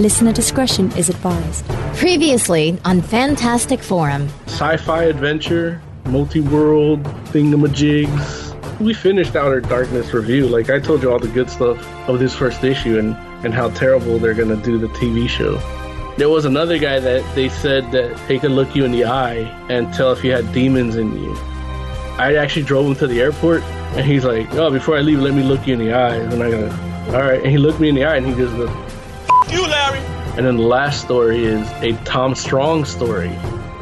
Listener discretion is advised. Previously on Fantastic Forum. Sci-fi adventure, multi-world thingamajigs. We finished out our Darkness review. Like I told you all the good stuff of this first issue and, and how terrible they're gonna do the TV show. There was another guy that they said that he could look you in the eye and tell if you had demons in you. I actually drove him to the airport and he's like, Oh, before I leave, let me look you in the eye. And I go, Alright. And he looked me in the eye and he just goes, you, Larry. And then the last story is a Tom Strong story,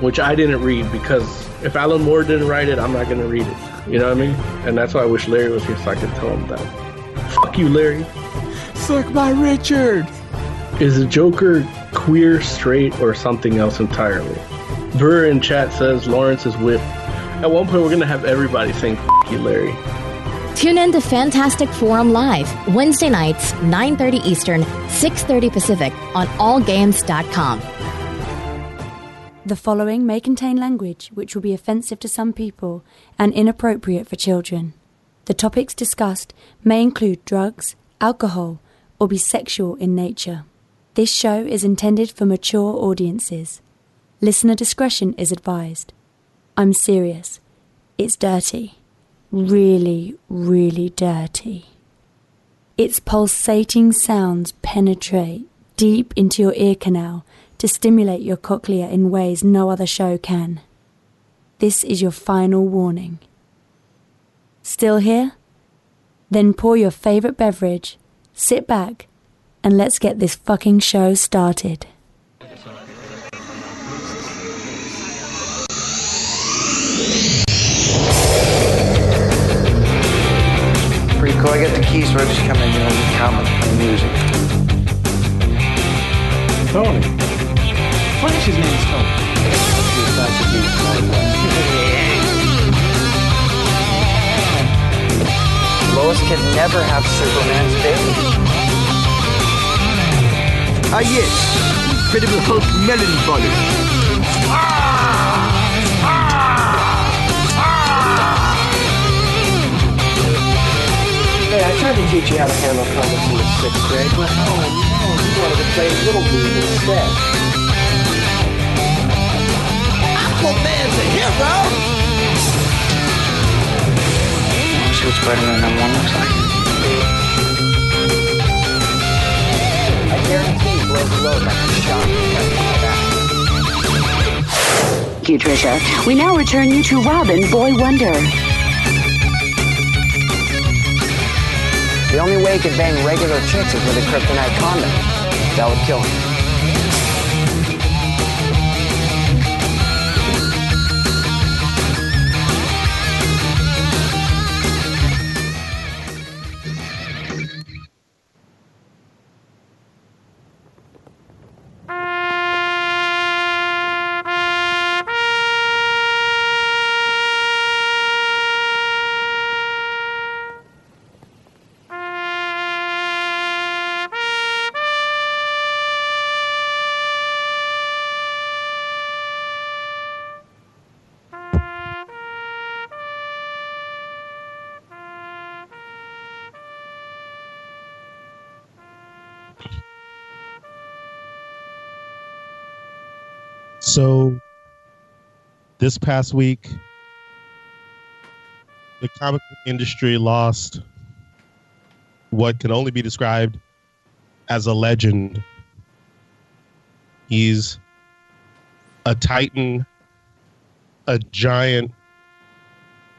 which I didn't read because if Alan Moore didn't write it, I'm not going to read it. You know what I mean? And that's why I wish Larry was here so I could tell him that. Fuck you, Larry. Suck my Richard. Is the Joker queer, straight, or something else entirely? Burr in chat says Lawrence is whipped. At one point, we're going to have everybody saying, Fuck you, Larry. Tune in to Fantastic Forum Live, Wednesday nights, 9.30 Eastern, 6.30 Pacific on allgames.com. The following may contain language which will be offensive to some people and inappropriate for children. The topics discussed may include drugs, alcohol, or be sexual in nature. This show is intended for mature audiences. Listener discretion is advised. I'm serious. It's dirty really, really dirty. Its pulsating sounds penetrate deep into your ear canal to stimulate your cochlea in ways no other show can. This is your final warning. Still here? Then pour your favorite beverage, sit back, and let's get this fucking show started. Cool. I get the keys, so I just come in, you know, and comment on music. Tony. Flash's name is Tony. Lois can never have Superman's baby. Ah, yes. Incredible Hulk melon volley. I tried to teach you how to handle comics in the sixth grade, but oh no, you wanted to play Little League instead. Aquaman's a hero! See what Spider-Man one looks like? I guarantee he blows a load like a shot. Thank you, Trisha. We now return you to Robin Boy Wonder. The only way he could bang regular chicks is with a kryptonite condom. That would kill him. So, this past week, the comic industry lost what can only be described as a legend. He's a titan, a giant,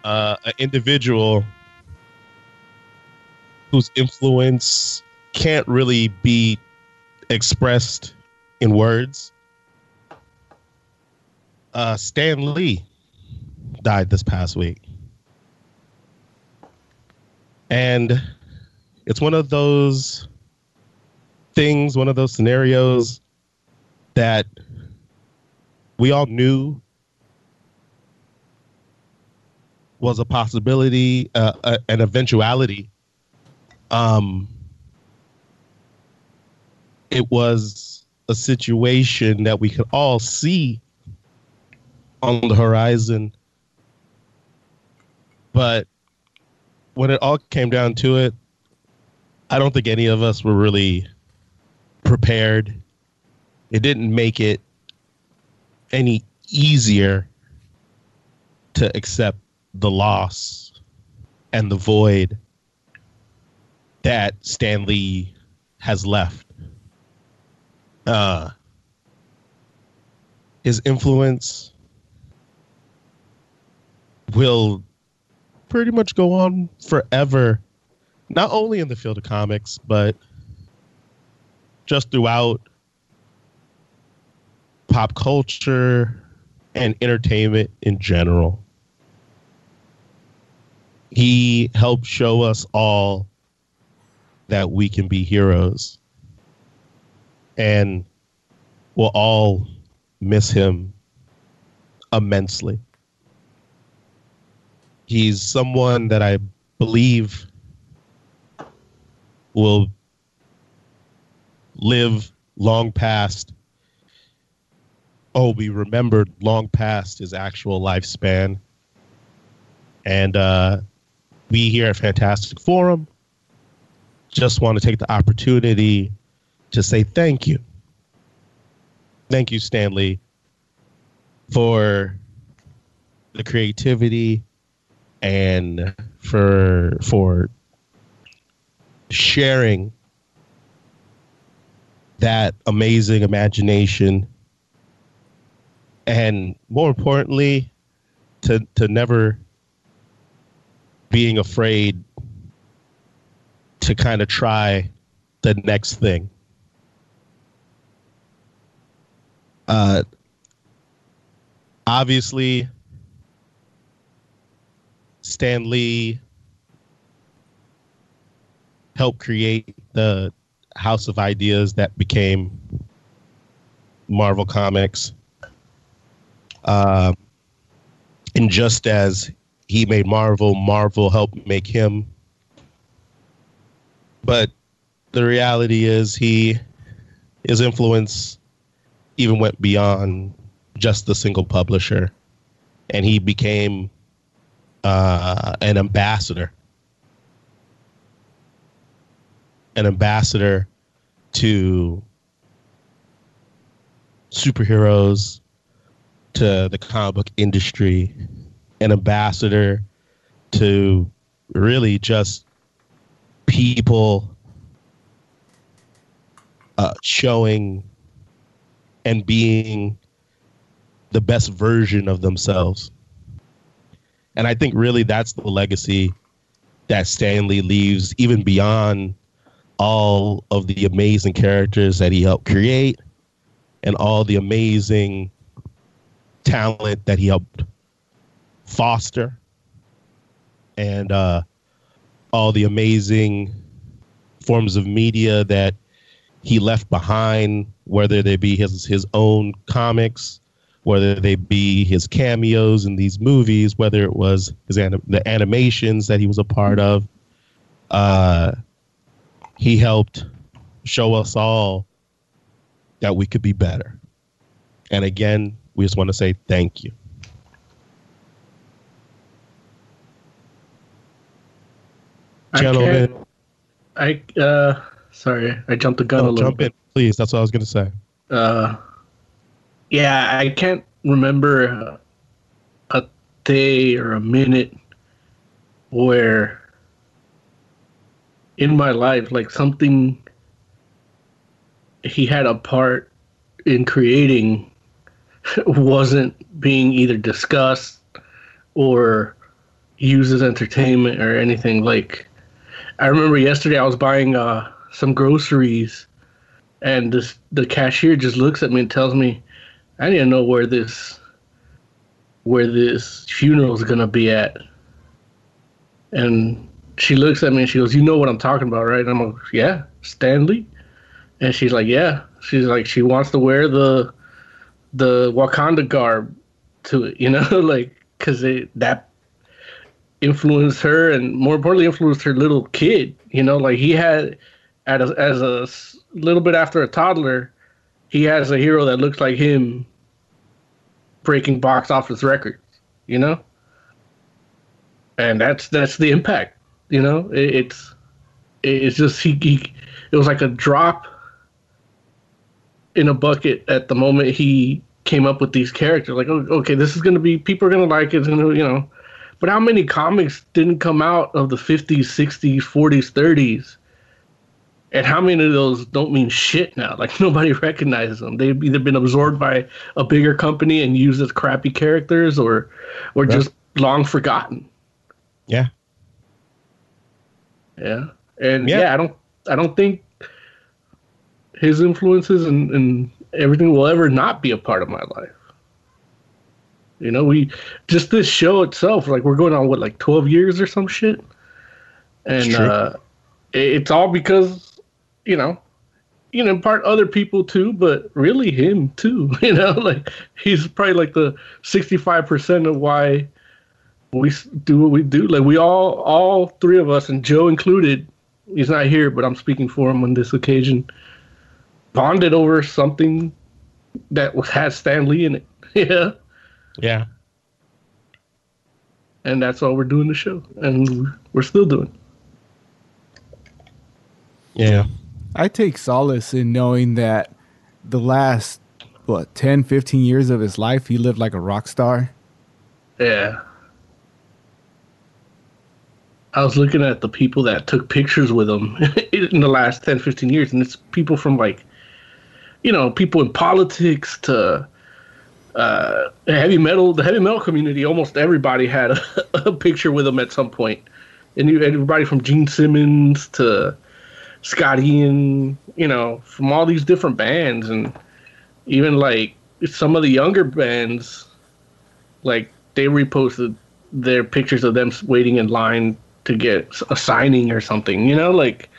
uh, an individual whose influence can't really be expressed in words uh, Stan Lee died this past week. And it's one of those things, one of those scenarios that we all knew was a possibility, uh, uh, an eventuality. Um, it was a situation that we could all see on the horizon. But when it all came down to it, I don't think any of us were really prepared it didn't make it any easier to accept the loss and the void that Stan Lee has left. Uh, his influence will pretty much go on forever, not only in the field of comics, but just throughout pop culture and entertainment in general. He helped show us all that we can be heroes. And we'll all miss him immensely. He's someone that I believe will live long past oh be remembered long past his actual lifespan. And uh, we here at fantastic forum just want to take the opportunity to say thank you. Thank you Stan Lee for the creativity and for for sharing that amazing imagination. And more importantly to to never being afraid to kind of try the next thing. Uh obviously Stan Lee helped create the house of ideas that became Marvel Comics. Uh, and just as he made Marvel, Marvel helped make him. But the reality is, he his influence even went beyond just the single publisher, and he became uh, an ambassador an ambassador to superheroes, to the comic book industry, an ambassador to really just people uh, showing and being the best version of themselves. And I think really that's the legacy that Stan Lee leaves, even beyond all of the amazing characters that he helped create and all the amazing talent that he helped foster and uh, all the amazing forms of media that he left behind, whether they be his his own comics, whether they be his cameos in these movies, whether it was his anim- the animations that he was a part of. Uh, he helped show us all that we could be better. And again, we just want to say thank you. Gentlemen. I, uh sorry, I jumped the gun a little jump bit. in, please. That's what I was going to say. Uh yeah, I can't remember a, day or a minute where in my life like something he had a part in creating wasn't being either discussed or used as entertainment or anything. Like i remember yesterday i was buying uh, some groceries and this the cashier just looks at me and tells me i to know where this where this funeral is gonna be at and she looks at me and she goes, "You know what I'm talking about, right?" And I'm like, "Yeah, Stan Lee. And she's like, "Yeah." She's like, she wants to wear the the Wakanda garb to it, you know, like because that influenced her, and more importantly, influenced her little kid. You know, like he had at a, as a little bit after a toddler, he has a hero that looks like him breaking box office records. You know, and that's that's the impact you know, it, it's it's just he, he it was like a drop in a bucket at the moment he came up with these characters. Like, oh, okay, this is gonna be people are gonna like it, and you know. But how many comics didn't come out of the 50s, 60s, 40s, 30s? And how many of those don't mean shit now? Like nobody recognizes them. They've either been absorbed by a bigger company and used as crappy characters, or, or right. just long forgotten. Yeah. Yeah, and yeah. yeah, I don't, I don't think his influences and, and everything will ever not be a part of my life. You know, we just this show itself, like we're going on what, like twelve years or some shit, and uh, it's all because you know, you know, part other people too, but really him too. You know, like he's probably like the sixty five percent of why we do what we do. Like we all, all three of us, and Joe included. He's not here, but I'm speaking for him on this occasion. Bonded over something that was had Stan Lee in it. yeah. Yeah. And that's all we're doing the show, and we're still doing. Yeah. I take solace in knowing that the last what 10 15 years of his life he lived like a rock star. Yeah. I was looking at the people that took pictures with him in the last 10, 15 years, and it's people from like, you know, people in politics to uh, heavy metal. The heavy metal community, almost everybody had a, a picture with him at some point, and you everybody from Gene Simmons to Scott Ian, you know, from all these different bands, and even like some of the younger bands, like they reposted their pictures of them waiting in line to get a signing or something. You know, like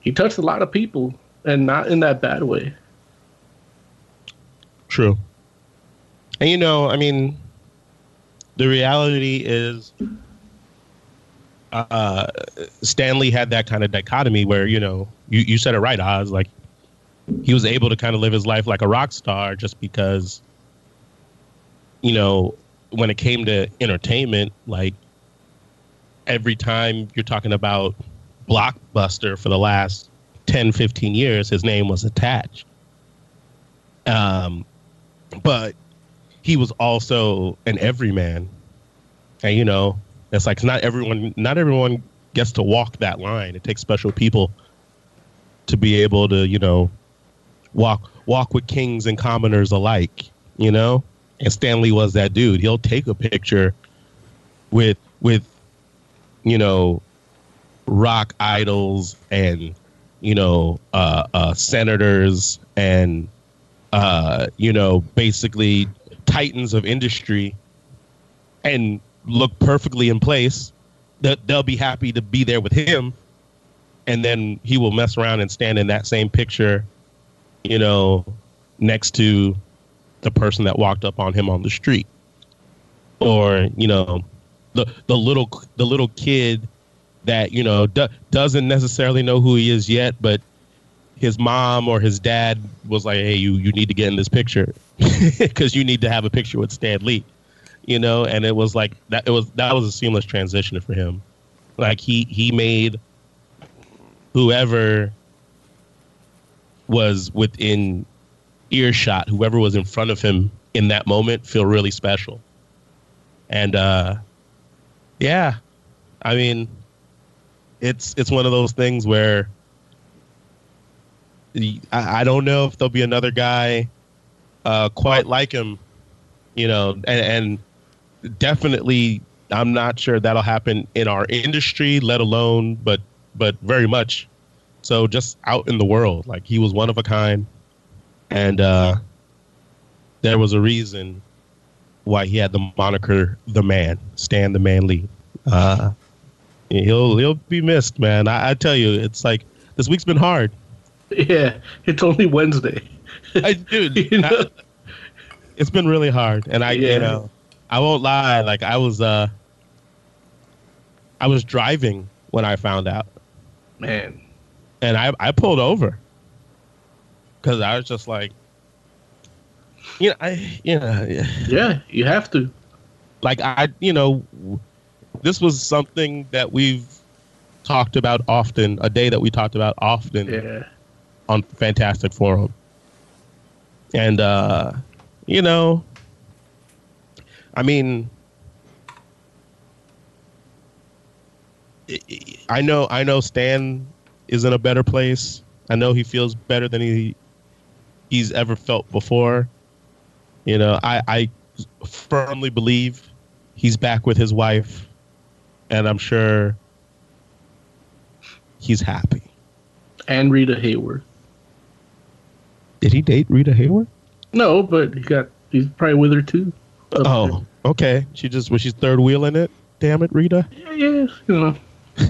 he touched a lot of people, and not in that bad way. True. And you know, I mean, the reality is, uh, Stan Lee had that kind of dichotomy where you know, you you said it right, Oz. Like he was able to kind of live his life like a rock star just because, you know, when it came to entertainment, like every time you're talking about Blockbuster for the last 10, 15 years, his name was attached. Um, but he was also an everyman. And, you know, it's like not everyone, not everyone gets to walk that line. It takes special people to be able to, you know, walk walk with kings and commoners alike, you know? And Stan Lee was that dude. He'll take a picture with with you know, rock idols and you know uh, uh, senators and uh, you know basically titans of industry and look perfectly in place that they'll be happy to be there with him. And then he will mess around and stand in that same picture you know next to the person that walked up on him on the street. Or you know the the little the little kid that you know do, doesn't necessarily know who he is yet, but his mom or his dad was like, "Hey, you you need to get in this picture. Because you need to have a picture with Stan Lee," you know. And it was like that. It was that was a seamless transition for him. Like he he made whoever was within earshot, whoever was in front of him in that moment, feel really special. And uh, yeah, I mean, it's it's one of those things where I, I don't know if there'll be another guy uh, quite like him, you know, and, and definitely I'm not sure that'll happen in our industry, let alone, but but very much so just out in the world. Like he was one of a kind, and uh, there was a reason why he had the moniker "the Man," Stan the Man Lee. Uh, he'll he'll be missed, man. I, I, tell you, it's like this week's been hard. Yeah, it's only Wednesday. I, dude, you know? I, it's been really hard, and I yeah. you know I won't lie. Like I was uh I was driving when I found out, man, and I I pulled over because I was just like you know, I, you know, yeah. yeah, you have to. Like I, you know, this was something that we've talked about often. A day that we talked about often yeah. on Fantastic Forum. And uh, you know, I mean, I know I know Stan is in a better place. I know he feels better than he he's ever felt before. You know, I, I firmly believe he's back with his wife, and I'm sure he's happy. And Rita Hayworth. Did he date Rita Hayworth? No, but he got he's probably with her too. Oh, okay. She just was she's third wheeling it. Damn it, Rita. Yeah, yeah, you know.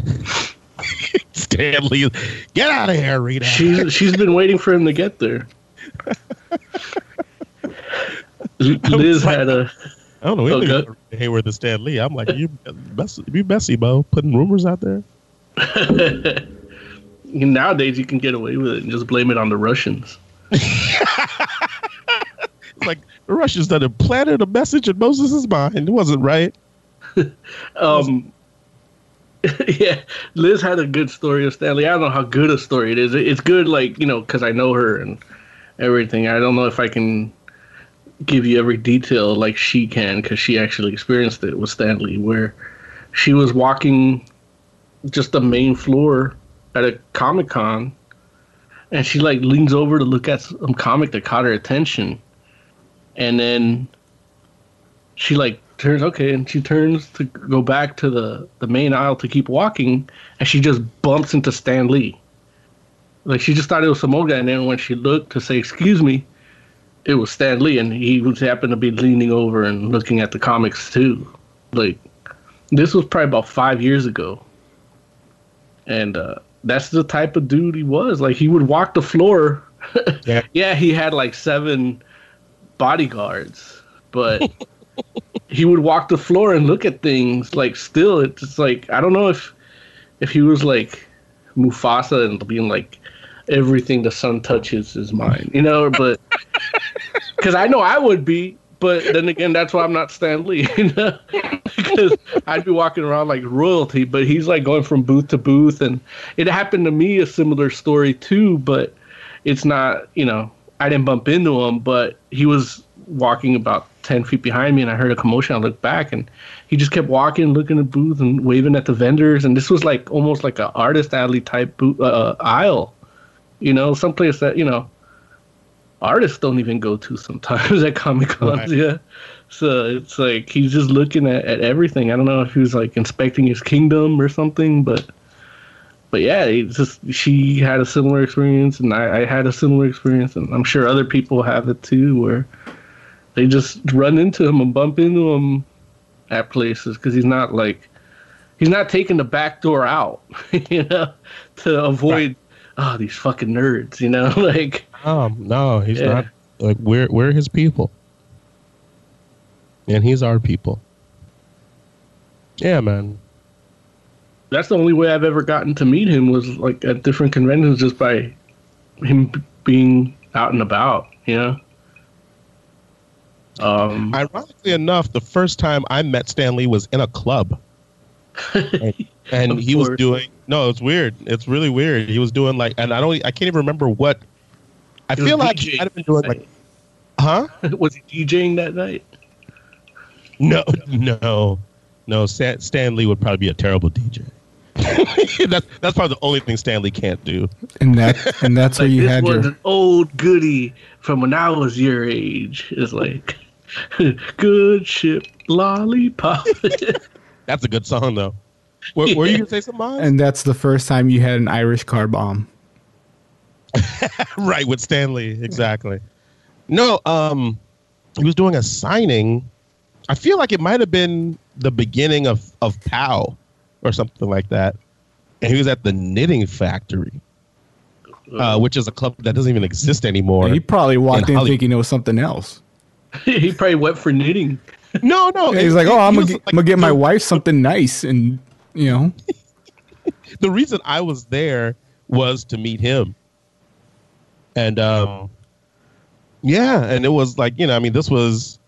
Stan Lee, get out of here, Rita. She's she's been waiting for him to get there. Liz had a. I don't know oh, anything oh, about and Stan Lee. I'm like, you messy, you messy, Bo, putting rumors out there. Nowadays, you can get away with it and just blame it on the Russians. like the Russians that had planted a message in Moses' mind. It wasn't right. um, yeah, Liz had a good story of Stan Lee. I don't know how good a story it is. It's good, like you know, because I know her and everything. I don't know if I can give you every detail like she can because she actually experienced it with Stan Lee, where she was walking just the main floor at a Comic Con, and she like leans over to look at some comic that caught her attention, and then she like turns okay and she turns to go back to the the main aisle to keep walking and she just bumps into stan lee. Like she just thought it was some old guy and then when she looked to say excuse me it was stan lee and he was happened to be leaning over and looking at the comics too. Like this was probably about five years ago. And uh that's the type of dude he was. Like he would walk the floor. Yeah. Yeah he had like seven bodyguards but he would walk the floor and look at things like still it's like I don't know if if he was like Mufasa and being like everything the sun touches is mine, you know, but because I know I would be, but then again, that's why I'm not Stan Lee, you know, because I'd be walking around like royalty, but he's like going from booth to booth, and it happened to me a similar story too, but it's not, you know, I didn't bump into him, but he was walking about 10 feet behind me and I heard a commotion. I looked back and he just kept walking, looking at the booth and waving at the vendors. And this was like almost like an artist alley type booth, uh, aisle, you know, someplace that, you know, artists don't even go to sometimes at Comic Cons. Right. Yeah. So it's like he's just looking at, at everything. I don't know if he was like inspecting his kingdom or something, but but yeah, it's just she had a similar experience, and I, I, had a similar experience, and I'm sure other people have it too, where they just run into him and bump into him at places because he's not like he's not taking the back door out, you know, to avoid right. oh these fucking nerds, you know, like um no, he's yeah. not like we're we're his people, and he's our people. Yeah, man. That's the only way I've ever gotten to meet him was like at different conventions, just by him being out and about, you know. Um, Ironically enough, the first time I met Stan Lee was in a club, and, and he was doing. No, it's weird. It's really weird. He was doing like, and I don't. I can't even remember what. I he feel like have been doing like, huh? was he DJing that night? No, no, no. Stan, Stan Lee would probably be a terrible DJ. that's that's probably the only thing Stan Lee can't do. And that and that's like, where you had was your an old goody from when I was your age. It's like good ship lollipop. that's a good song though. Were, were you gonna say something? And that's the first time you had an Irish car bomb. right with Stan Lee, exactly. No, um, he was doing a signing. I feel like it might have been the beginning of of POW or something like that. And he was at the Knitting Factory, uh, which is a club that doesn't even exist anymore. he probably walked in, in thinking it was something else. he probably went for knitting. No, no. he's like, oh, I'm gonna, like, I'm gonna get my wife something nice, and you know. the reason I was there was to meet him, and um, yeah, and it was like you know, I mean, this was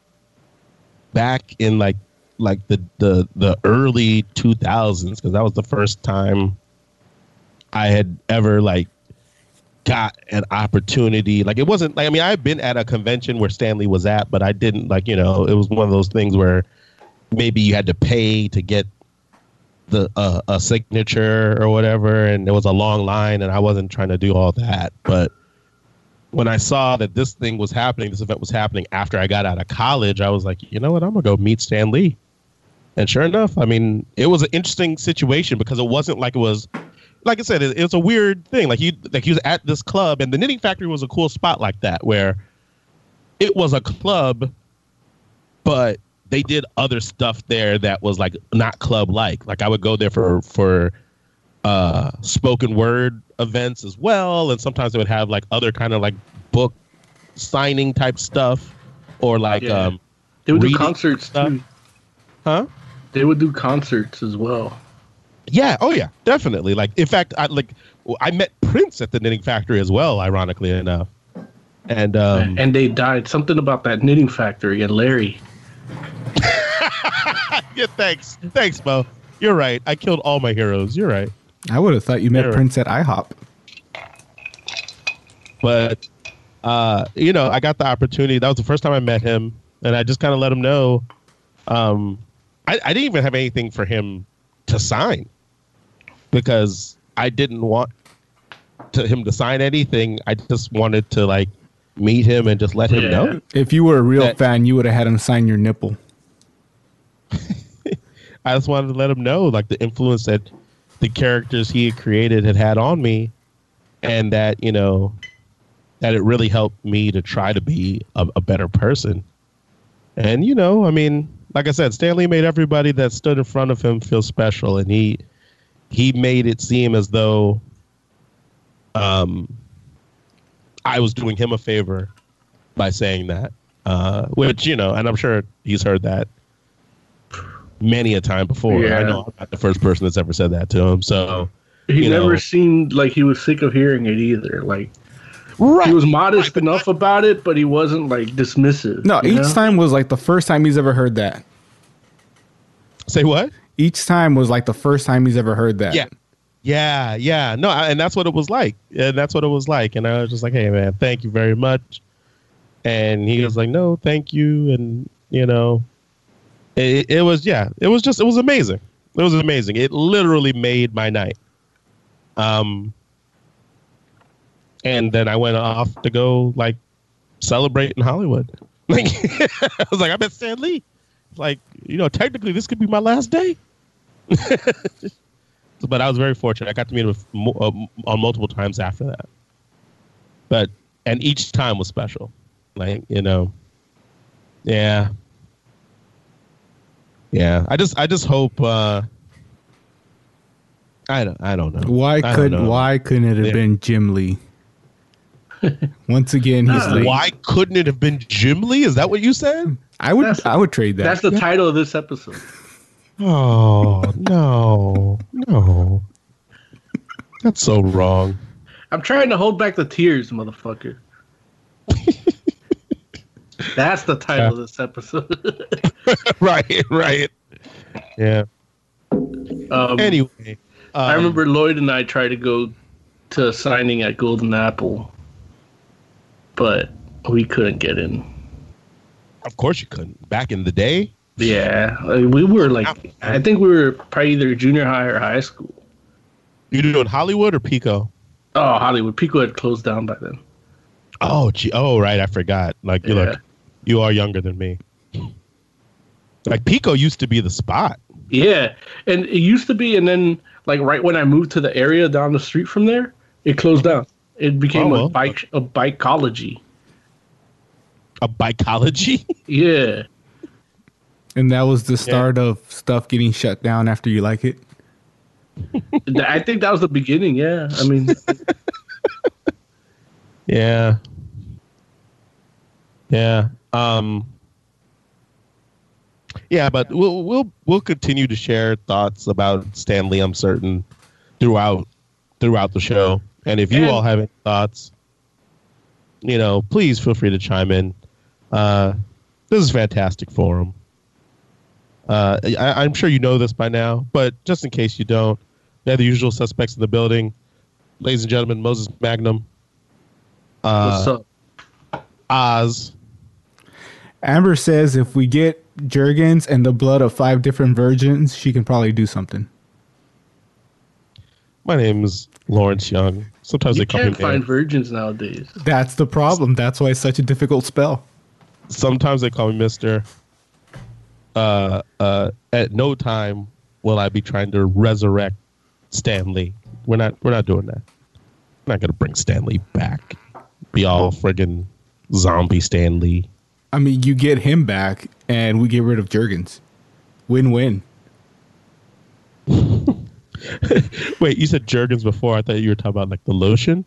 back in like like the the the early 2000s because that was the first time I had ever like got an opportunity. Like it wasn't like I mean I've been at a convention where Stan Lee was at, but I didn't like you know it was one of those things where maybe you had to pay to get the uh, a signature or whatever, and there was a long line, and I wasn't trying to do all that. But when I saw that this thing was happening, this event was happening after I got out of college, I was like, you know what, I'm gonna go meet Stan Lee. And sure enough, I mean, it was an interesting situation because it wasn't like it was, like I said, it, it was a weird thing. Like he, like he was at this club, and the Knitting Factory was a cool spot like that, where it was a club, but they did other stuff there that was like not club like. Like I would go there for for uh, spoken word events as well, and sometimes they would have like other kind of like book signing type stuff, or like Yeah. um, They would do concerts stuff. too. Huh? They would do concerts as well. Yeah. Oh, yeah. Definitely. Like, in fact, I like I met Prince at the Knitting Factory as well. Ironically enough, and um, and they died. Something about that knitting factory and Larry. yeah, thanks, thanks, Bo. You're right. I killed all my heroes. You're right. I would have thought you met Yeah. Prince at IHOP. but uh, you know, I got the opportunity. That was the first time I met him, and I just kind of let him know. Um, I, I didn't even have anything for him to sign because I didn't want to him to sign anything. I just wanted to like meet him and just let him Yeah. know. If you were a real That- fan, you would have had him sign your nipple. I just wanted to let him know like the influence that the characters he had created had had on me, and that you know that it really helped me to try to be a, a better person. And you know, I mean, like I said, Stan Lee made everybody that stood in front of him feel special, and he he made it seem as though um I was doing him a favor by saying that. Uh, which you know, and I'm sure he's heard that many a time before. Yeah. I know I'm not the first person that's ever said that to him. So He never know. seemed like he was sick of hearing it either. Like right. he was modest enough about it, but he wasn't like dismissive. No, each know? time was like the first time he's ever heard that. Say what? Each time was like the first time he's ever heard that. Yeah. Yeah, yeah. No, I, and that's what it was like. And that's what it was like. And I was just like, hey, man, thank you very much. And he was like, no, thank you. And, you know, it, it was, yeah, it was just, it was amazing. It was amazing. It literally made my night. Um, and then I went off to go, like, celebrate in Hollywood. Like, I was like, I met Stan Lee. Like, you know, technically, this could be my last day but I was very fortunate. I got to meet him uh, on multiple times after that. But and each time was special. Like you know, yeah, yeah. I just I just hope. uh I don't I don't know. Why could why couldn't it have Yeah. been Jim Lee? Once again, he's Nah. late. Why couldn't it have been Jim Lee? Is that what you said? I would That's- I would trade that. That's the title of this episode. Oh no, no. That's so wrong. I'm trying to hold back the tears, motherfucker. That's the title of this episode. right, right. Yeah. um, Anyway, I um, remember Lloyd and I tried to go to a signing at Golden Apple, but we couldn't get in. Of course you couldn't. Back in the day, Yeah, like, we were like, I think we were probably either junior high or high school. you doing Hollywood or Pico? Oh, Hollywood. Pico had closed down by then. Oh, gee. Oh, right. I forgot. Like, you Yeah. look, you are younger than me. Like Pico used to be the spot. Yeah, and it used to be, and then like right when I moved to the area down the street from there, it closed down. It became Oh, well. a bike a bikeology. A bicology. Yeah, and that was the start of stuff getting shut down after you like it. I think that was the beginning. Yeah, I mean, yeah. Yeah. Um. Yeah, but we'll we'll we'll continue to share thoughts about Stan Lee. I'm certain throughout throughout the show, and if you And- all have any thoughts, you know, please feel free to chime in. Uh, this is a fantastic forum. Uh, I, I'm sure you know this by now, but just in case you don't, they're the usual suspects in the building. Ladies and gentlemen, Moses Magnum, Uh, What's up? Oz. Amber says if we get Jurgens and the blood of five different virgins, she can probably do something. My name is Lawrence Young. Sometimes You they call can't me find man. virgins nowadays. That's the problem. That's why it's such a difficult spell. Sometimes they call me Mister. Uh, uh, at no time will I be trying to resurrect Stan Lee. We're not. We're not doing that. We're not gonna bring Stan Lee back. Be all friggin' zombie Stan Lee. I mean, you get him back, and we get rid of Jurgens. Win-win. Wait, you said Jergens before. I thought you were talking about like the lotion.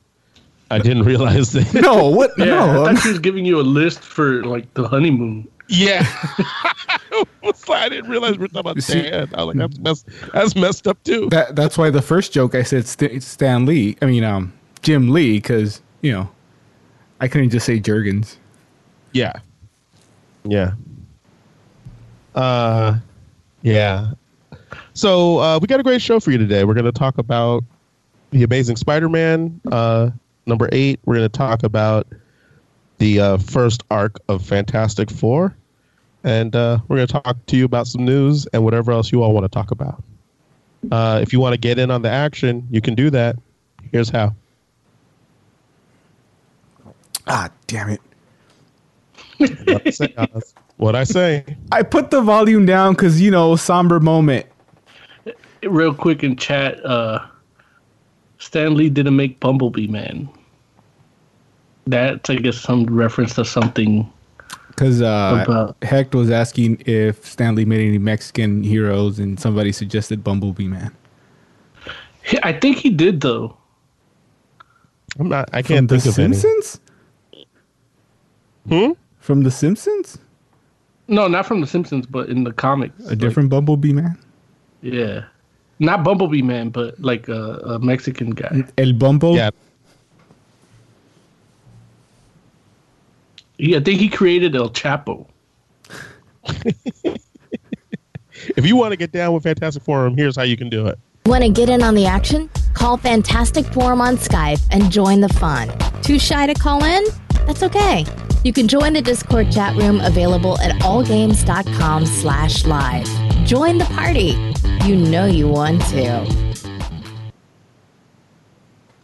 I didn't realize that. No, what? Yeah, no, I I'm- thought she was giving you a list for like the honeymoon. Yeah. I didn't realize we were talking about See- Dan. I was like, that's messed, that's messed up too. that that's why the first joke I said St- Stan Lee. I mean, um, Jim Lee, because you know, I couldn't just say Jurgens. yeah. Yeah. Uh, yeah. So uh, we got a great show for you today. We're going to talk about the Amazing Spider-Man uh, number eight. We're going to talk about the uh, first arc of Fantastic Four, and uh, we're going to talk to you about some news and whatever else you all want to talk about. Uh, if you want to get in on the action, you can do that. Here's how. Ah, damn it! What I say, What I say. I put the volume down because you know, somber moment. Real quick in chat, uh, Stan Lee didn't make Bumblebee Man. That's I guess some reference to something. Because uh, About- Hecht was asking if Stan Lee made any Mexican heroes, and somebody suggested Bumblebee Man. I think he did though. I'm not. I can't The think of any. Simpsons? Hmm? From The Simpsons? No, not from The Simpsons, but in the comics. A different Bumblebee Man? Yeah, not Bumblebee Man, but like a, a Mexican guy. El Bumble? Yeah. Yeah, I think he created El Chapo. If you want to get down with Fantastic Forum, here's how you can do it. Want to get in on the action? Call Fantastic Forum on Skype and join the fun. Too shy to call in? That's okay. You can join the Discord chat room available at allgames.com slash live. Join the party. You know you want to.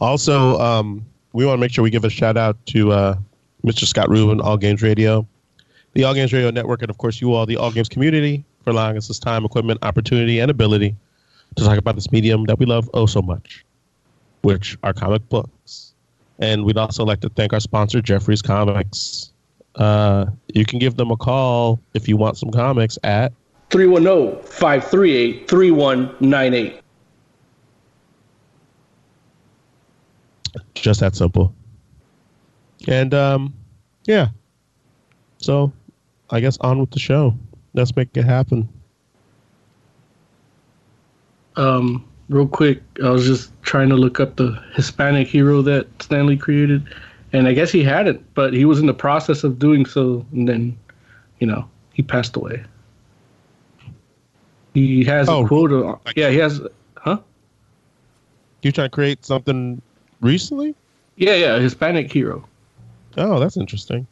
Also, um, we want to make sure we give a shout out to uh, Mr. Scott Rubin, All Games Radio, the All Games Radio Network, and of course, you all, the All Games community, for allowing us this time, equipment, opportunity, and ability to talk about this medium that we love oh so much, which are comic books. And we'd also like to thank our sponsor, Jeffrey's Comics. Uh, you can give them a call if you want some comics at 310 538 3198. just that simple. And um, yeah. So I guess on with the show. Let's make it happen. Um, real quick, I was just trying to look up the Hispanic hero that Stan Lee created, and I guess he had it, but he was in the process of doing so, and then, you know, he passed away. He has Oh. a quote. Yeah, he has. Huh? You trying to create something recently? Yeah, yeah, Hispanic hero. Oh, that's interesting.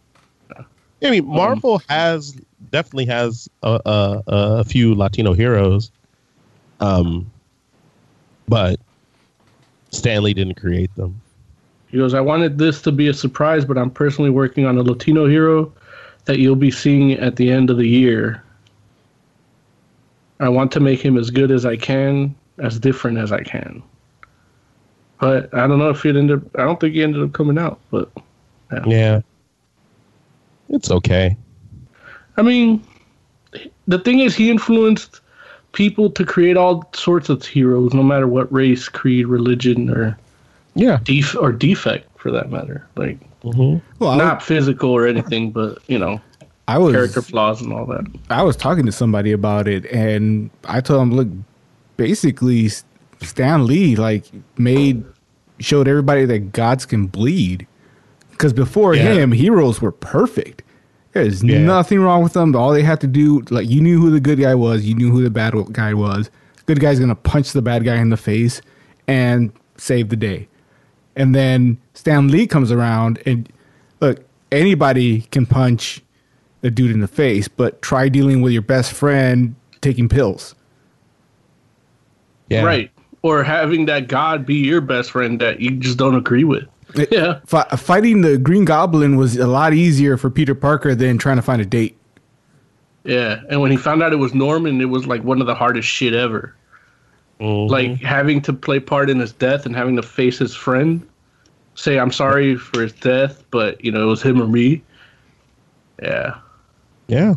I mean, Marvel has definitely has a, a, a few Latino heroes, um, but Stan Lee didn't create them. He goes, I wanted this to be a surprise, but I'm personally working on a Latino hero that you'll be seeing at the end of the year. I want to make him as good as I can, as different as I can. But I don't know if it ended up, I don't think he ended up coming out, but Yeah, it's okay. I mean, the thing is, he influenced people to create all sorts of heroes, no matter what race, creed, religion, or Yeah, def- or defect, for that matter. Like, hmm Well, not physical or anything, but you know, I was character flaws and all that. I was talking to somebody about it, and I told him, look, basically, Stan Lee like made showed everybody that gods can bleed. Because before Yeah. him, heroes were perfect. There's Yeah. nothing wrong with them. All they had to do, like, you knew who the good guy was, you knew who the bad guy was. Good guy's gonna punch the bad guy in the face and save the day. And then Stan Lee comes around and look, anybody can punch a dude in the face, but try dealing with your best friend taking pills. Yeah. Right. Or having that god be your best friend that you just don't agree with. Yeah. Fi- fighting the Green Goblin was a lot easier for Peter Parker than trying to find a date. Yeah. And when he found out it was Norman, it was like one of the hardest shit ever. Mhm. Like having to play part in his death and having to face his friend, say I'm sorry for his death, but you know it was him or me. Yeah, yeah.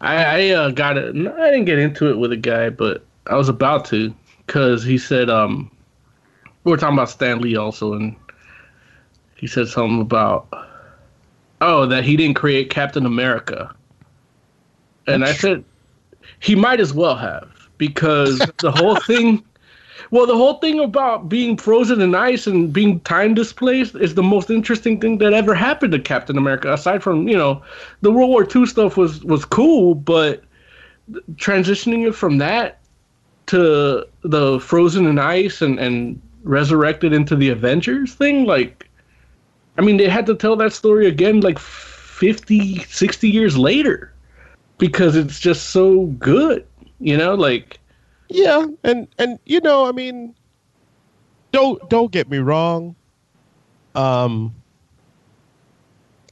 I, I uh, got it. I didn't get into it with a guy, but I was about to because he said um we were talking about Stan Lee also, and he said something about oh that he didn't create Captain America, and I said he might as well have because the whole thing. Well, the whole thing about being frozen in ice and being time displaced is the most interesting thing that ever happened to Captain America. Aside from you know, the World War II stuff was was cool, but transitioning it from that to the frozen in ice and and resurrected into the Avengers thing, like, I mean, they had to tell that story again like 50, 60 years later because it's just so good, you know, like. Yeah, and and you know, I mean, don't don't get me wrong. Um,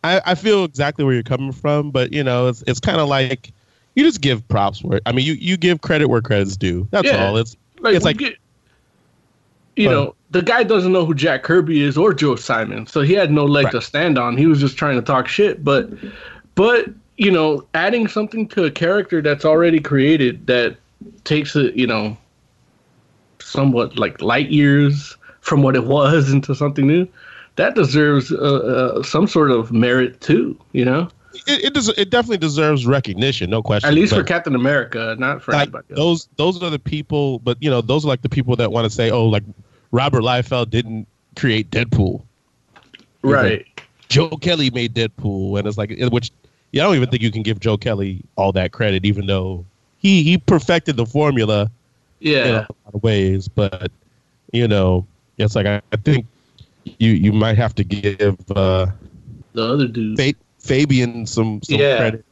I I feel exactly where you're coming from, but you know, it's it's kind of like you just give props where I mean, you you give credit where credit's due. That's Yeah. all. It's Like, it's like get- you But- know, the guy doesn't know who Jack Kirby is or Joe Simon, so he had no leg Right. to stand on. He was just trying to talk shit. But, but you know, adding something to a character that's already created that takes it, you know, somewhat like light years from what it was into something new, that deserves uh, uh, some sort of merit too. You know, it it, des- it definitely deserves recognition, no question. at least for Captain America, not for like anybody else. those those are the people but you know those are like the people that want to say oh like robert liefeld didn't create deadpool right. joe kelly made deadpool and it's like which yeah, i don't even think you can give joe kelly all that credit even though he he perfected the formula Yeah. in a lot of ways but you know it's like i, I think you you might have to give uh the other dude. Fa- fabian some some Yeah. credit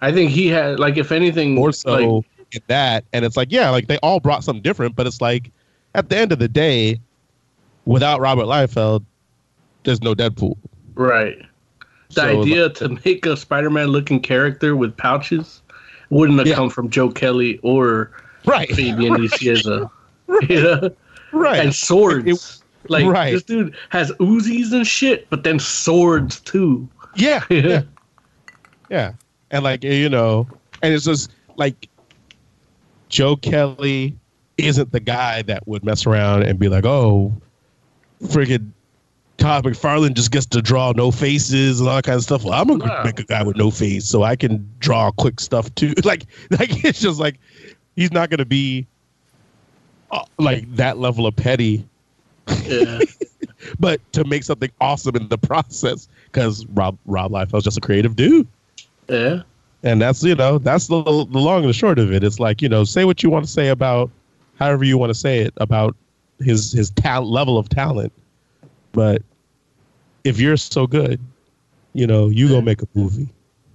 I think he had like if anything more so like, in that. And it's like, yeah, like they all brought something different, but it's like at the end of the day, without Robert Liefeld, there's no Deadpool. right. The So, idea to make a Spider-Man looking character with pouches wouldn't have Yeah. come from Joe Kelly or Right. Fabian Nicieza. You know? Right. And swords. like right. this dude has Uzis and shit, but then swords too. Yeah. Yeah. yeah. And like, you know, and it's just like Joe Kelly isn't the guy that would mess around and be like, oh, friggin' Todd McFarlane just gets to draw no faces and all that kind of stuff. Well, I'm gonna make a guy with no face so I can draw quick stuff too. Like, like it's just like he's not gonna be uh, like that level of petty, Yeah. but to make something awesome in the process because Rob Rob Liefeld's just a creative dude. yeah. And that's you know that's the, the long and the short of it. It's like you know say what you want to say about however you want to say it about his his talent level of talent, but if you're so good, you know you go make a movie.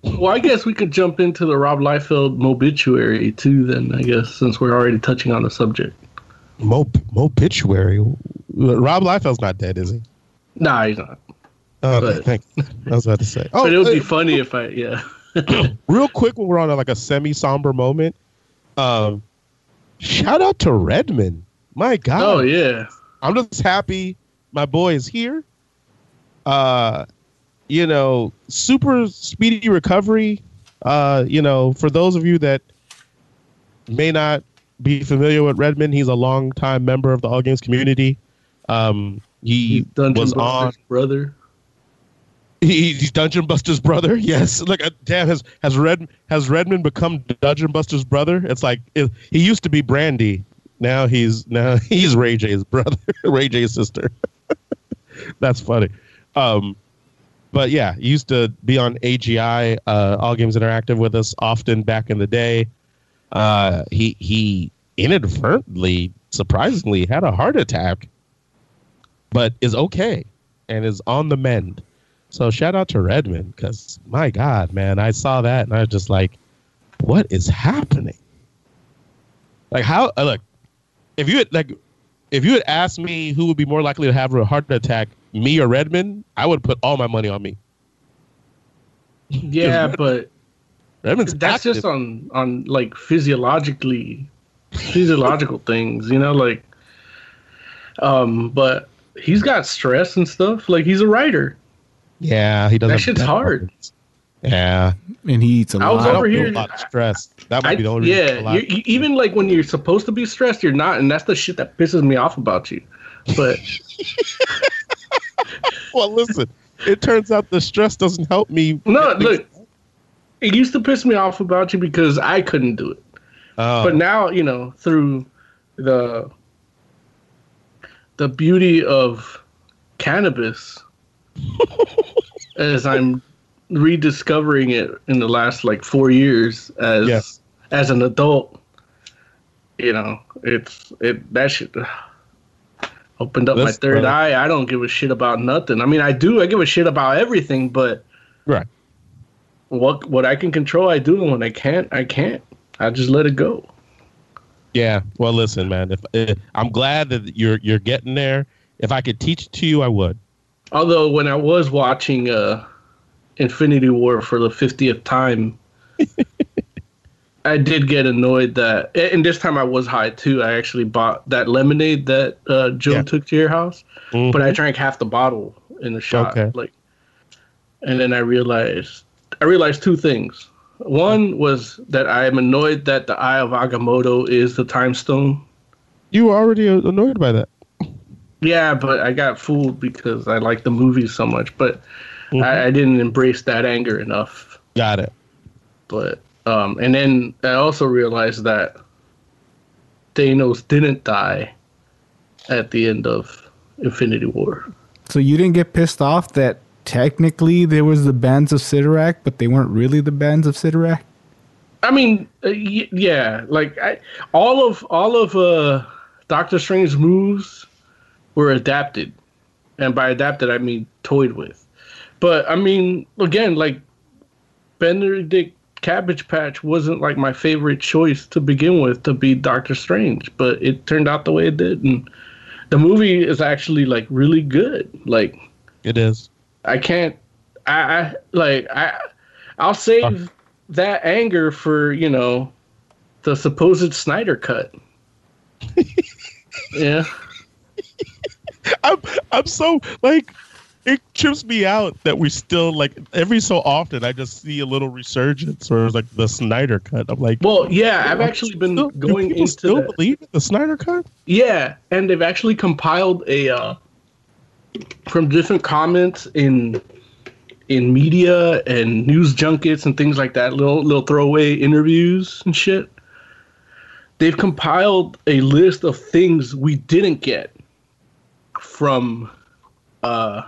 Well, I guess we could jump into the Rob Liefeld obituary too. Then I guess since we're already touching on the subject. Mo Mobituary. Rob Liefeld's not dead, is he? Nah, he's not. Oh, But- thank. I was about to say. Oh, but it would be funny if I yeah. real quick when we're on a, like a semi somber moment. Um, shout out to Redmond. My God. Oh yeah. I'm just happy my boy is here. Uh, you know, super speedy recovery. Uh, you know, for those of you that may not be familiar with Redmond, he's a longtime member of the All Games community. Um, he was on. Brother. He, he's Dungeon Buster's brother. Yes, look, uh, damn, has has Red has Redmond become Dungeon Buster's brother? It's like it, he used to be Brandy. Now he's now he's Ray J's brother, Ray J's sister. That's funny. Um, but yeah, he used to be on AGI, uh, All Games Interactive, with us often back in the day. Uh, he he inadvertently, surprisingly, had a heart attack but is okay and is on the mend. So shout out to Redmond because my God, man, I saw that and I was just like, what is happening? Like how? Uh, look, if you had like, if you had asked me who would be more likely to have a heart attack, me or Redmond, I would put all my money on me. Yeah, Red- but Redmond's that's active. just on on like physiologically physiological things, you know, like um but he's got stress and stuff. Like he's a writer. Yeah, he doesn't. That shit's hard. Yeah, and he eats a I lot. I don't feel here- a lot of stress. That might I, be the only reason. I feel a yeah, lot- you, you, even like when you're supposed to be stressed, you're not, and that's the shit that pisses me off about you. But well, listen, it turns out the stress doesn't help me. no, look, it used to piss me off about you because I couldn't do it. Oh, but now you know through the the beauty of cannabis as i'm rediscovering it in the last like four years as Yeah. as an adult you know it's it that shit opened up my third eye i don't give a shit about nothing i mean i do i give a shit about everything but right. what what i can control i do and when i can't i can't i just let it go Yeah. Well, listen, man. If, if I'm glad that you're you're getting there. If I could teach it to you, I would. Although when I was watching uh, Infinity War for the fiftieth time, I did get annoyed that, and this time I was high too. I actually bought that lemonade that uh, Joe Yeah. took to your house, Mhm. but I drank half the bottle in the shot. Okay. Like, and then I realized I realized two things. One was that I am annoyed that the Eye of Agamotto is the time stone. you were already annoyed by that. Yeah, but I got fooled because I like the movie so much. But I, I didn't embrace that anger enough. Got it. But um, and then I also realized that Thanos didn't die at the end of Infinity War. So you didn't get pissed off that technically there was the bands of Cyttorak, but they weren't really the bands of Cyttorak? I mean, uh, y- yeah, like I, all of all of uh, Doctor Strange's moves were adapted, and by adapted I mean toyed with. But I mean, again, like Benedict Cabbage Patch wasn't like my favorite choice to begin with to be Doctor Strange, but it turned out the way it did, and the movie is actually like really good. Like It is. I can't. I, I like. I. I'll save that anger for you know, the supposed Snyder cut. yeah. I'm I'm so like it trips me out that we still like every so often I just see a little resurgence or like the Snyder cut. I'm like, Well, yeah, I've actually been still, going into still that. believe in the Snyder cut. Yeah, and they've actually compiled a uh, from different comments in in media and news junkets and things like that, little little throwaway interviews and shit. They've compiled a list of things we didn't get from uh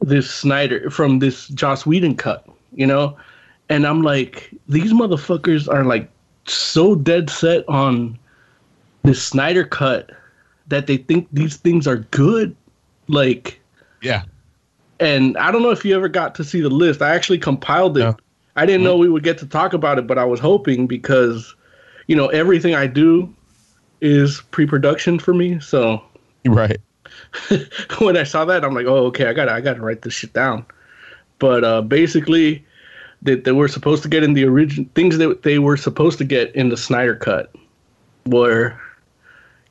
this Snyder from this Joss Whedon cut, you know? And I'm like, these motherfuckers are like so dead set on this Snyder cut that they think these things are good. Like, Yeah. and I don't know if you ever got to see the list. I actually compiled it. No. I didn't know we would get to talk about it, but I was hoping because, you know, everything I do is pre-production for me. So Right. when I saw that, I'm like, oh, okay, I got to I got to write this shit down. But uh, basically, that they were supposed to get in the original things that they were supposed to get in the Snyder cut were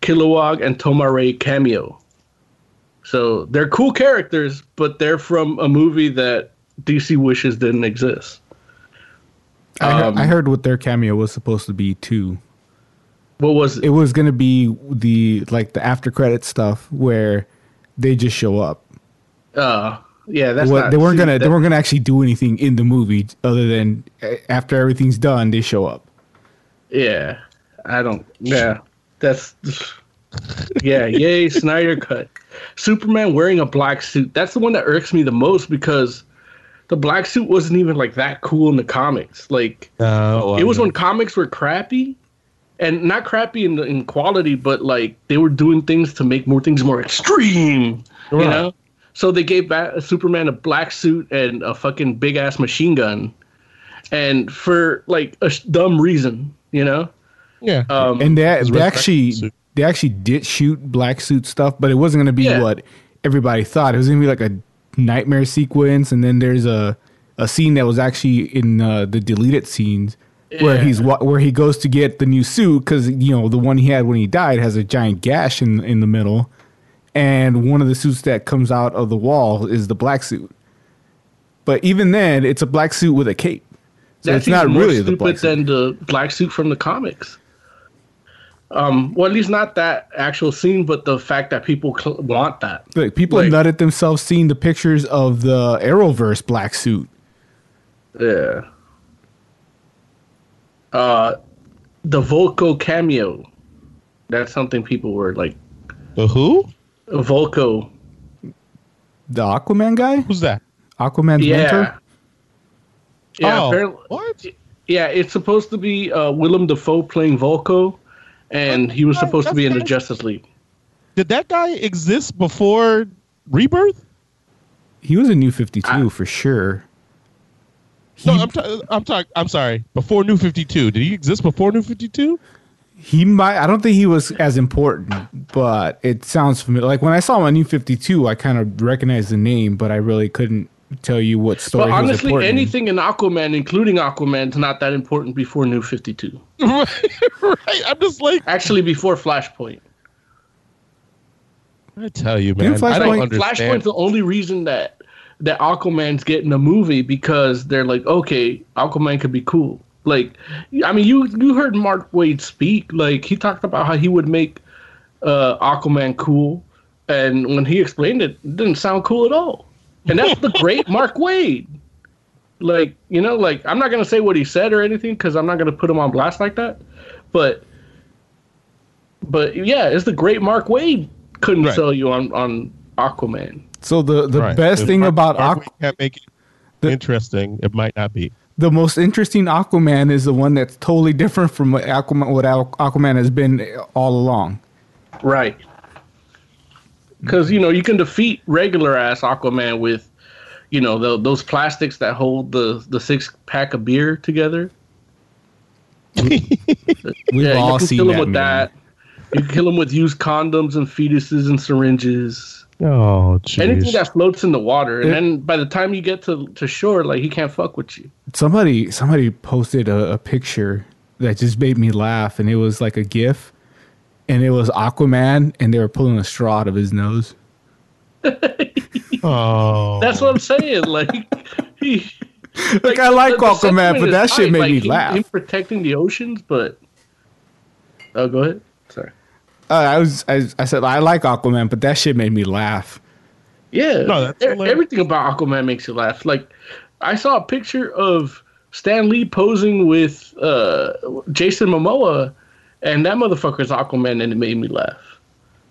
Kilowog and Tomar-Re cameo. So they're cool characters, but they're from a movie that DC wishes didn't exist. I, heard, Um, I heard what their cameo was supposed to be too. What was it? It was gonna be the like the after credit stuff where they just show up. Uh, yeah, that's What- not, they weren't see, gonna they weren't gonna actually do anything in the movie other than uh, after everything's done they show up. Yeah, I don't. Yeah, that's. Yeah, yay, Snyder cut. Superman wearing a black suit. That's the one that irks me the most because the black suit wasn't even like that cool in the comics. Like Uh, well, it was no. when comics were crappy, and not crappy in in quality, but like they were doing things to make more things more extreme. You know, so they gave Bat- Superman a black suit and a fucking big ass machine gun, and for like a sh- dumb reason, you know. Yeah. Um, and they, they actually suit. they actually did shoot black suit stuff, but it wasn't going to be Yeah. what everybody thought. It was going to be like a nightmare sequence, and then there's a a scene that was actually in uh, the deleted scenes where he's where he goes to get the new suit because you know the one he had when he died has a giant gash in in the middle, and one of the suits that comes out of the wall is the black suit. But even then, it's a black suit with a cape, so That's it's not more really the stupid black suit. than the black suit from the comics. Um, well, at least not that actual scene, but the fact that people cl- want that. Like people Like- nutted themselves seeing the pictures of the Arrowverse black suit. Yeah. Uh, the Vulko cameo. That's something people were like. The who? Vulko. The Aquaman guy? Who's that? Aquaman's Yeah. mentor? Yeah. Oh, what? yeah, it's supposed to be uh, Willem Dafoe playing Vulko, and he was supposed to be in the Justice League. Did that guy exist before Rebirth? He was in new 52 for sure. No, I'm ta- I'm talking. I'm sorry. Before New Fifty Two, did he exist before New Fifty Two? He might I don't think he was as important, but it sounds familiar. Like when I saw him on New 52, I kind of recognized the name, but I really couldn't tell you what story But he was honestly, anything in Aquaman, including Aquaman, is not that important before New Fifty Two. right. I'm just like. Actually, before Flashpoint. I tell you, man. Didn't I don't understand. Flashpoint's the only reason that that Aquaman's getting a movie because they're like, okay, Aquaman could be cool. Like, I mean, you you heard Mark Waid speak. Like, he talked about how he would make uh, Aquaman cool, and when he explained it, it didn't sound cool at all. And that's the great Mark Waid. Like, you know, like I'm not gonna say what he said or anything because I'm not gonna put him on blast like that. But, but yeah, it's the great Mark Waid couldn't Right. sell you on on Aquaman. So the the Right. best If thing Mark- about Mark Aqu- can't make it interesting. It might not be. the most interesting Aquaman is the one that's totally different from what Aquaman, what Aquaman has been all along. Right. Because you know you can defeat regular ass Aquaman with, you know, the, those plastics that hold the the six pack of beer together. We've yeah, all you can seen kill that. him with movie. that. You can kill him with used condoms and fetuses and syringes. Oh, jeez. Anything that floats in the water, and It- then by the time you get to, to shore, like he can't fuck with you. somebody somebody posted a, a picture that just made me laugh and it was like a gif and it was aquaman and they were pulling a straw out of his nose Oh, That's what I'm saying. Like he. like i like the- the aquaman sentiment but is that shit made like, me he- laugh Him protecting the oceans, but. Oh, go ahead. Sorry. uh, i was I, I said i like aquaman but that shit made me laugh Yeah, No, that's everything about Aquaman makes you laugh. Like, I saw a picture of Stan Lee posing with uh, Jason Momoa, and that motherfucker's Aquaman, and it made me laugh.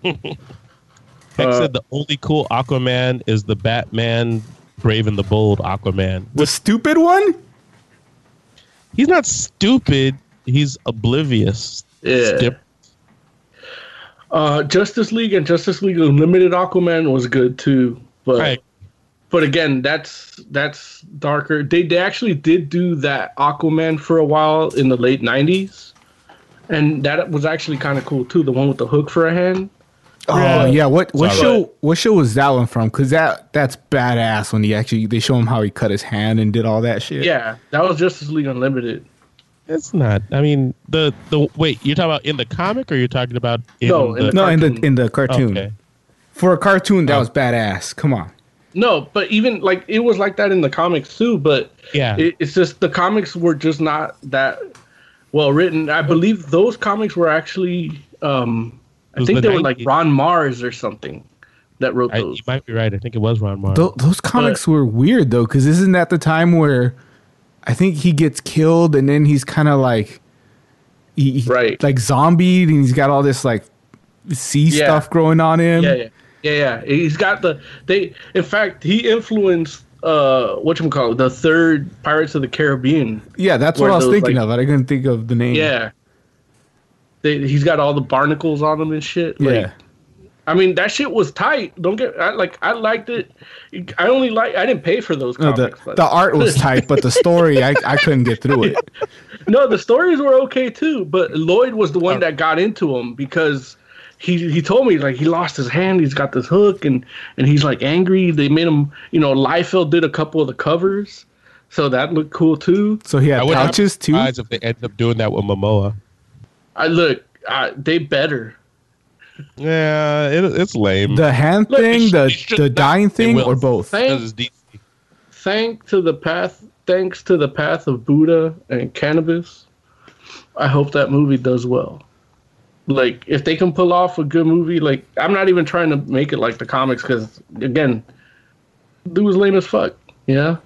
Heck uh, said the only cool Aquaman is the Batman Brave and the Bold Aquaman. the stupid one He's not stupid. He's oblivious. Yeah. Skip. Uh, Justice League and Justice League Unlimited Aquaman was good too, but Right. but again, that's that's darker. They they actually did do that Aquaman for a while in the late '90s, and that was actually kind of cool too. The one with the hook for a hand. oh yeah what what Sorry. show what show was that one from because that that's badass when he actually they show him how he cut his hand and did all that shit Yeah, that was Justice League Unlimited. It's not. I mean, the the wait. You're talking about in the comic, or you're talking about in No, in the, the no in the cartoon. in the cartoon Okay. for a cartoon that Oh. was badass come on No, but even like it was like that in the comics too. But Yeah. it, it's just the comics were just not that well written. I believe those comics were actually. um I think the they were like Ron Marz or something that wrote I, those. you might be right. I think it was Ron Marz. Th- those comics were weird though, because isn't that the time where I think he gets killed and then he's kind of like, he, Right. like zombied and he's got all this like sea Yeah. stuff growing on him. Yeah, yeah, yeah, yeah. He's got the they. In fact, he influenced uh what you call the third Pirates of the Caribbean. Yeah, that's what I was those, thinking like- of. I couldn't think of the name. Yeah. They, he's got all the barnacles on him and shit. Like, Yeah. I mean that shit was tight. Don't get I, like I liked it. I only like I didn't pay for those No, comics. the, but- the art was tight, but the story, I, I couldn't get through it. no, the stories were okay too. But Lloyd was the one uh, that got into them because he he told me like he lost his hand. He's got this hook and and he's like angry. They made him you know Liefeld did a couple of the covers, so that looked cool too. So he had would pouches too. Surprised if they end up doing that with Momoa. I look, I, they better. Yeah, it, it's lame. The hand Look, thing, the should- the dying thing, or both. Thank Because thank to the path thanks to the path of buddha and cannabis i hope that movie does well like if they can pull off a good movie like i'm not even trying to make it like the comics because again dude was lame as fuck yeah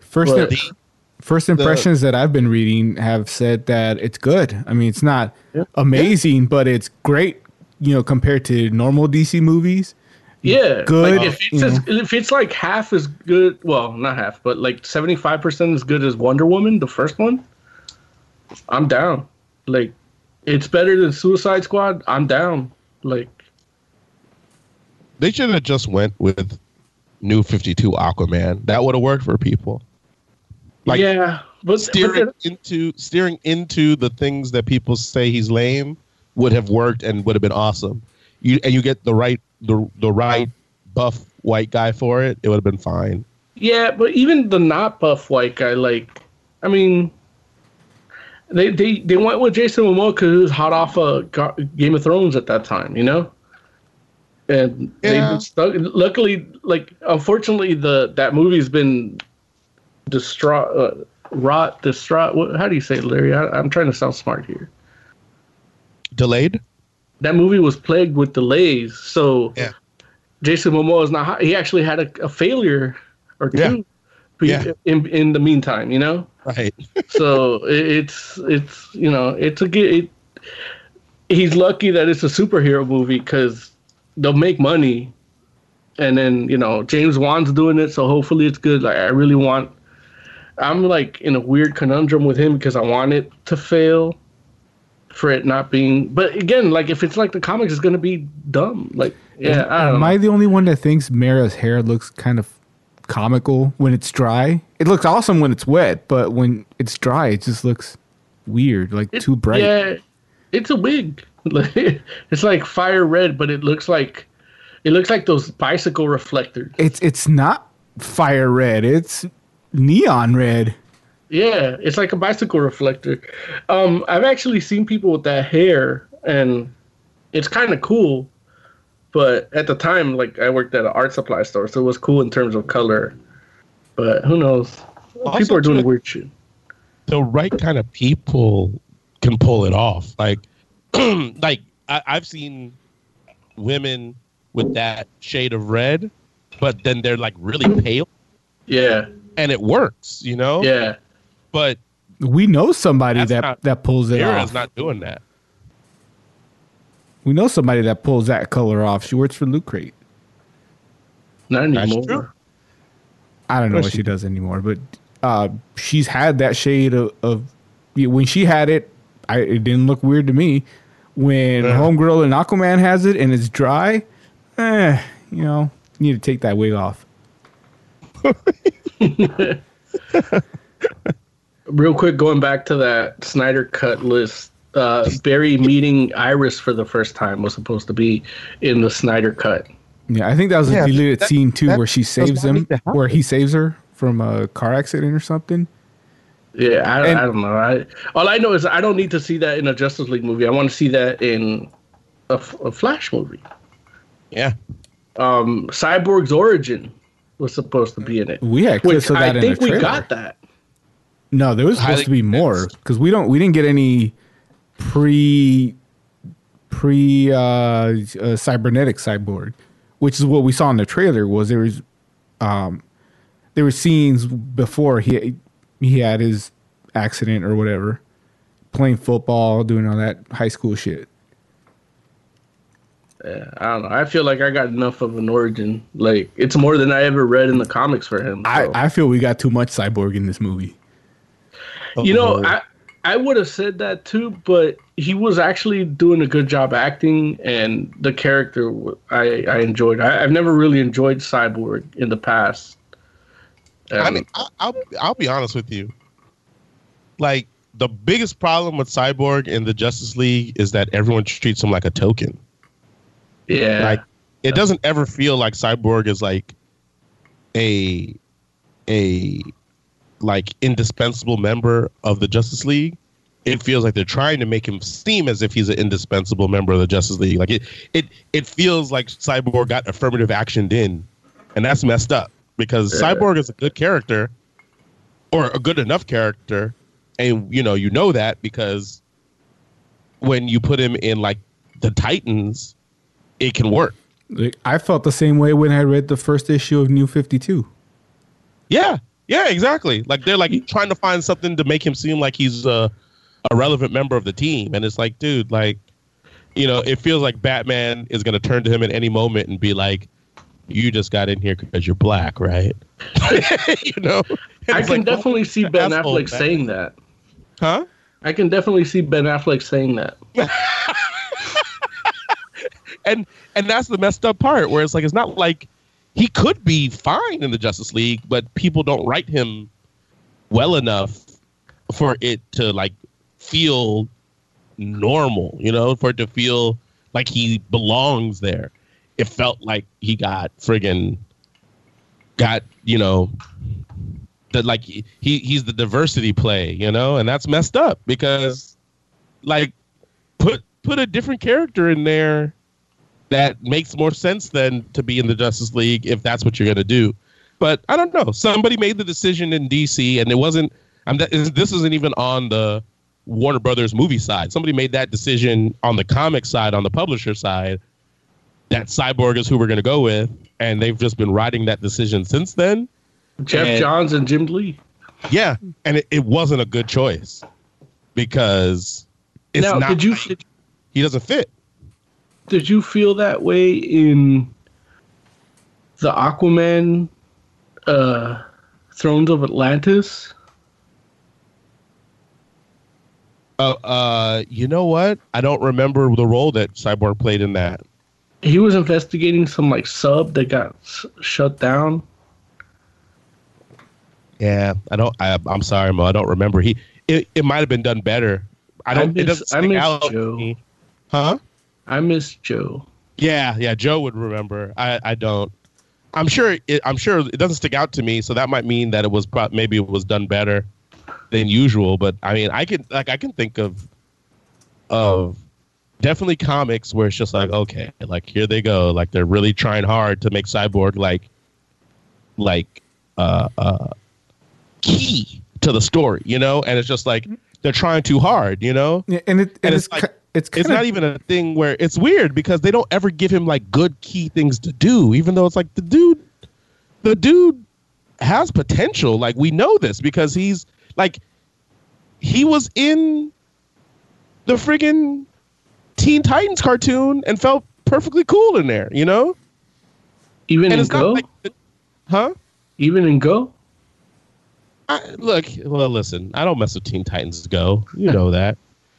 First, But- im- first impressions that I've been reading have said that it's good. I mean, it's not amazing, but it's great. You know, compared to normal DC movies. yeah Good, like if it's as, if it's like half as good well not half but like 75% as good as wonder woman the first one i'm down like it's better than suicide squad i'm down like They should have just went with New Fifty Two Aquaman. That would have worked for people. Like yeah but, but steering then- into steering into the things that people say he's lame would have worked and would have been awesome. You and you get the right the the right buff white guy for it, it would have been fine. Yeah, but even the not buff white guy, like, I mean, they they, they went with Jason Momoa because he was hot off of Game of Thrones at that time, you know. And Yeah. they stuck. Luckily, like, unfortunately, the that movie's been distraught, uh, rot, distraught. What, how do you say, it, Larry? I, I'm trying to sound smart here. Delayed? That movie was plagued with delays, so Yeah. Jason Momoa is not. He actually had a, a failure or two. Yeah. Yeah. In in the meantime, you know. Right. so it- it's it's you know it's a good. It, he's lucky that it's a superhero movie because they'll make money, and then you know James Wan's doing it, so hopefully it's good. Like I really want. I'm like in a weird conundrum with him because I want it to fail, for it not being. But again, like if it's like the comics, it's gonna be dumb. Like yeah, I don't Am know. I the only one that thinks Mera's hair looks kind of comical when it's dry? It looks awesome when it's wet, but when it's dry, it just looks weird, like It- too bright. Yeah, it's a wig. it's like fire red, but it looks like it looks like those bicycle reflectors. It's it's not fire red. It's neon red. Yeah, it's like a bicycle reflector. Um, I've actually seen people with that hair, and it's kind of cool. But at the time, like I worked at an art supply store, so it was cool in terms of color. But who knows? Also, people are doing too- weird shit. the right kind of people can pull it off. Like, like I, I've seen women with that shade of red, but then they're like really pale, Yeah, and it works, you know. yeah. But We know somebody that not- that pulls it Mera's off. not doing that. we know somebody that pulls that color off. She works for Loot Crate. Not That's anymore. true. I don't know what she? she does anymore, but uh, she's had that shade of, of yeah, when she had it. I, it didn't look weird to me. When Yeah. Homegirl and Aquaman has it and it's dry, eh, you know, you need to take that wig off. Real quick, going back to that Snyder cut list, uh, Barry meeting Iris for the first time was supposed to be in the Snyder cut. Yeah, I think that was Yeah, a deleted that- scene too, where she saves him, need to happen. where he saves her from a car accident or something. Yeah, I, And- I don't know. I, all I know is I don't need to see that in a Justice League movie. I want to see that in a Flash movie. Yeah. Um, Cyborg's origin was supposed to be in it, We actually clips which of that I in think the we got that. No, there was supposed to be more because we don't we didn't get any pre pre uh, uh, cybernetic cyborg, which is what we saw in the trailer. Was there was um there were scenes before he he had his accident or whatever, playing football, doing all that high school shit. Yeah, I don't know. I feel like I got enough of an origin. Like it's more than I ever read in the comics for him. so. I, I feel we got too much cyborg in this movie. You know, I I would have said that too, but he was actually doing a good job acting, and the character I I enjoyed. I, I've never really enjoyed Cyborg in the past. I Um, mean, I, I'll I'll be honest with you. Like the biggest problem with Cyborg in the Justice League is that everyone treats him like a token. yeah, Like it doesn't ever feel like Cyborg is like a a like indispensable member of the Justice League. It feels like they're trying to make him seem as if he's an indispensable member of the Justice League. Like it it it feels like Cyborg got affirmative actioned in, and that's messed up because Yeah. Cyborg is a good character or a good enough character, and you know you know that because when you put him in like the Titans, it can work. Like, I felt the same way when I read the first issue of New Fifty Two. Yeah, yeah, exactly. Like they're like trying to find something to make him seem like he's a, a relevant member of the team, and it's like, dude, like, you know, it feels like Batman is going to turn to him at any moment and be like, "You just got in here because you're black, right?" you know, And I can like, definitely see Ben Affleck man. saying that. huh? I can definitely see Ben Affleck saying that. and and that's the messed up part where it's like it's not like he could be fine in the Justice League, but people don't write him well enough for it to like feel normal, you know, for it to feel like he belongs there. It felt like he got friggin' got, you know, that like he he's the diversity play, you know, and that's messed up because like put put a different character in there that makes more sense than to be in the Justice League if that's what you're going to do. But I don't know. Somebody made the decision in DC, and it wasn't. I'm. This isn't even on the Warner Brothers movie side. Somebody made that decision on the comic side, on the publisher side, that Cyborg is who we're going to go with, and they've just been riding that decision since then. Geoff And- Johns and Jim Lee. Yeah, and it, it wasn't a good choice because it's now, not. did you he doesn't fit. Did you feel that way in the Aquaman uh, Thrones of Atlantis? Uh, uh, you know what? I don't remember the role that Cyborg played in that. He was investigating some like sub that got s- shut down. Yeah, I don't. I, I'm sorry, Mo. I don't remember. He. It, it might have been done better. I don't. miss- it doesn't I stick miss out. Joe. Huh? I miss Joe. Yeah, yeah. Joe would remember. I. I don't. I'm sure. It, I'm sure it doesn't stick out to me. So that might mean that it was pro- maybe it was done better than usual. But I mean, I can like I can think of of definitely comics where it's just like okay, like here they go, like they're really trying hard to make Cyborg like like uh uh key to the story, you know, and it's just like they're trying too hard, you know. Yeah, and it and, And it's it's like- ki- it's It's kinda- not even a thing where it's weird because they don't ever give him like good key things to do, even though it's like the dude, the dude has potential. Like we know this because he's like he was in the friggin' Teen Titans cartoon and felt perfectly cool in there, you know. Even And in Go, like, huh? even in Go. I, look, well, listen, I don't mess with Teen Titans Go. You know that.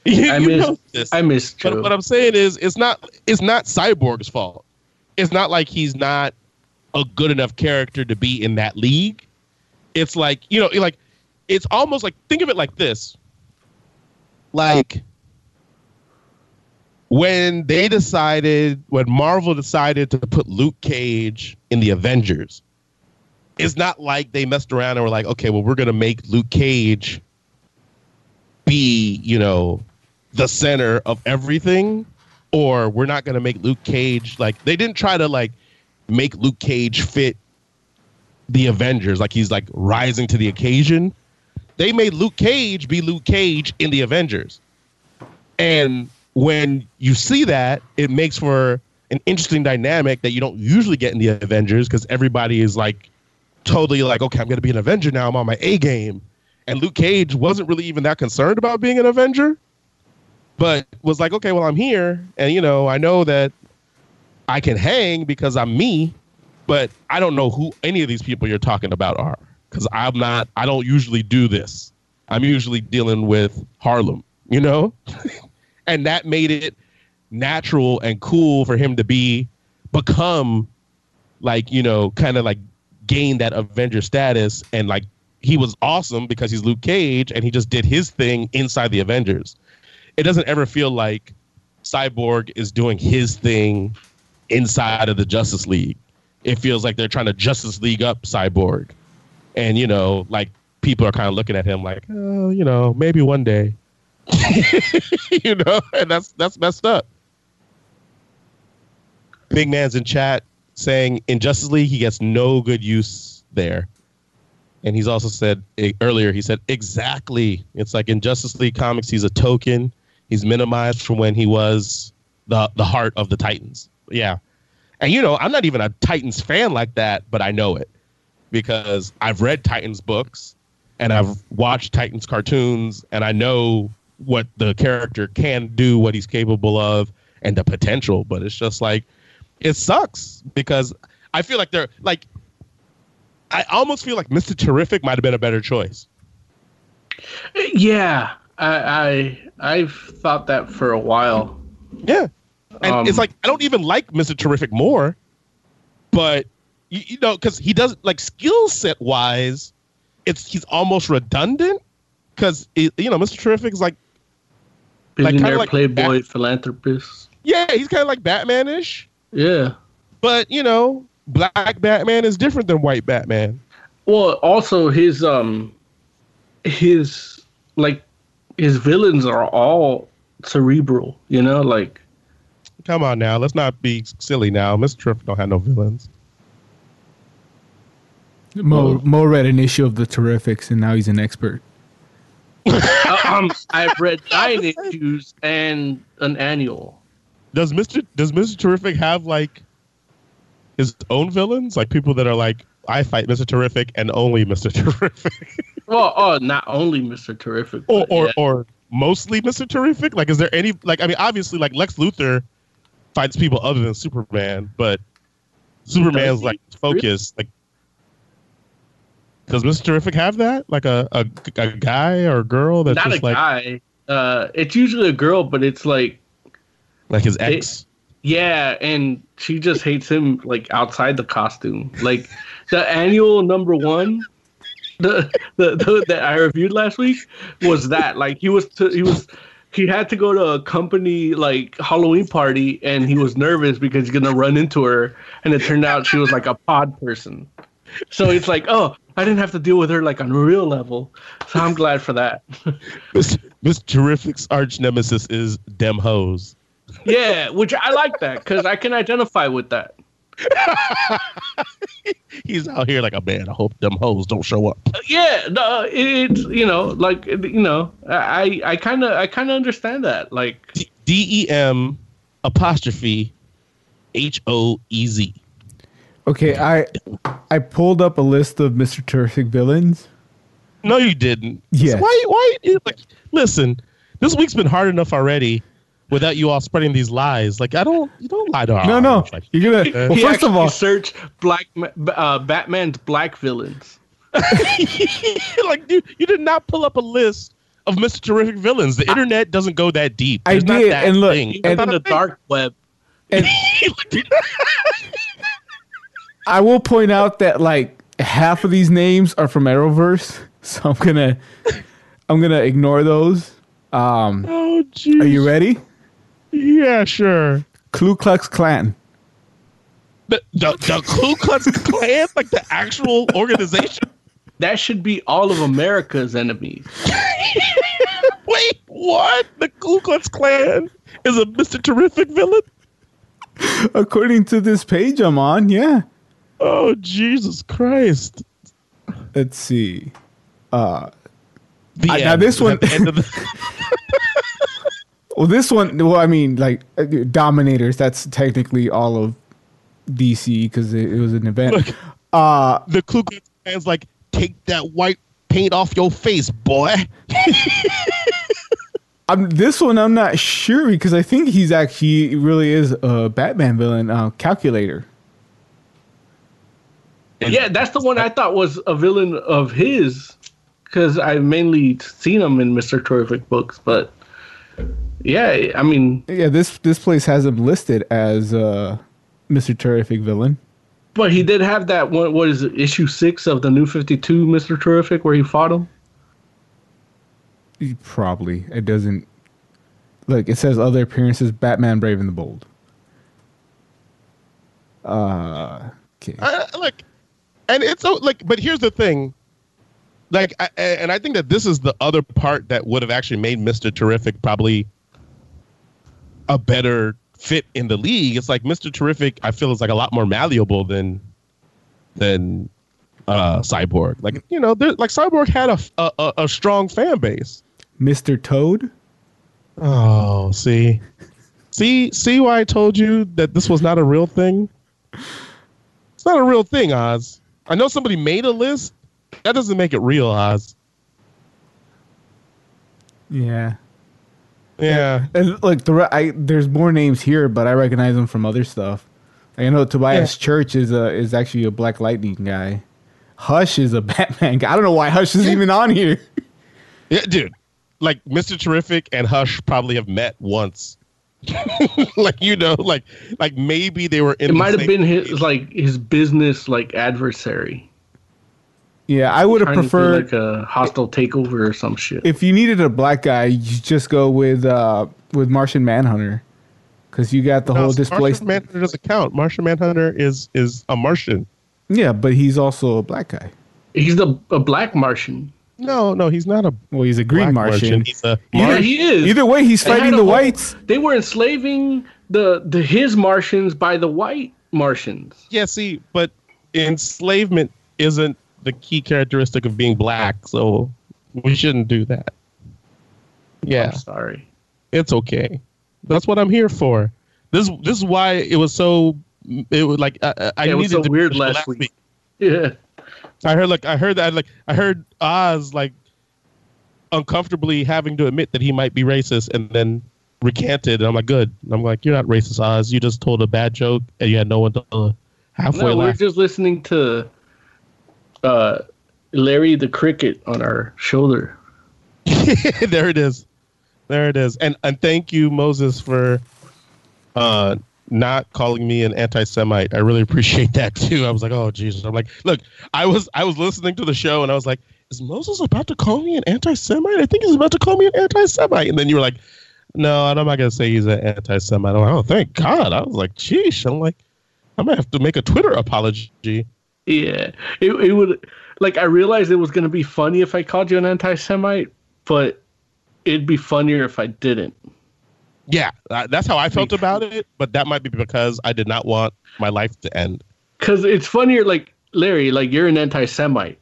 You, I miss know this. I miss Joe. But what I'm saying is, it's not it's not Cyborg's fault. It's not like he's not a good enough character to be in that league. It's like you know, like it's almost like think of it like this. Like when they decided, when Marvel decided to put Luke Cage in the Avengers, it's not like they messed around and were like, okay, well, we're gonna make Luke Cage be, you know, the center of everything, or we're not gonna make Luke Cage like they didn't try to like make Luke Cage fit the Avengers, like he's like rising to the occasion. They made Luke Cage be Luke Cage in the Avengers. And when you see that, it makes for an interesting dynamic that you don't usually get in the Avengers because everybody is like totally like, okay, I'm going to be an Avenger now. I'm on my A game. And Luke Cage wasn't really even that concerned about being an Avenger, but was like, okay, well, I'm here. And, you know, I know that I can hang because I'm me, but I don't know who any of these people you're talking about are because I'm not, I don't usually do this. I'm usually dealing with Harlem, you know? and that made it natural and cool for him to be become like you know kind of like gain that Avenger status and like he was awesome because he's Luke Cage and he just did his thing inside the Avengers. It doesn't ever feel like Cyborg is doing his thing inside of the Justice League. It feels like they're trying to Justice League up Cyborg. And you know, like people are kind of looking at him like, oh, you know, maybe one day. you know, and that's that's messed up. Big man's in chat saying in Justice League he gets no good use there. And he's also said eh, earlier, he said, exactly. It's like in Justice League comics, he's a token. He's minimized from when he was the the heart of the Titans. Yeah. And you know, I'm not even a Titans fan like that, but I know it because I've read Titans books and I've watched Titans cartoons and I know what the character can do, what he's capable of, and the potential. But it's just like it sucks because I feel like they're like I almost feel like Mr. Terrific might have been a better choice. Yeah, I, I I've thought that for a while. Yeah, and Um, it's like I don't even like Mr. Terrific more, but you, you know because he does like skill set wise, it's he's almost redundant because you know Mr. Terrific is like like, Billionaire like playboy philanthropist. yeah he's kind of like Batman-ish, Yeah. but you know black Batman is different than white Batman. Well, also his um his like his villains are all cerebral, you know, like Come on now, let's not be silly now. Mr. Terrific don't have no villains. Mo, Mo read an issue of the Terrifics, and now he's an expert. uh, um I've read nine issues and an annual. Does Mr. Does Mr. Terrific have like his own villains, like people that are like, I fight Mr. Terrific and only Mr. Terrific, Well, oh, not only Mr. Terrific, or or, yeah. or mostly Mr. Terrific? Like, is there any like? I mean, obviously, like Lex Luthor fights people other than Superman, but Superman's like focus. Like, does Mr. Terrific have that? Like a a, a guy or a girl that's not a like guy. Uh, it's usually a girl, but it's like like his ex? Yeah, and she just hates him like outside the costume. Like the annual number one, the the, the that I reviewed last week was that like he was to, he was he had to go to a company like Halloween party and he was nervous because he's gonna run into her and it turned out she was like a pod person. So it's like, oh, I didn't have to deal with her like on a real level. So I'm glad for that. Mr. Mr. Terrific's arch nemesis is dem hoes. yeah, which I like that because I can identify with that. He's out here like a man. I hope them hoes don't show up. Uh, yeah no it- it's you know like you know i i kind of i kind of understand that like D E M apostrophe H O E Z. Okay, I I pulled up a list of Mr. Terrific villains. No, you didn't. Yes. Why? Why? Like, listen, this week's been hard enough already without you all spreading these lies. Like, I don't. You don't lie to our No, no, audience like- you're gonna. Well, he first of actually all, search black Ma- uh, batman's black villains like you, you did not pull up a list of Mr. Terrific villains. The internet doesn't go that deep. I There's not did, that and look, thing. Even That's in not the thing. dark web and I will point out that like half of these names are from Arrowverse, so I'm gonna I'm gonna ignore those. Um, Oh, jeez. are you ready? Yeah, sure. Ku Klux Klan. The, the, the Ku Klux Klan, like the actual organization. that should be all of america's enemies Wait, what? The Ku Klux Klan is a Mr. Terrific villain? According to this page I'm on, yeah. Oh, Jesus Christ. Let's see. Uh, The I- now end. this Is one- that the end of the- well, this one. Well, I mean, like uh, Dominators. That's technically all of DC because it, it was an event. Uh, the Ku Klux Klan's like, take that white paint off your face, boy. I'm, this one I'm not sure because I think he's actually he really is a Batman villain. Uh, Calculator. yeah that's the one i thought was a villain of his because I've mainly seen him in mr terrific books but Yeah, I mean, Yeah, this this place has him listed as uh, Mr. Terrific villain. but he did have that one. What is it, issue six of the New Fifty Two, Mister Terrific, where he fought him. Probably it doesn't. Look, it says other appearances: Batman, Brave and the Bold. Uh, okay. I, I- like, and it's so like, but here's the thing, like, I, and I think that this is the other part that would have actually made Mister Terrific probably a better fit in the league. It's like Mister Terrific, I feel is like a lot more malleable than than uh Cyborg. Like, you know, there, like Cyborg had a, a a- a strong fan base. Mr. Toad. Oh, see, see, see why I told you that this was not a real thing. It's not a real thing, Oz. I know somebody made a list. That doesn't make it real, Oz. Yeah. Yeah. And look, the re- I, there's more names here, but I recognize them from other stuff. Like, I know Tobias Church is a is actually a Black Lightning guy. Hush is a Batman guy. I don't know why Hush is even on here. Yeah, dude. Like Mr. Terrific and Hush probably have met once. like you know, like like maybe they were in. It the might have been his like his business like adversary. Yeah, I would have Trying to do, preferred like a hostile takeover or some shit. if you needed a black guy, you just go with uh with Martian Manhunter, because you got the No, whole Martian displaced. Manhunter doesn't count. Martian Manhunter is is a Martian. Yeah, but he's also a black guy. He's the a black Martian. No, no, he's not a. Well, he's a green Black Martian. Martian. He's a Yeah, Either, he is. either way, he's fighting the whole- whites. They were enslaving the the his Martians by the white Martians. Yeah, see, but enslavement isn't the key characteristic of being black, so we shouldn't do that. Yeah, I'm sorry. it's okay. That's what I'm here for. This this is why it was so. It was like I, I it was needed so to weird push last week. Yeah. I heard like I heard that like I heard Oz like uncomfortably having to admit that he might be racist, and then recanted. And I'm like, good. And I'm like, you're not racist, Oz. You just told a bad joke, and you had no one to uh, halfway No, we're just listening to uh Larry the Cricket on our shoulder. there it is. There it is. And and thank you, Moses, for uh not calling me an anti-Semite. I really appreciate that too. I was like, oh Jesus. I'm like, look, I was I was listening to the show and I was like, is Moses about to call me an anti-Semite? I think he's about to call me an anti-Semite. And then you were like, no, I'm not gonna say he's an anti-Semite. I'm like, oh thank God. I was like, sheesh. I'm like, I'm gonna have to make a Twitter apology. Yeah. It it would like I realized it was gonna be funny if I called you an anti Semite, but it'd be funnier if I didn't. Yeah, that's how I felt about it. But that might be because I did not want my life to end. Cause it's funnier like Larry, like you're an anti Semite.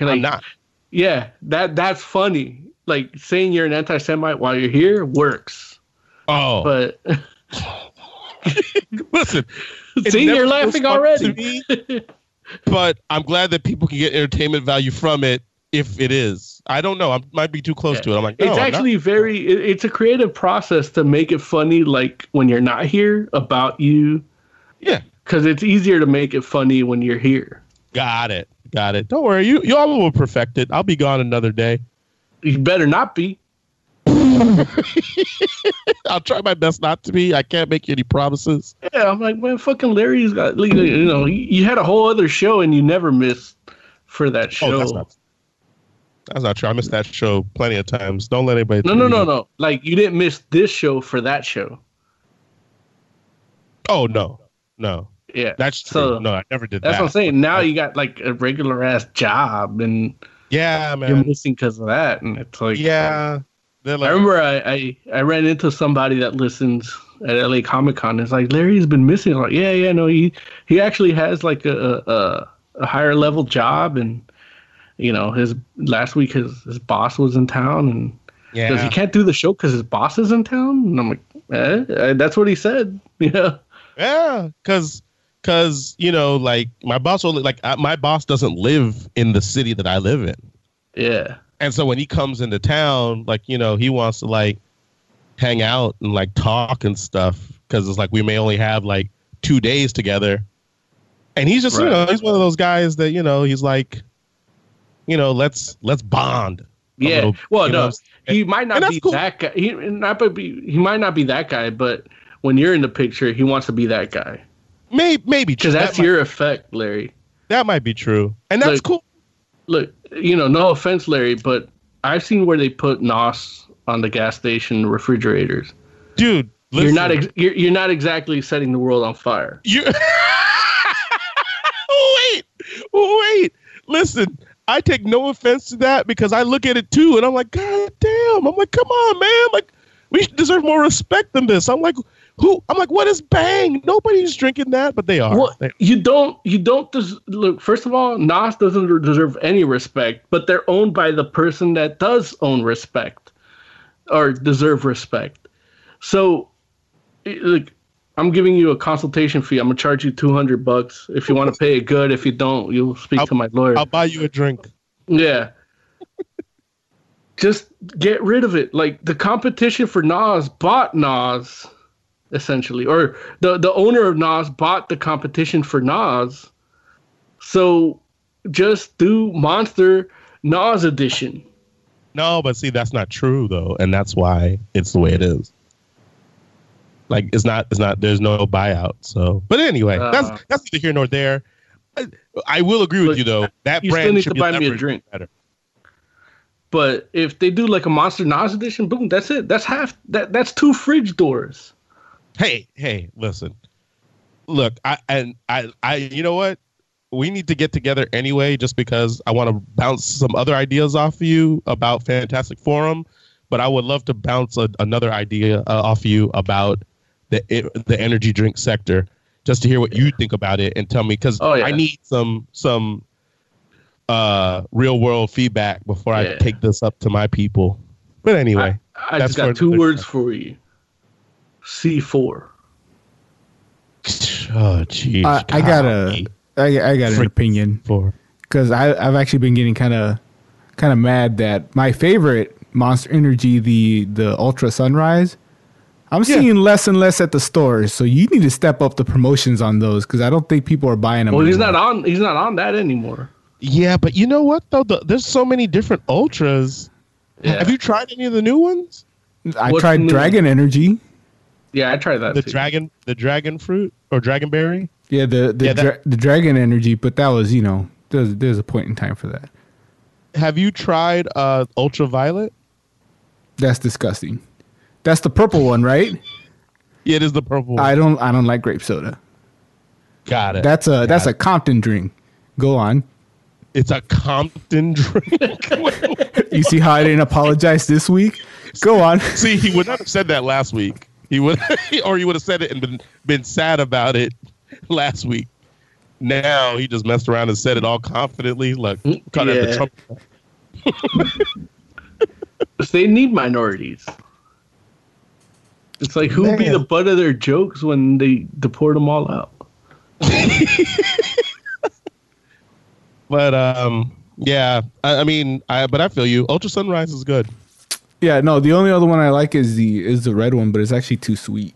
I'm not. Yeah, that that's funny. Like saying you're an anti Semite while you're here works. Oh, But listen, see you're laughing already. but I'm glad that people can get entertainment value from it if it is. I don't know. I might be too close to it. I'm like, no, it's I'm not. actually very it, it's a creative process to make it funny like when you're not here about you yeah. because it's easier to make it funny when you're here Got it. Got it. Don't worry. You you all will perfect it. I'll be gone another day. you better not be I'll try my best not to be. I can't make any promises. yeah i'm like man fucking larry's got like, you know you had a whole other show and you never missed for that show Oh, that's not. That's not true. I missed that show plenty of times. Don't let anybody. no no you no no like you didn't miss this show for that show Oh no, no. yeah That's true. So, no, I never did that. that's that. what i'm saying now you got like a regular ass job and Yeah, you're missing because of that and it's like Yeah. They're I remember I, I, I ran into somebody that listens at LA Comic Con. It's like Larry's been missing. I'm like, yeah, yeah, no, he he actually has like a a, a higher level job, and you know, his last week his his boss was in town, and yeah. he can't do the show because his boss is in town. And I'm like, eh, that's what he said. Yeah, Yeah, because because you know, like my boss will like I, my boss doesn't live in the city that I live in, yeah, and so when he comes into town, like you know, he wants to like hang out and like talk and stuff because it's like we may only have like two days together, and he's just you know he's one of those guys that you know he's like, you know, let's let's bond, Yeah. little- well, no, he might not be cool. that guy. He not be. He might not be that guy, but when you're in the picture, he wants to be that guy Maybe, maybe because that's that your effect, Larry. That might be true, and that's Like- cool. Look, you know, no offense, Larry, but I've seen where they put NOS on the gas station refrigerators. Dude, listen, You're not. Ex- you're, you're not exactly setting the world on fire. You wait, wait. Listen, I take no offense to that because I look at it too, and I'm like, God damn! I'm like, come on, man! Like, we deserve more respect than this. I'm like, who? I'm like, what is Bang? Nobody's drinking that, but they are. Well, They- you don't. You don't. Des- look. First of all, NOS doesn't deserve any respect, but they're owned by the person that does own respect, or deserve respect. So, look, I'm giving you a consultation fee. I'm gonna charge you 200 bucks. If you want to pay it good, if you don't, you'll speak to my lawyer. I'll buy you a drink. Yeah. Just get rid of it. Like the competition for NOS bought NOS, essentially, or the the owner of NOS bought the competition for NOS. So just do Monster NOS edition. No, but see, that's not true though, and that's why it's the way it is. Like, it's not. It's not. There's no buyout. So, but anyway, Uh. that's that's neither here nor there. I, I will agree with you though. That you brand need should to be buy me a drink. Better. But if they do like a Monster NOS edition, boom, that's it. That's half. That that's two fridge doors. Hey, hey, listen. Look, I and I, I, you know what? We need to get together anyway, just because I want to bounce some other ideas off of you about Fantastic Forum. But I would love to bounce a, another idea uh, off of you about the it, the energy drink sector, just to hear what you think about it and tell me because Oh, yeah. I need some some uh real world feedback before I take this up to my people. But anyway, I That's just got two words time. for you. C4. oh geez, I, I got golly. a, I, I got an Freak. opinion for because I I've actually been getting kind of kind of mad that my favorite Monster Energy, the the Ultra Sunrise, I'm Yeah. seeing less and less at the stores. So you need to step up the promotions on those because I don't think people are buying them. Well, he's not on. He's not on that anymore. Yeah, but you know what though? The, there's so many different ultras. Yeah. Have you tried any of the new ones? I What's tried new? Dragon Energy. Yeah, I tried that. The too. dragon, the dragon fruit or dragon berry. Yeah, the the, Yeah, that- dra- the Dragon Energy, but that was you know there's there's a point in time for that. Have you tried uh ultraviolet? That's disgusting. That's the purple one, right? Yeah, it is the purple. one. I don't I don't like grape soda. Got it. That's a that's Got a Compton drink. Go on. it's a Compton drink. You see how I didn't apologize this week? Go on. See, he would not have said that last week. He would, or he would have said it and been been sad about it last week. Now he just messed around and said it all confidently. Look, at the Yeah. Trump. They need minorities. It's like who would be the butt of their jokes when they deport them all out? But um, yeah, I, I mean, I but I feel you. Ultra Sunrise is good. Yeah, no, the only other one I like is the is the red one, but it's actually too sweet.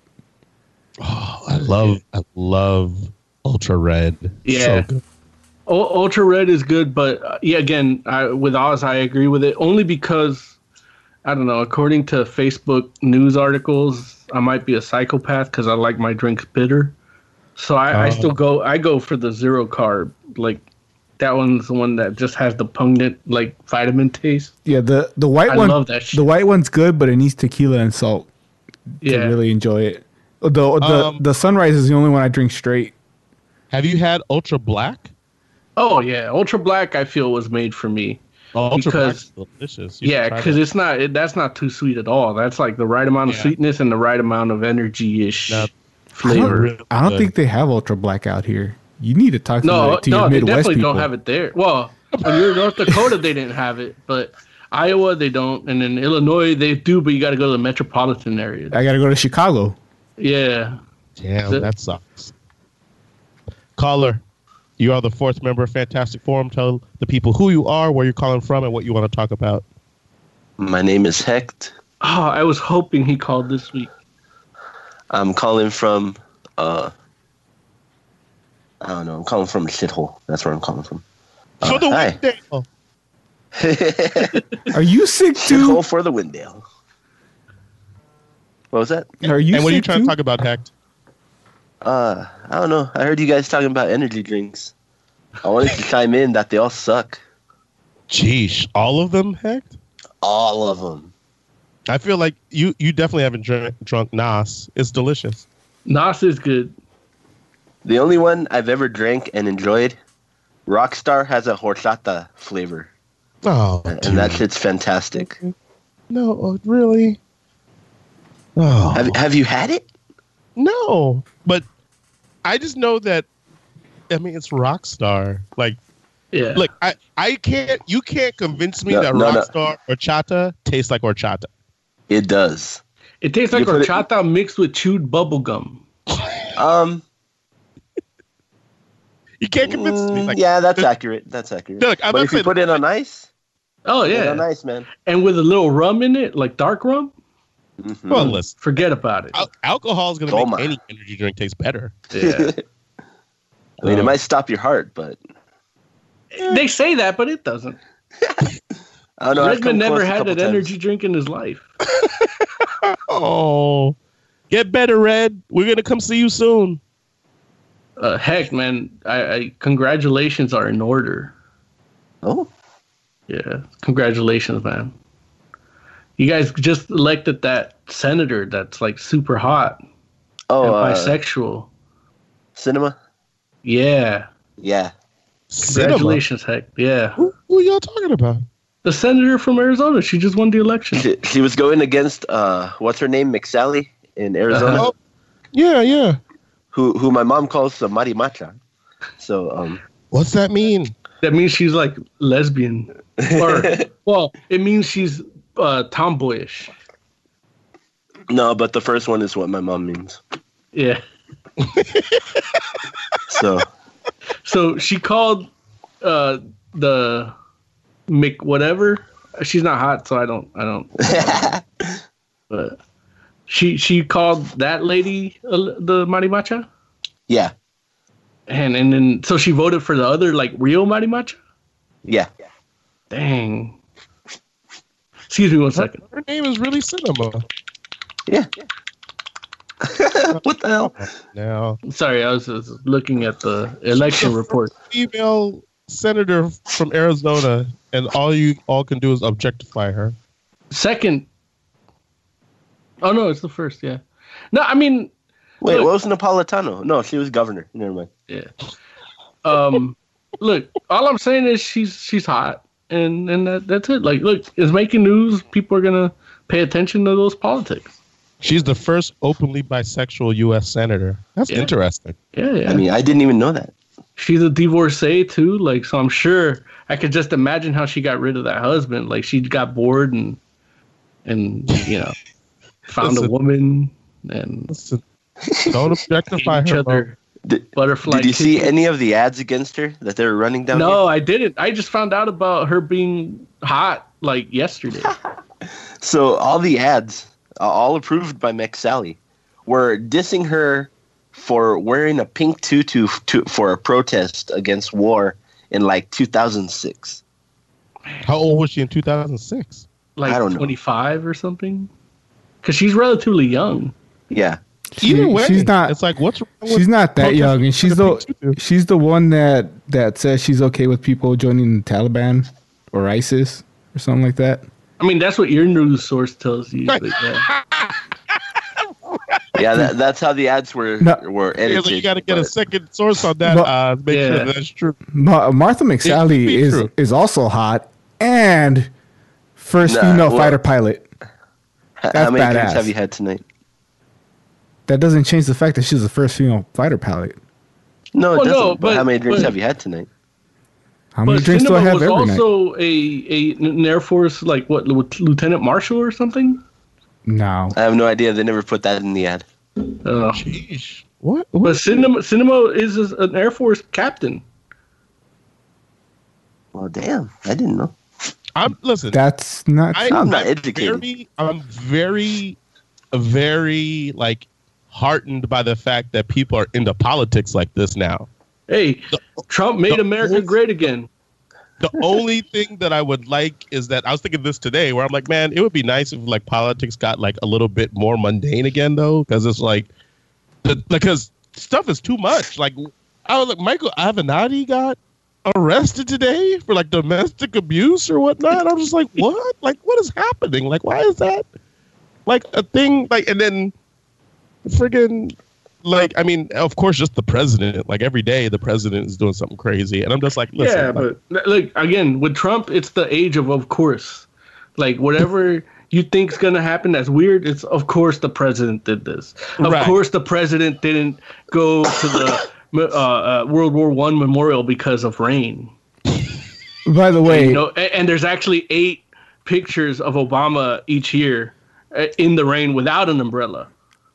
Oh, I love, I love Ultra Red. Yeah. So good. U- Ultra Red is good, but uh, yeah, again, I, with Oz, I agree with it only because I don't know. According to Facebook news articles, I might be a psychopath because I like my drinks bitter. So I, I Oh. still go. I go for the zero carb. Like that one's the one that just has the pungent like vitamin taste. Yeah, the the white I one love that shit. the white one's good, but it needs tequila and salt Yeah, to really enjoy it. The the Um, the sunrise is the only one I drink straight. Have you had Ultra Black? Oh yeah, Ultra Black. I feel was made for me. Ultra Because- delicious. You yeah, because it's not. It, that's not too sweet at all. That's like the right amount of Yeah. sweetness and the right amount of energy ish No, I don't, flavor. I don't think they have ultra black out here. You need to talk to, No, the, to no, your they definitely people. don't have it there. Well, when you're in North Dakota, they didn't have it, but Iowa they don't, and in Illinois they do, but you got to go to the metropolitan area. I got to go to Chicago. Yeah, Damn, The- that sucks. Caller, you are the fourth member of Fantastic Forum. Tell the people who you are, where you're calling from, and what you want to talk about. My name is Hecht. Oh, I was hoping he called this week. I'm calling from uh I don't know, I'm calling from a shithole. That's where I'm calling from. Uh, For the hi. weekday. Oh, Are you sick too? Hole for the Windale. What was that? Are you and what are you trying too? to talk about, Hecht? Uh, I don't know. I heard you guys talking about energy drinks. I wanted to chime in that they all suck. Jeesh, all of them, Hecht? All of them. I feel like you you definitely haven't drunk, drunk NOS. It's delicious. NOS is good. The only one I've ever drank and enjoyed, Rockstar has a horchata flavor, Oh, and that shit's fantastic. no, really? Oh, Have Have you had it? no, but I just know that. I mean, it's Rockstar. Like, Yeah. look, I I can't. You can't convince me No, that no, no. Rockstar horchata tastes like horchata. It does. it tastes like you put it- horchata mixed with chewed bubble gum. Um. You can't convince me. mm, Like, yeah, that's accurate. That's accurate. Look, I'm but if you put it on ice, Oh yeah. on ice, man. And with a little rum in it, like dark rum, Mhm. Well, listen, forget about it. al- alcohol is going to Toma. make any energy drink taste better. Yeah. I mean, it might stop your heart, but they say that, but it doesn't. I don't know. Redmond never had an times. energy drink in his life. Oh, get better, Red. We're going to come see you soon. Uh, heck, man, I, I congratulations are in order. Oh, Yeah, congratulations, man. You guys just elected that senator that's like super hot oh, and uh, bisexual. Sinema. Yeah, Yeah, Sinema. congratulations, heck. Yeah, Who, who are y'all talking about? the senator from Arizona. She just won the election. she, she was going against uh, what's her name, McSally in Arizona, Uh-huh. Oh, yeah, yeah. Who who my mom calls the marimacha. So, um, What's that mean? That means she's like lesbian, or well, it means she's uh, tomboyish. no, but the first one is what my mom means. Yeah. So, So she called uh, the Mick whatever. She's not hot, so I don't. I don't. But she she called that lady uh, the marimacha, yeah, and and then so she voted for the other like real marimacha. yeah. Dang. Excuse me one second. Her name is really Sinema. Yeah. what the hell? Now, Sorry, I was, was looking at the election report. female senator from Arizona, and all you all can do is objectify her. Second. Oh no, it's the first. Yeah. No, I mean, Wait, Look. what was Napolitano? No, she was governor. Never mind. yeah. Um, look, all I'm saying is she's she's hot, and and that, that's it. Like, look, it's making news. People are gonna pay attention to those politics. She's the first openly bisexual U.S. senator. That's Yeah. interesting. Yeah, yeah. I mean, I didn't even know that. she's a divorcee too. Like, so I'm sure I could just imagine how she got rid of that husband. Like, she got bored and and you know found a woman and Listen, don't objectify each her. other Did, butterfly. did you see any of the ads against her that they were running down? No, I didn't. I just found out about her being hot like yesterday. So all the ads, uh, all approved by McSally, were dissing her for wearing a pink tutu to, for a protest against war in like 2006. How old was she in 2006? like I don't know. 25 or something because she's relatively young Yeah. Either way, she's not. It's like what's wrong with She's not that young, and she's the she's the one that that says she's okay with people joining the Taliban or ISIS or something like that. i mean that's what your news source tells you but yeah. Yeah, that, that's how the ads were No. were Yeah, edited. so you got to get a second source on that. But- uh, make Yeah. sure that's true. Ma- Martha McSally is true. is also hot and first Nah, female well- fighter pilot. H- How That's many drinks badass. have you had tonight? That doesn't change the fact that she's the first female fighter pilot. No, it Well, doesn't. no, but, but- how many drinks but- have you had tonight? How many but drinks do I have was every night? was also a, a an air force like what lieutenant marshal or something No, I have no idea. They never put that in the ad. uh, Sheesh. What? but what? Sinema Sinema is an air force captain Well, damn, I didn't know. I'm listen. that's not. I, I'm not educated. Very, I'm very, very like heartened by the fact that people are into politics like this now. hey trump made the america old- great again the only thing that I would like is that I was thinking this today, where I'm like, man, it would be nice if like politics got like a little bit more mundane again, though, because it's like, the, because stuff is too much. Like, I was like, Michael Avenatti got arrested today for like domestic abuse or whatnot. I'm just like, what? Like, what is happening? Like, why is that like a thing? Like, and then friggin' like I mean, of course, just the president. Like every day, the president is doing something crazy, and I'm just like, listen, yeah, like, but look again with Trump, it's the age of of course. Like whatever you think's gonna happen that's weird, it's of course the president did this. Of Right. course, the president didn't go to the uh, uh, World War One memorial because of rain. By the way, You know, and, and there's actually eight pictures of Obama each year uh, in the rain without an umbrella.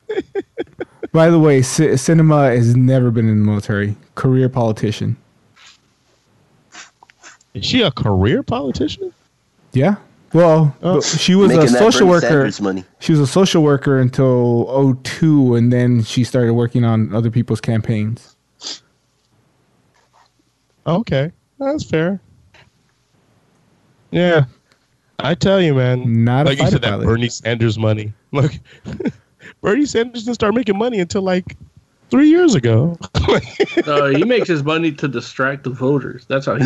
by the way, C- Sinema has never been in the military. Career politician. is she a career politician? Yeah. Well, but she was a Making that social worker. Money. She was a social worker until 02, and then she started working on other people's campaigns. Okay, that's fair. Yeah, I tell you, man. Not a like you said, that. Bernie Sanders money. Look, Bernie Sanders didn't start making money until like three years ago. Uh, he makes his money to distract the voters. That's how he.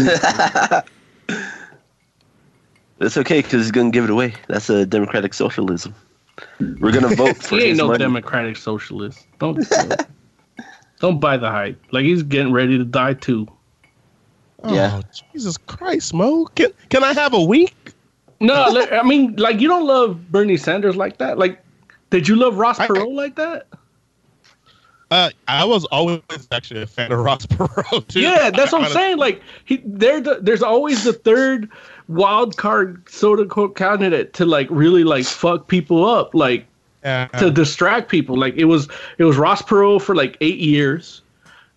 That's okay because he's gonna give it away. That's a democratic socialism. We're gonna vote for he ain't his no money. democratic socialist. Don't don't buy the hype. Like he's getting ready to die too. Yeah. Oh, Jesus Christ, Mo. Can can I have a week? No, I mean, like you don't love Bernie Sanders like that. Like, did you love Ross Perot like that? Uh, I was always actually a fan of Ross Perot too. Yeah, that's what I'm saying. Like, he, there, the, there's always the third wild card soda quote candidate to like really like fuck people up, like Yeah. to distract people. Like it was, it was Ross Perot for like eight years.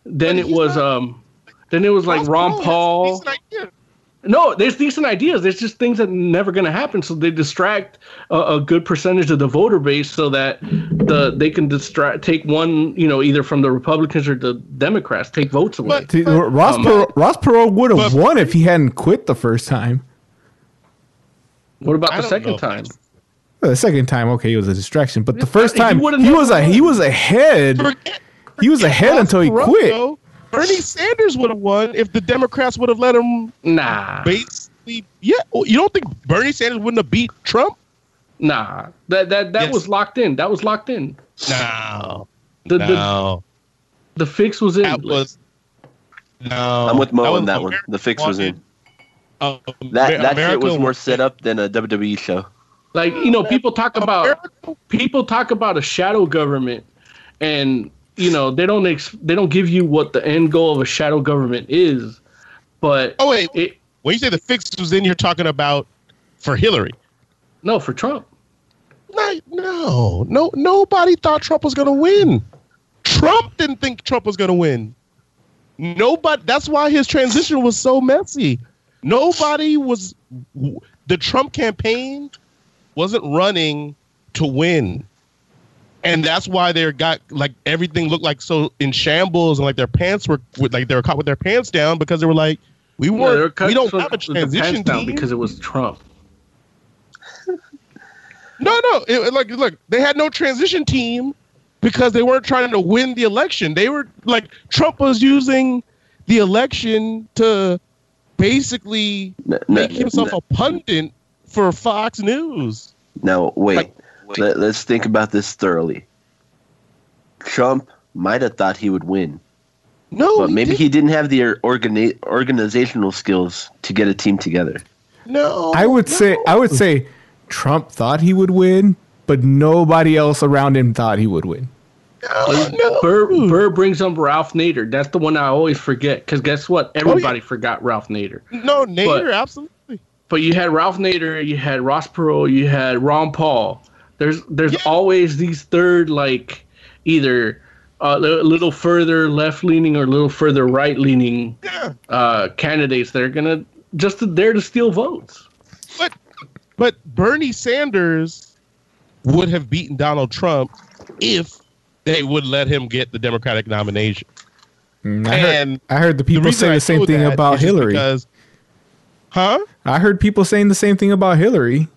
Then it was, um, then it was like Ross Ron Perot has Paul. No, there's decent ideas. There's just things that are never going to happen. So they distract a, a good percentage of the voter base so that the they can distract take one, you know, either from the Republicans or the Democrats, take votes away. But- See, Ross, um, Perot, Ross Perot would have won if he hadn't quit the first time. what about I the second know. time? Well, the second time, okay, it was a distraction, but the first time would've he was a he was ahead. Forget- He was ahead Ross until he Perot, quit. though. Bernie Sanders would have won if the Democrats would have let him Nah, basically. Yeah, you don't think Bernie Sanders wouldn't have beat Trump? nah. That that that Yes. was locked in. That was locked in. No, The the, no, the fix was in. that was no. I'm with Mo was on that one. The fix was in. uh, That that America shit was more set up than a WWE show. like you know people talk about people talk about a shadow government and you know they don't ex- they don't give you what the end goal of a shadow government is but Oh wait, it when you say the fix was in, you're talking about for Hillary. no for Trump No, no, no. Nobody thought Trump was going to win. Trump didn't think Trump was going to win. Nobody. That's why his transition was so messy. Nobody was. The Trump campaign wasn't running to win, and that's why they got like everything looked like so in shambles and like their pants were like they were caught with their pants down because they were like we Yeah, they were weren't cut we don't have a with the pants transition down team because it was Trump No, no. It, it- like, look, they had no transition team because they weren't trying to win the election. They were like Trump was using the election to basically N- n- make himself n- a pundit for Fox News. No, wait, Like- Let, let's think about this thoroughly. Trump might have thought he would win, No, but maybe didn't. he didn't have the organi- organizational skills to get a team together. No, I would no. say I would say Trump thought he would win, but nobody else around him thought he would win. no, no. Burr, Burr brings up Ralph Nader that's the one I always forget because guess what oh, everybody forgot Ralph Nader no, Nader, But- absolutely. but you had Ralph Nader, you had Ross Perot, you had Ron Paul. There's there's Yeah. always these third like either uh, a little further left leaning or a little further right leaning Yeah, uh, candidates that are gonna just to, there to steal votes. but but Bernie Sanders would have beaten Donald Trump if they would let him get the Democratic nomination. Mm, I heard, And I heard the people reason say I the same thing about Hillary. Because Huh? I heard people saying the same thing about Hillary.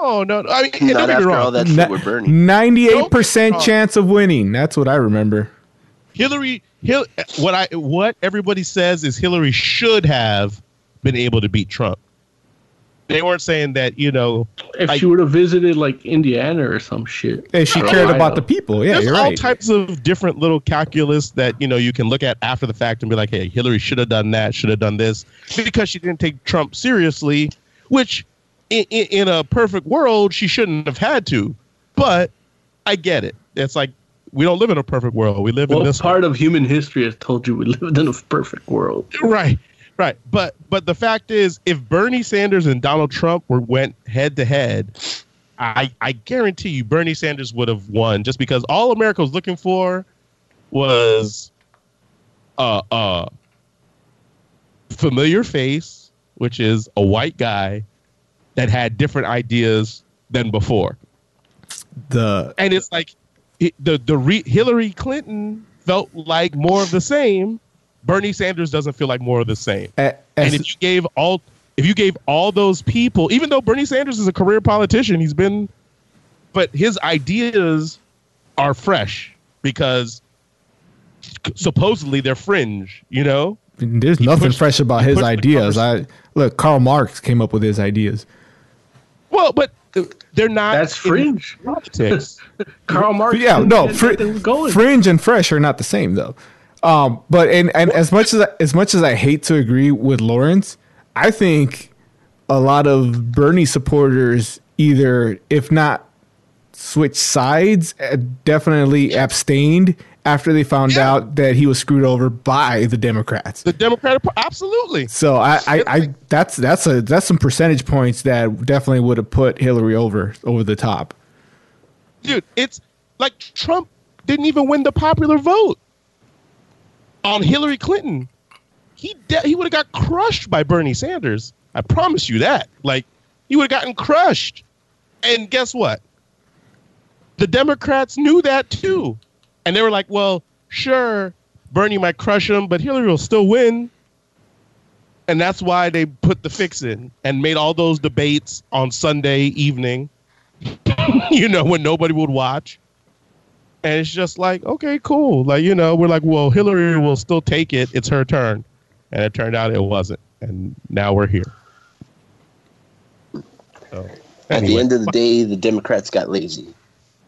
No, no. no. I mean, and don't get me after wrong. all that shit with Bernie. Ninety-eight percent chance of winning. That's what I remember. Hillary, Hil- what I what everybody says is Hillary should have been able to beat Trump. They weren't saying that you know. If like, she would have visited like Indiana or some shit. If she cared about the people, yeah, there's you're all right. types of different little calculus that you know you can look at after the fact and be like, hey, Hillary should have done that, should have done this, because she didn't take Trump seriously, which in, in, in a perfect world she shouldn't have had to. But I get it. It's like we don't live in a perfect world. We live in this part of human history has told you we lived in a perfect world. right right but but the fact is if bernie sanders and donald trump were went head to head i i guarantee you bernie sanders would have won just because all america was looking for was a uh familiar face which is a white guy that had different ideas than before The and it's like it, the the re- Hillary Clinton felt like more of the same. Bernie Sanders doesn't feel like more of the same. a- and if you gave all if you gave all those people, even though Bernie Sanders is a career politician, he's been, but his ideas are fresh because supposedly they're fringe. You know, there's nothing pushed- fresh about his ideas. I look, Karl Marx came up with his ideas. Well, but they're not. That's fringe. politics. Karl Marx. yeah, no, fr- fringe and fresh are not the same though. Um, but and, and as much as I, as much as I hate to agree with Lawrence, I think a lot of Bernie supporters either, if not switch sides, uh, definitely abstained after they found Yeah. out that he was screwed over by the Democrats. the Democratic, absolutely. So I, I, I that's that's a that's some percentage points that definitely would have put Hillary over over the top. dude, it's like Trump didn't even win the popular vote on Hillary Clinton. He de- he would have got crushed by Bernie Sanders. I promise you that. Like he would have gotten crushed. And guess what? The Democrats knew that too. And they were like, "Well, sure, Bernie might crush him, but Hillary will still win." And that's why they put the fix in and made all those debates on Sunday evening you know, when nobody would watch. And it's just like, okay, cool. Like, you know, we're like, well, Hillary will still take it. It's her turn. And it turned out it wasn't. And now we're here. So, At the end of the day, the Democrats got lazy.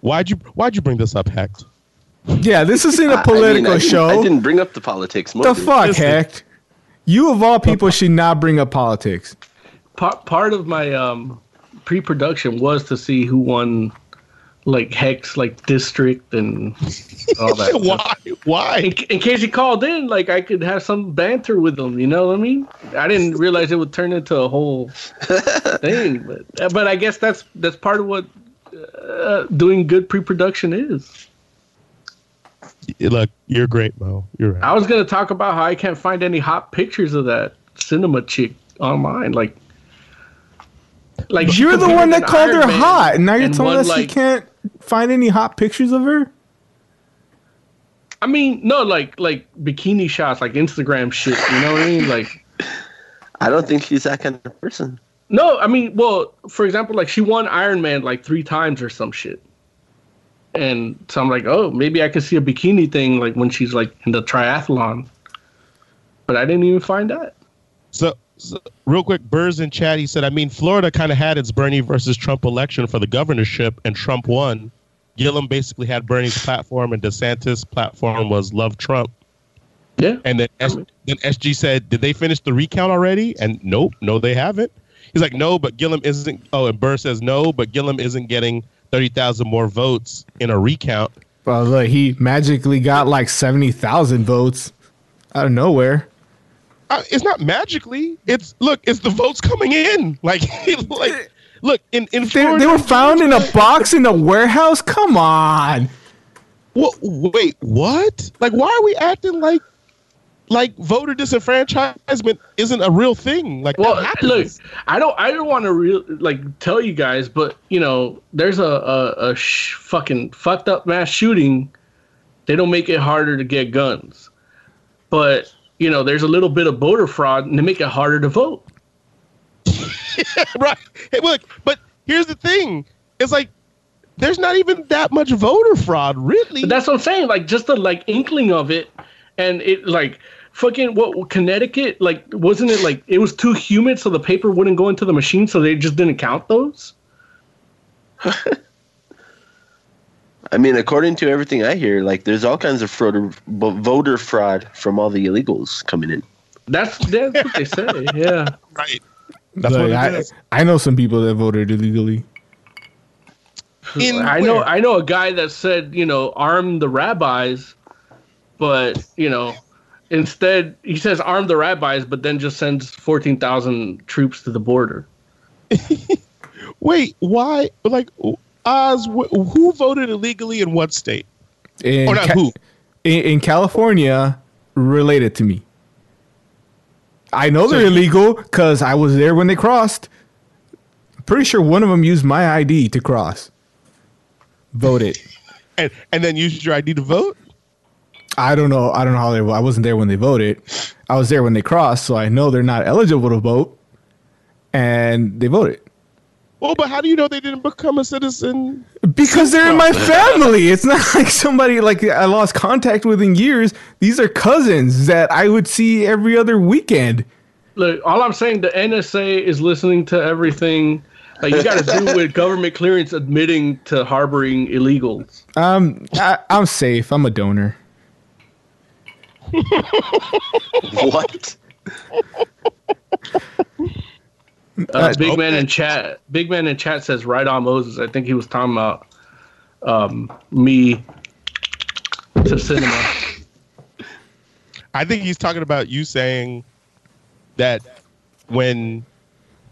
why'd you why'd you bring this up, Hecht? Yeah, this isn't a political I didn't- show. I didn't bring up the politics. the fuck, Listen. heck? You of all people should not bring up politics. part part of my um pre-production was to see who won like hex like district and all that stuff. Why? Why? in, in case he called in like i could have some banter with him you know what i mean i didn't realize it would turn into a whole thing but but i guess that's that's part of what uh, doing good pre-production is Look, you're great, Mo. You're right. i was going to talk about how i can't find any hot pictures of that Sinema chick online like like You're the one that an called her Man hot, and now you're and telling one, us you can't find any hot pictures of her. I mean, no, like like bikini shots, like Instagram shit. You know what I mean? Like, I don't think she's that kind of person. no, I mean, well, for example, like she won Iron Man like three times or some shit. And so I'm like, oh, maybe I could see a bikini thing like when she's like in the triathlon. But I didn't even find that. So, so real quick, Burrs in chat, he said, I mean, Florida kind of had its Bernie versus Trump election for the governorship, and Trump won. Gillum basically had Bernie's platform, and DeSantis' platform was love Trump. Yeah. And then, S- then SG said, Did they finish the recount already? And nope, no, they haven't. He's like, No, but Gillum isn't. Oh, and Burr says, No, but Gillum isn't getting 30,000 more votes in a recount. Well, look, he magically got like seventy thousand votes out of nowhere. Uh, it's not magically. It's look, it's the votes coming in. Like, like look in in They, Florida. they were found in a box in a warehouse. Come on. What? Wait, what? Like, why are we acting like like voter disenfranchisement isn't a real thing? Like, Well, look, I don't, I don't want to real like tell you guys, but you know, there's a a, a sh- fucking fucked up mass shooting. They don't make it harder to get guns, but you know, there's a little bit of voter fraud and they make it harder to vote. right. Hey, look, but here's the thing: it's like there's not even that much voter fraud, really. But that's what I'm saying. Like just the like inkling of it, and it like fucking what Connecticut like wasn't it like it was too humid so the paper wouldn't go into the machine so they just didn't count those. I mean, according to everything I hear, like there's all kinds of fraud, voter fraud from all the illegals coming in. That's that's what they say. Yeah. Right. That's what I, I know some people that voted illegally. In I know I know a guy that said, you know, arm the rabbis, but you know, instead he says arm the rabbis, but then just sends fourteen thousand troops to the border. Wait, why? Like Oz, who voted illegally in what state? In or not Ca- who? In, in California, related to me. I know they're illegal because I was there when they crossed. Pretty sure one of them used my ID to cross. Voted. And and then used your ID to vote. I don't know. I don't know how they. I wasn't there when they voted. I was there when they crossed, so I know they're not eligible to vote, and they voted Well, but how do you know they didn't become a citizen? because they're in my family. It's not like somebody like I lost contact with in years. These are cousins that I would see every other weekend. Look, all I'm saying, the NSA is listening to everything. Like you got to do with government clearance admitting to harboring illegals. Um, I, I'm safe. I'm a donor. what? Uh, big man in chat. Big man in chat says right on Moses. I think he was talking about um, me to Sinema. I think he's talking about you saying that when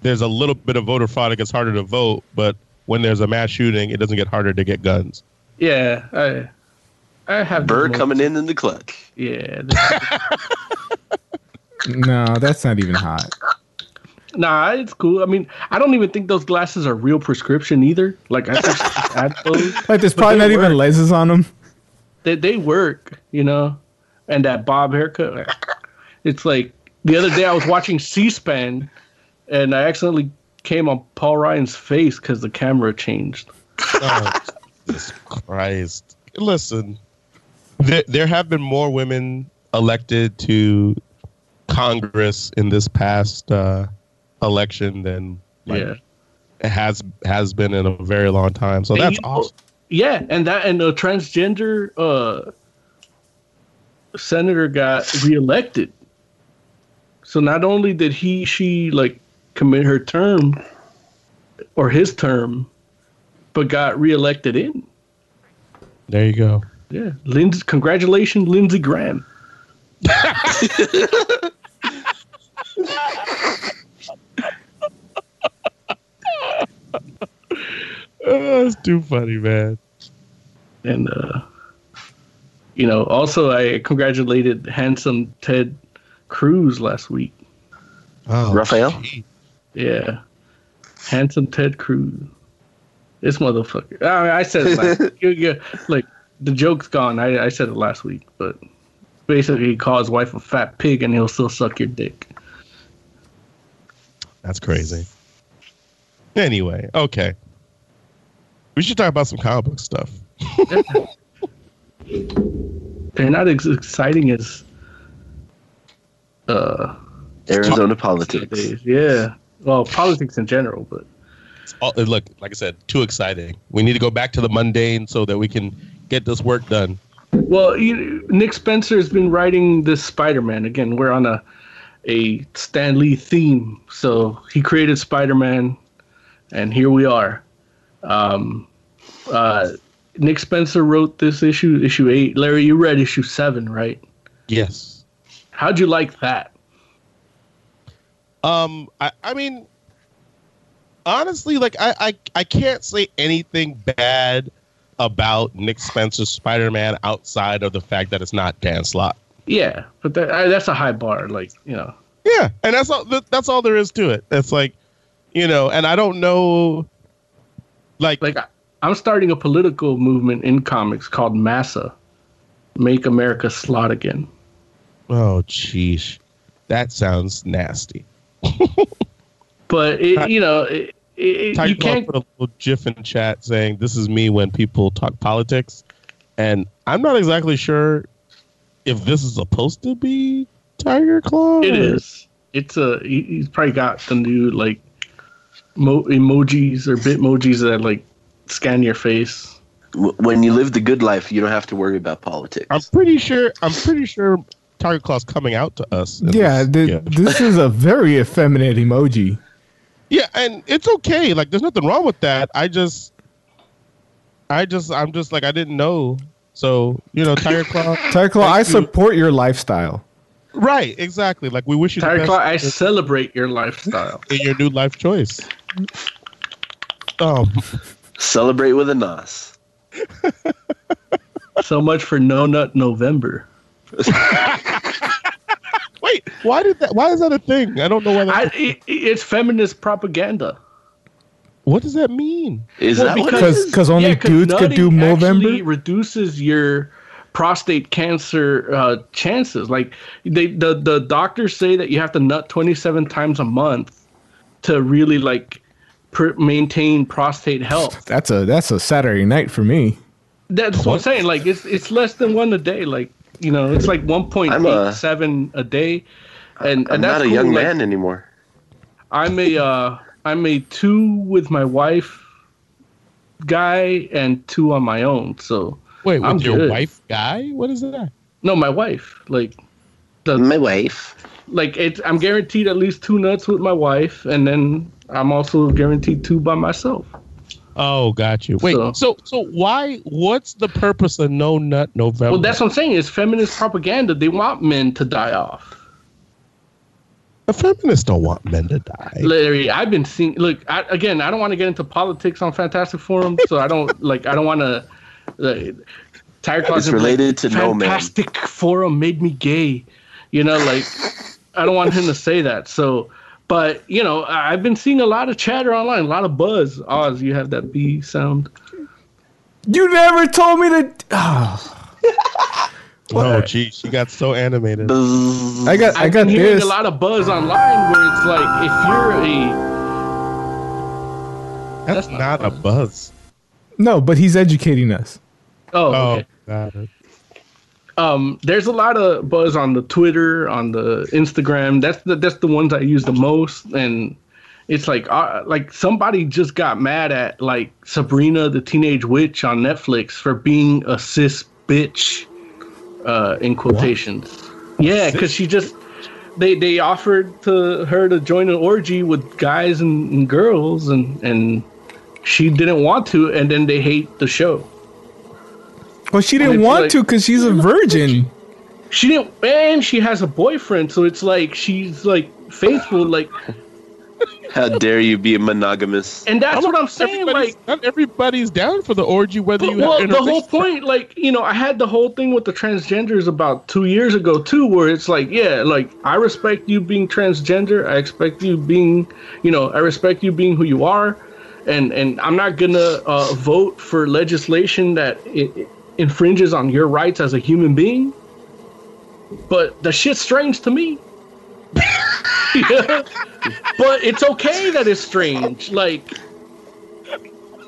there's a little bit of voter fraud, it gets harder to vote, but when there's a mass shooting, it doesn't get harder to get guns. Yeah, I, I have Bird coming in in the clutch. Yeah. No, that's not even hot. Nah, it's cool. I mean, I don't even think those glasses are real prescription either. Like I think add those. Like there's probably they not even work. lenses on them. They they work, you know. And that bob haircut, it's like the other day I was watching C-SPAN, and I accidentally came on Paul Ryan's face because the camera changed. Oh, Jesus Christ. Listen, there, there have been more women elected to Congress in this past uh, election than like, Yeah. it has has been in a very long time. So And that's you awesome. Yeah, and that and the transgender uh, senator got reelected. So not only did he she like commit her term or his term, but got reelected in. There you go. Yeah, Lindsey, congratulations, Lindsey Graham. Oh, that's too funny, man. And uh, you know, also I congratulated handsome Ted Cruz last week. Oh, Rafael? Yeah. Handsome Ted Cruz. This motherfucker. I, mean, I said it last you, you, like the joke's gone. I, I said it last week, but basically he calls his wife a fat pig and he'll still suck your dick. That's crazy. Anyway, okay. We should talk about some comic book stuff. They're not as exciting as uh Arizona politics. days. Yeah. Well, politics in general, but uh, look, like I said, too exciting. We need to go back to the mundane so that we can get this work done. Well, you, Nick Spencer has been writing this Spider-Man again. We're on a a Stan Lee theme, so he created Spider-Man, and here we are. Um, uh, Nick Spencer wrote this issue, issue eight. Larry, you read issue seven, right? Yes. How'd you like that? Um, I, I mean, honestly, like I, I, I can't say anything bad about Nick Spencer's Spider-Man outside of the fact that it's not Dan Slott. Yeah, but that, I, that's a high bar. Like you know, Yeah, and that's all. that- That's all there is to it. It's like, you know, and I don't know, like, like I'm starting a political movement in comics called Massa, Make America Slot Again. Oh, jeez, that sounds nasty. But it, you know, it, it, Tiger you Claw can't. put a little GIF in chat saying, "This is me when people talk politics," and I'm not exactly sure if this is supposed to be Tiger Claw. It or- is. It's a. he- He's probably got the new like mo- emojis or bitmojis that like scan your face. When you live the good life, you don't have to worry about politics. I'm pretty sure. I'm pretty sure Tiger Claw's coming out to us. Yeah, this th- gift. this is a very effeminate emoji. Yeah, and it's okay. Like, there's nothing wrong with that. I just, I just, I'm just like, I didn't know. So, you know, Tiger Claw. Tiger Claw, I you. support your lifestyle. Right, exactly. Like, we wish you the Tiger best Claw, I celebrate your lifestyle. in your new life choice. Um, Celebrate with a nos. so much for No Nut November. wait, why did that? Why is that a thing? I don't know why. That, I, it, it's feminist propaganda. what does that mean? Is Well, that Because- because only dudes could do nutting Movember? reduces your prostate cancer uh, chances. Like they, the the doctors say that you have to nut 27 times a month to really like pr- maintain prostate health. That's a that's a Saturday night for me. That's what I'm saying. Like it's it's less than one a day. Like you know, it's like 1.87 a day. And, I'm and that's not a cool. young Like, man anymore. I'm a uh, I'm a two with my wife guy and two on my own. So Wait, with I'm your good. wife guy? What is that? no, my wife. Like the My wife. like it, I'm guaranteed at least two nuts with my wife, and then I'm also guaranteed two by myself. Oh, got you. Wait, So- so so why? What's the purpose of No Nut November? Well, that's what I'm saying. It's feminist propaganda. They want men to die off. the feminists don't want men to die. Larry, I've been seeing. Look, I, again, I don't want to get into politics on Fantastic Forum, so I don't like. I don't want to. Tiger Claw's It's gonna be related to no man. Fantastic Forum made me gay. You know, like I don't want him to say that. So, but you know, I- I've been seeing a lot of chatter online, a lot of buzz. Oz, you have that B sound. You never told me to. Oh, Oh, gee, she got so animated. I got I I've got been hearing this. a lot of buzz online where it's like if you're a That's not a buzz. No, but he's educating us. oh, Oh, okay. got it. Um there's a lot of buzz on the twitter on the instagram. That's the that's the ones i use the most. And it's like uh, like somebody just got mad at like sabrina the teenage witch on netflix for being a cis bitch uh in quotations. Yeah because she just they they offered to her to join an orgy with guys and, and girls and and she didn't want to and then they hate the show Well, she didn't want like- to because she's a virgin. she didn't and she has a boyfriend so it's like she's like faithful like How dare you be monogamous? and that's what i'm saying like not everybody's down for the orgy, whether you well have the whole point like you know i had the whole thing with the transgenders about two years ago too where it's like yeah like i respect you being transgender i expect you being you know i respect you being who you are and and i'm not gonna uh, vote for legislation that it, it infringes on your rights as a human being but the shit's strange to me Yeah. but it's okay that it's strange like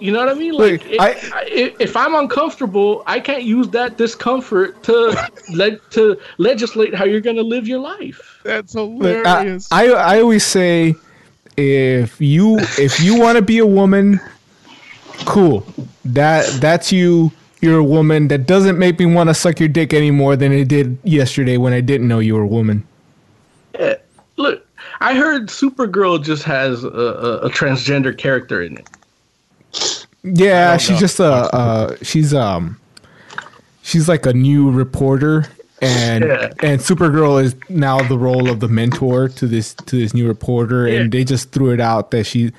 you know what I mean? Like, Look, it- I- I- if I'm uncomfortable, I can't use that discomfort to le- to legislate how you're going to live your life. That's Look, I, hilarious. I I always say if you if you want to be a woman, cool. That that's you. You're a woman. That doesn't make me want to suck your dick any more than it did yesterday when I didn't know you were a woman. Eh, Look, I heard Supergirl just has a, a, a transgender character in it. Yeah, she's know. just a uh, she's um she's like a new reporter and Yeah. and Supergirl is now the role of the mentor to this to this new reporter Yeah. and they just threw it out that she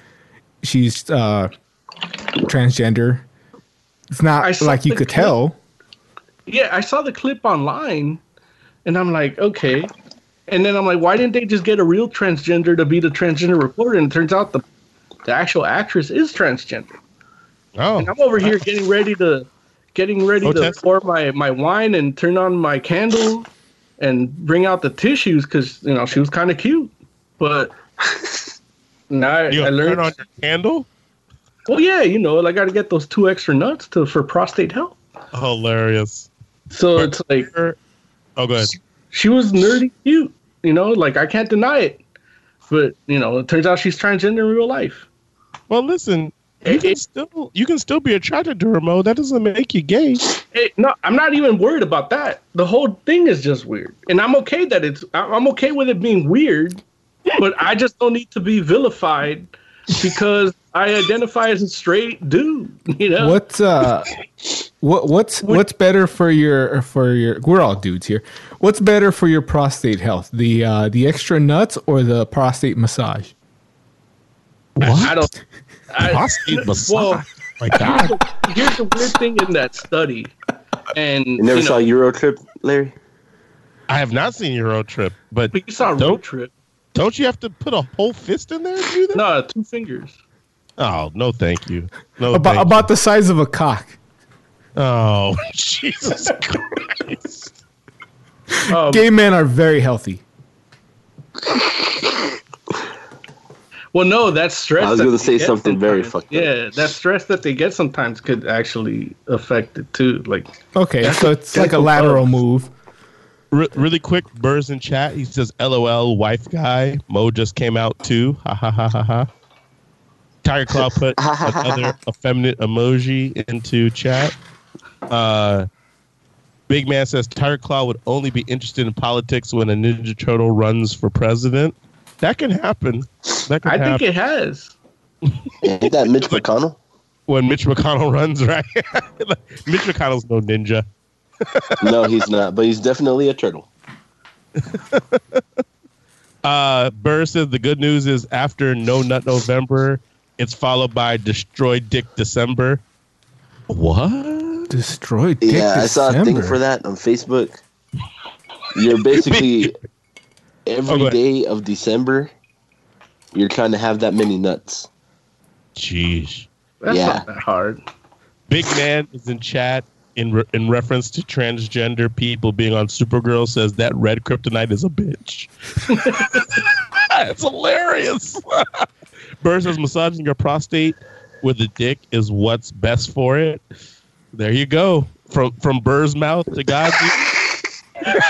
she's uh transgender. It's not like you could clip. tell. Yeah, I saw the clip online, and I'm like, okay. And then I'm like, why didn't they just get a real transgender to be the transgender reporter? And it turns out the the actual actress is transgender. oh, And I'm over here getting ready to getting ready to Protest? pour my, my wine and turn on my candle and bring out the tissues because you know she was kind of cute. But now I, You I turn learned. on your candle? Well, yeah, you know, I got to get those two extra nuts to for prostate health. Hilarious. So it's like her, Oh, go ahead. she was nerdy cute. You know, like I can't deny it. But you know, it turns out she's transgender in real life. Well, listen, you can still you can still be attracted to her, Mo. That doesn't make you gay. Hey, no, I'm not even worried about that. The whole thing is just weird, and I'm okay that it's. I'm okay with it being weird, but I just don't need to be vilified because I identify as a straight dude. You know, What's uh, what what's what's better for your for your? We're all dudes here. What's better for your prostate health? The uh, the extra nuts or the prostate massage? I, I don't. I, Prostate massage. Well, My God. here's the weird thing in that study, and You never you saw know, Euro Trip, Larry? I have not seen your road trip, but but you saw Road don't Trip. Don't you have to put a whole fist in there to do that? No, two fingers. Oh no, thank you. No, About thank about the size of a cock. Oh Jesus Christ! Um, Gay men are very healthy. Well, no, that stress. I was gonna say something very sometimes- fucked up. Yeah, that stress that they get sometimes could actually affect it too. Like, Okay, so it's like a lateral buzz. move. Re- really quick, Burrs in chat. He says, "LOL, wife guy." Mo just came out too. Ha ha ha ha ha. Tiger Claw put another effeminate emoji into chat. Uh, Big Man says Tiger Claw would only be interested in politics when a Ninja Turtle runs for president. That can happen. That can I happen think it has. Ain't that Mitch McConnell? when Mitch McConnell runs, right? Mitch McConnell's no ninja. No, he's not, but he's definitely a turtle. Uh, Burr says the good news is after No Nut November, it's followed by Destroy Dick December. What? Destroy Dick Yeah, I saw a thing for that on Facebook. You're basically every go day of December, you're trying to have that many nuts. Jeez. That's Yeah. not that hard. Big Man is in chat in re- in reference to transgender people being on Supergirl. Says that red kryptonite is a bitch. it's hilarious. Burr says massaging your prostate with a dick is what's best for it. There you go. From from Burr's mouth to God's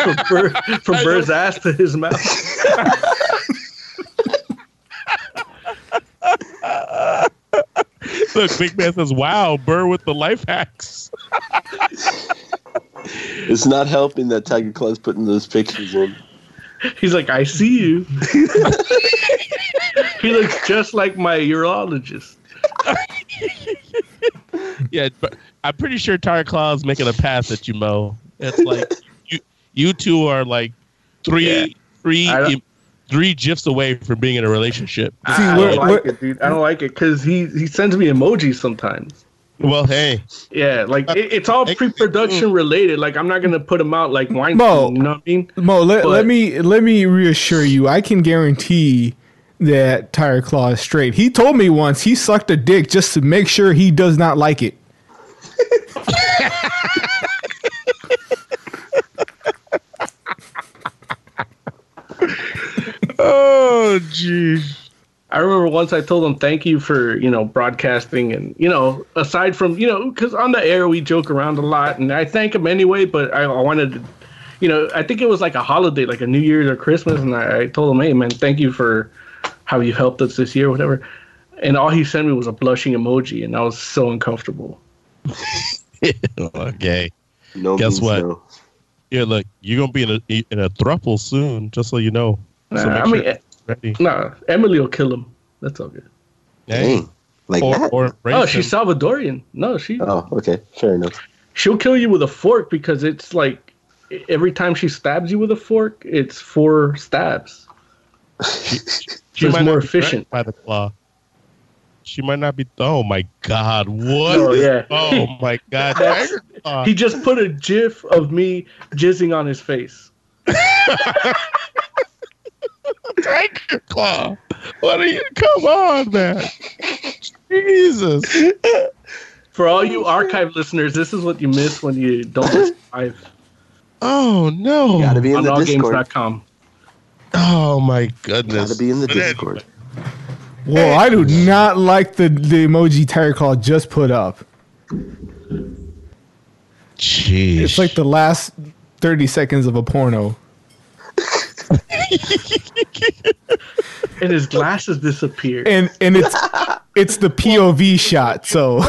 from, Burr, from Burr's ass to his mouth. Look, Big Man says, "Wow, Burr with the life hacks." It's not helping that Tiger Claw's putting those pictures in. He's like, I see you. he looks just like my urologist. Yeah, but I'm pretty sure Tiger Claw is making a pass at you, Mo. It's like you you two are like three Yeah. three I don't- im- three gifs away from being in a relationship. I, See, I don't like it, dude. I don't like it because he he sends me emojis sometimes. Well, hey, Yeah, like it, it's all pre-production related. Like I'm not gonna put him out like Weinstein. Mo. You know what I mean? Mo, let, But- let me let me reassure you. I can guarantee that Tiger Claw is straight. He told me once he sucked a dick just to make sure he does not like it. oh jeez. I remember once I told him thank you for you know broadcasting and you know aside from you know because on the air we joke around a lot and I thank him anyway. But I, I wanted to, you know, I think it was like a holiday, like a New Year's or Christmas, and I, I told him, hey man, thank you for how you helped us this year, whatever. And all he sent me was a blushing emoji, and I was so uncomfortable. okay. No Guess what? no. Yeah, look, you're gonna be in a in a thruple soon, just so you know. So Nah, make I sure mean, you're ready. nah, Emily will kill him. That's all good. Hey, Dang. Like or, that? or embrace Oh, him. she's Salvadorian. No, she Oh, okay. Fair enough. she'll kill you with a fork because it's like every time she stabs you with a fork, it's four stabs. she it's might more efficient. by the claw. She might not be. Oh my God! What? Oh, yeah. Oh my God! That's- Tiger He just put a gif of me jizzing on his face. Tiger Claw. What are you? Come on, man. Jesus. For all you archive listeners, this is what you miss when you don't listen live. Oh no! Gotta be in on the Discord. allgames.com. Oh my goodness! Gotta be in the But Discord. Well, I do not like the, the emoji Tiger Claw just put up. Jeez. It's like the last 30 seconds of a porno. And his glasses disappear. And and it's it's the POV shot, so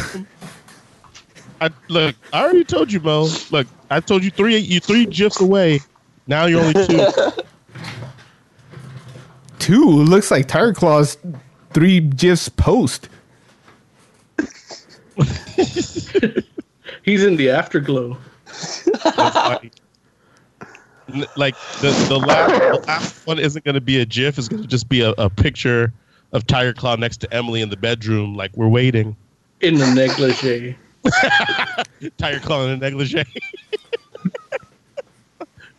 I, look, I already told you, Mo. Look, I told you three. You three gifs away. Now you're only two. two looks like Tiger Claw's three gifs post. He's in the afterglow. N- like the the last, the last one isn't going to be a GIF. It's going to just be a, a picture of Tiger Claw next to Emily in the bedroom. Like we're waiting. In the negligee. Tiger Claw in the negligee.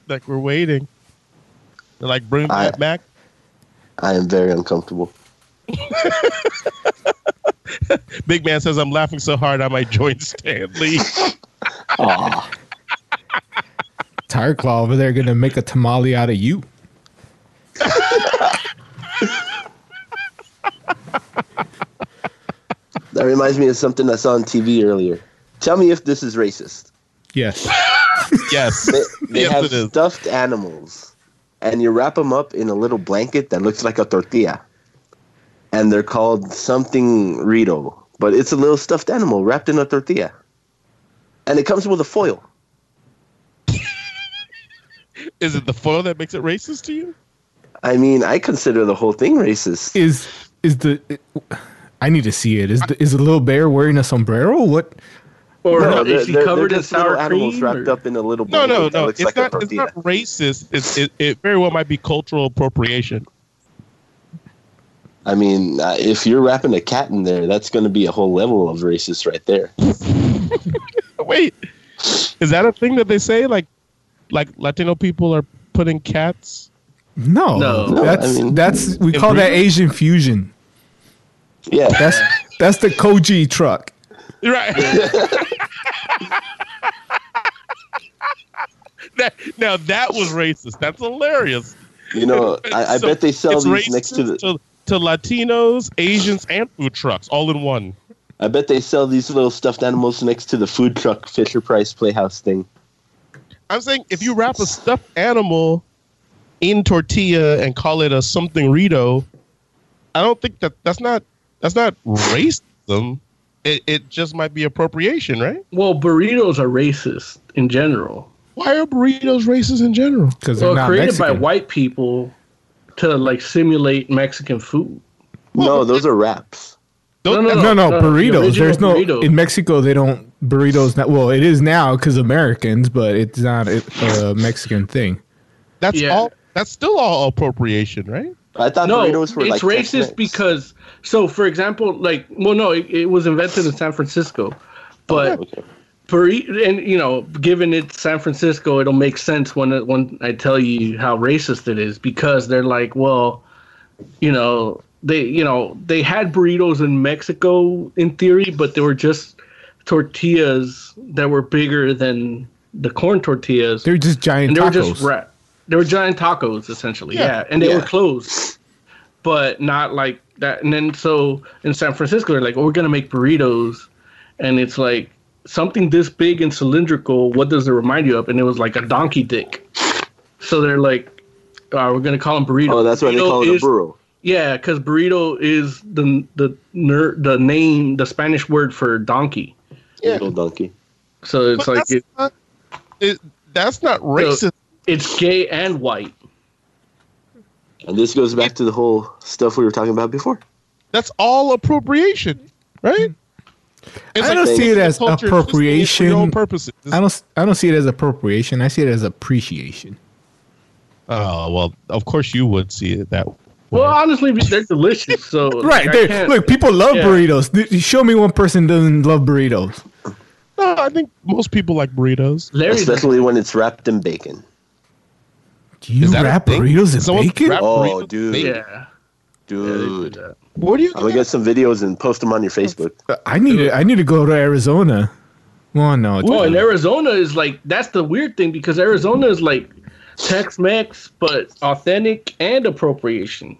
like we're waiting. They're like bring I- that back. I am very uncomfortable. Big man says I'm laughing so hard I might join Stan Lee. Aw. Tiger Claw over there gonna make a tamale out of you. That reminds me of something I saw on TV earlier. Tell me if this is racist. Yes. yes. They, they Yes, have it is. stuffed animals, and you wrap them up in a little blanket that looks like a tortilla, and they're called something Rito, but it's a little stuffed animal wrapped in a tortilla, and it comes with a foil. Is it the foil that makes it racist to you? I mean, I consider the whole thing racist. Is is the I need to see it. Is the, is the little bear wearing a sombrero? What? Or No, is he they're- they're- covered in just little sour animals cream? wrapped or- up in a little No, no, no. It's like not. It's not racist. It's, it, it very well might be cultural appropriation. I mean, uh, if you're wrapping a cat in there, that's going to be a whole level of racist right there. Wait, is that a thing that they say? Like, like Latino people are putting cats? No, No. No, that's I mean- that's we In call that? Asian fusion. Yeah, That's that's the Kogi truck. Right. that, now that was racist. That's hilarious. you know, I, I So bet they sell these next to the. racist to Latinos, Asians, and food trucks all in one. I bet they sell these little stuffed animals next to the food truck Fisher Price Playhouse thing. I'm saying if you wrap a stuffed animal in tortilla and call it a something Rito, I don't think that that's not that's not racism. It it just might be appropriation, right? Well, burritos are racist in general. Why are burritos racist in general? Because they're Well, not created Mexican. by white people to like simulate Mexican food. No, those are wraps. Don't- No, no, no, the burritos. original There's no burrito. in Mexico. They don't burritos. Not, well, it is now because Americans, but it's not a, a Mexican thing. That's Yeah. all. That's still all appropriation, right? I thought no, burritos were it's like racist Tex-Mex. because so for example, like well, no, it, it was invented in San Francisco, but Okay. burrito and you know, given it's San Francisco, it'll make sense when it, when I tell you how racist it is because they're like, well, you know, they you know they had burritos in Mexico in theory, but they were just tortillas that were bigger than the corn tortillas They're just giant and they were just wrapped. They were giant tacos, essentially. Yeah. Yeah, and they Yeah. were closed, but not like that. And then so in San Francisco, they're like, oh, "We're gonna make burritos," and it's like something this big and cylindrical. What does it remind you of? And it was like a donkey dick. So they're like, uh, "We're gonna call them burrito." Oh, that's why they call it a burro. Yeah, because burrito is the the ner- the name, the Spanish word for donkey. Little donkey. So it's But like that's, it, not, it, that's not racist. it's gay and white. And this goes back to the whole stuff we were talking about before. That's all appropriation, right? It's I don't see it as culture and twisting it for appropriation. purposes. I don't. I don't see it as appropriation. I see it as appreciation. Oh well, of course you would see it that. way. Well, honestly, they're delicious. So Right. like, there- Look, people love Yeah. burritos. Show me one person doesn't love burritos. No, I think most people like burritos. Larry's Especially when it's wrapped in bacon. Do you Is that a wrap thing? burritos in Someone bacon? wrap Oh, in dude. bacon? yeah. Dude. what do you? I'm going to get some videos and post them on your Facebook. Uh, I need to. I need to go to Arizona. Well, no. It's Oh, and Arizona is like that's the weird thing because Arizona is like Tex-Mex, but authentic and appropriation.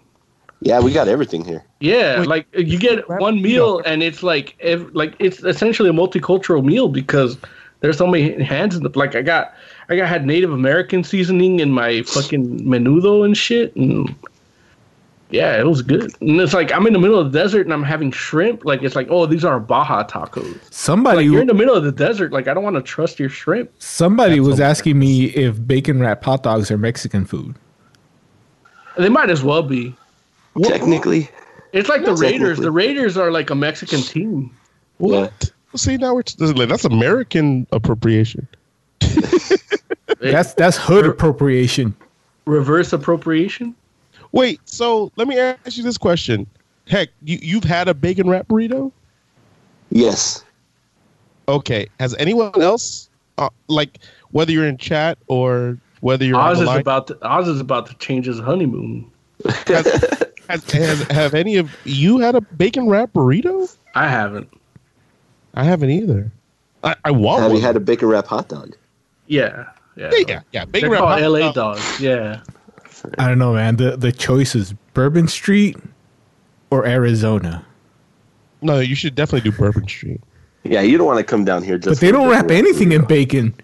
Yeah, we got everything here. Yeah, like uh, you get one meal and it's like ev- like it's essentially a multicultural meal because there's so many hands in the like I got I got had Native American seasoning in my fucking menudo and shit and yeah, it was good. And it's like I'm in the middle of the desert and I'm having shrimp. Like it's like oh these are Baja tacos. somebody Like you're in the middle of the desert. Like I don't want to trust your shrimp. somebody was asking me if bacon wrapped hot dogs are Mexican food. They might as well be. Technically, It's like the Raiders. The Raiders are like a Mexican team. What? See now we're that's American appropriation. That's that's hood appropriation. Reverse appropriation. Wait, so let me ask you this question. Heck, you, you've had a bacon wrap burrito? yes. Okay. Has anyone else, uh, like, whether you're in chat or whether you're on Oz the is line, about to Oz is about to change his honeymoon. has, has, has, have any of you had a bacon wrap burrito? I haven't. I haven't either. I, I want Have one. you had a bacon wrap hot dog? Yeah, yeah, yeah, yeah, yeah. Bacon They're wrap hot LA dog. dogs. Yeah. I don't know, man. The the choice is Bourbon Street or Arizona. No, you should definitely do Bourbon Street. Yeah, you don't want to come down here just. But they don't wrap anything in bacon.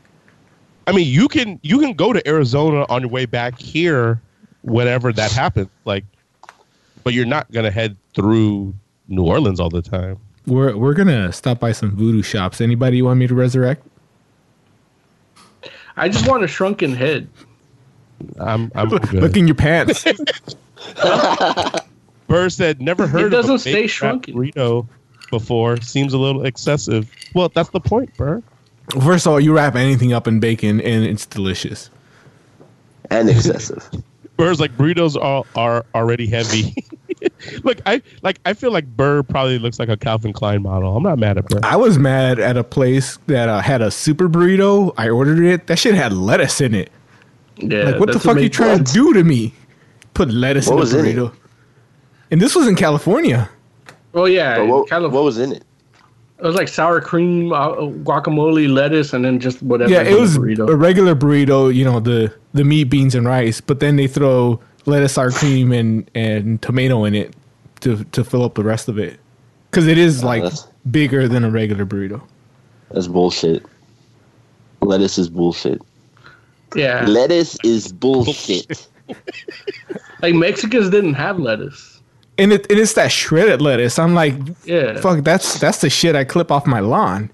I mean, you can you can go to Arizona on your way back here, whenever that happens. Like, but you're not gonna head through New Orleans all the time. We're we're gonna stop by some voodoo shops. Anybody you want me to resurrect? I just want a shrunken head. I'm I'm Look in your pants. Burr said never heard It doesn't of a stay bacon wrap shrunken. burrito before. Seems a little excessive. Well, that's the point, Burr. First of all, you wrap anything up in bacon and it's delicious. and excessive. Burr's like burritos are are already heavy. Look, I like I feel like Burr probably looks like a Calvin Klein model. I'm not mad at Burr. I was mad at a place that uh, had a super burrito. I ordered it. That shit had lettuce in it. Yeah. like, what the that's fuck you makes- trying to do to me? Put lettuce What in was a in burrito. And this was in California. Oh yeah, what, California. what was in it? It was like sour cream, uh, guacamole, lettuce, and then just whatever. Yeah, it was burrito. a regular burrito. You know the the meat, beans, and rice. But then they throw lettuce, sour cream, and and tomato in it to to fill up the rest of it. Because it is like that's- bigger than a regular burrito. That's bullshit. Lettuce is bullshit. yeah, Lettuce is bullshit. like Mexicans didn't have lettuce. And it, and it's that shredded lettuce. I'm like, Yeah, fuck, that's that's the shit I clip off my lawn.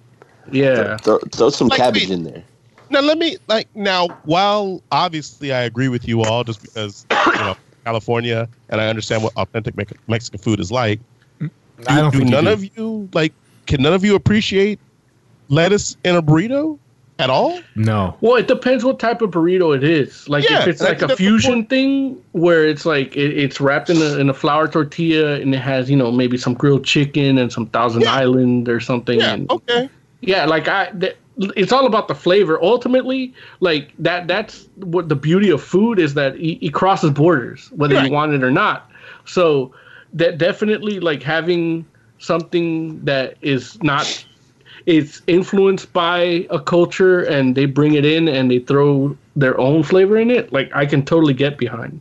yeah. throw, throw some Like, cabbage wait. in there. Now let me like now while obviously I agree with you all just because you know California and I understand what authentic Me- Mexican food is like. I don't do think you none do. of you like can none of you appreciate lettuce in a burrito at all? No. Well, it depends what type of burrito it is. Like Yeah, if it's like a fusion thing where it's like it, it's wrapped in a in a flour tortilla and it has you know maybe some grilled chicken and some Thousand Yeah. Island or something. Yeah, and, okay. Yeah, like I, th- it's all about the flavor. Ultimately, like that. That's what the beauty of food is that it, it crosses borders, whether Right. you want it or not. So that definitely like having something that is not, it's influenced by a culture and they bring it in and they throw their own flavor in it. Like I can totally get behind.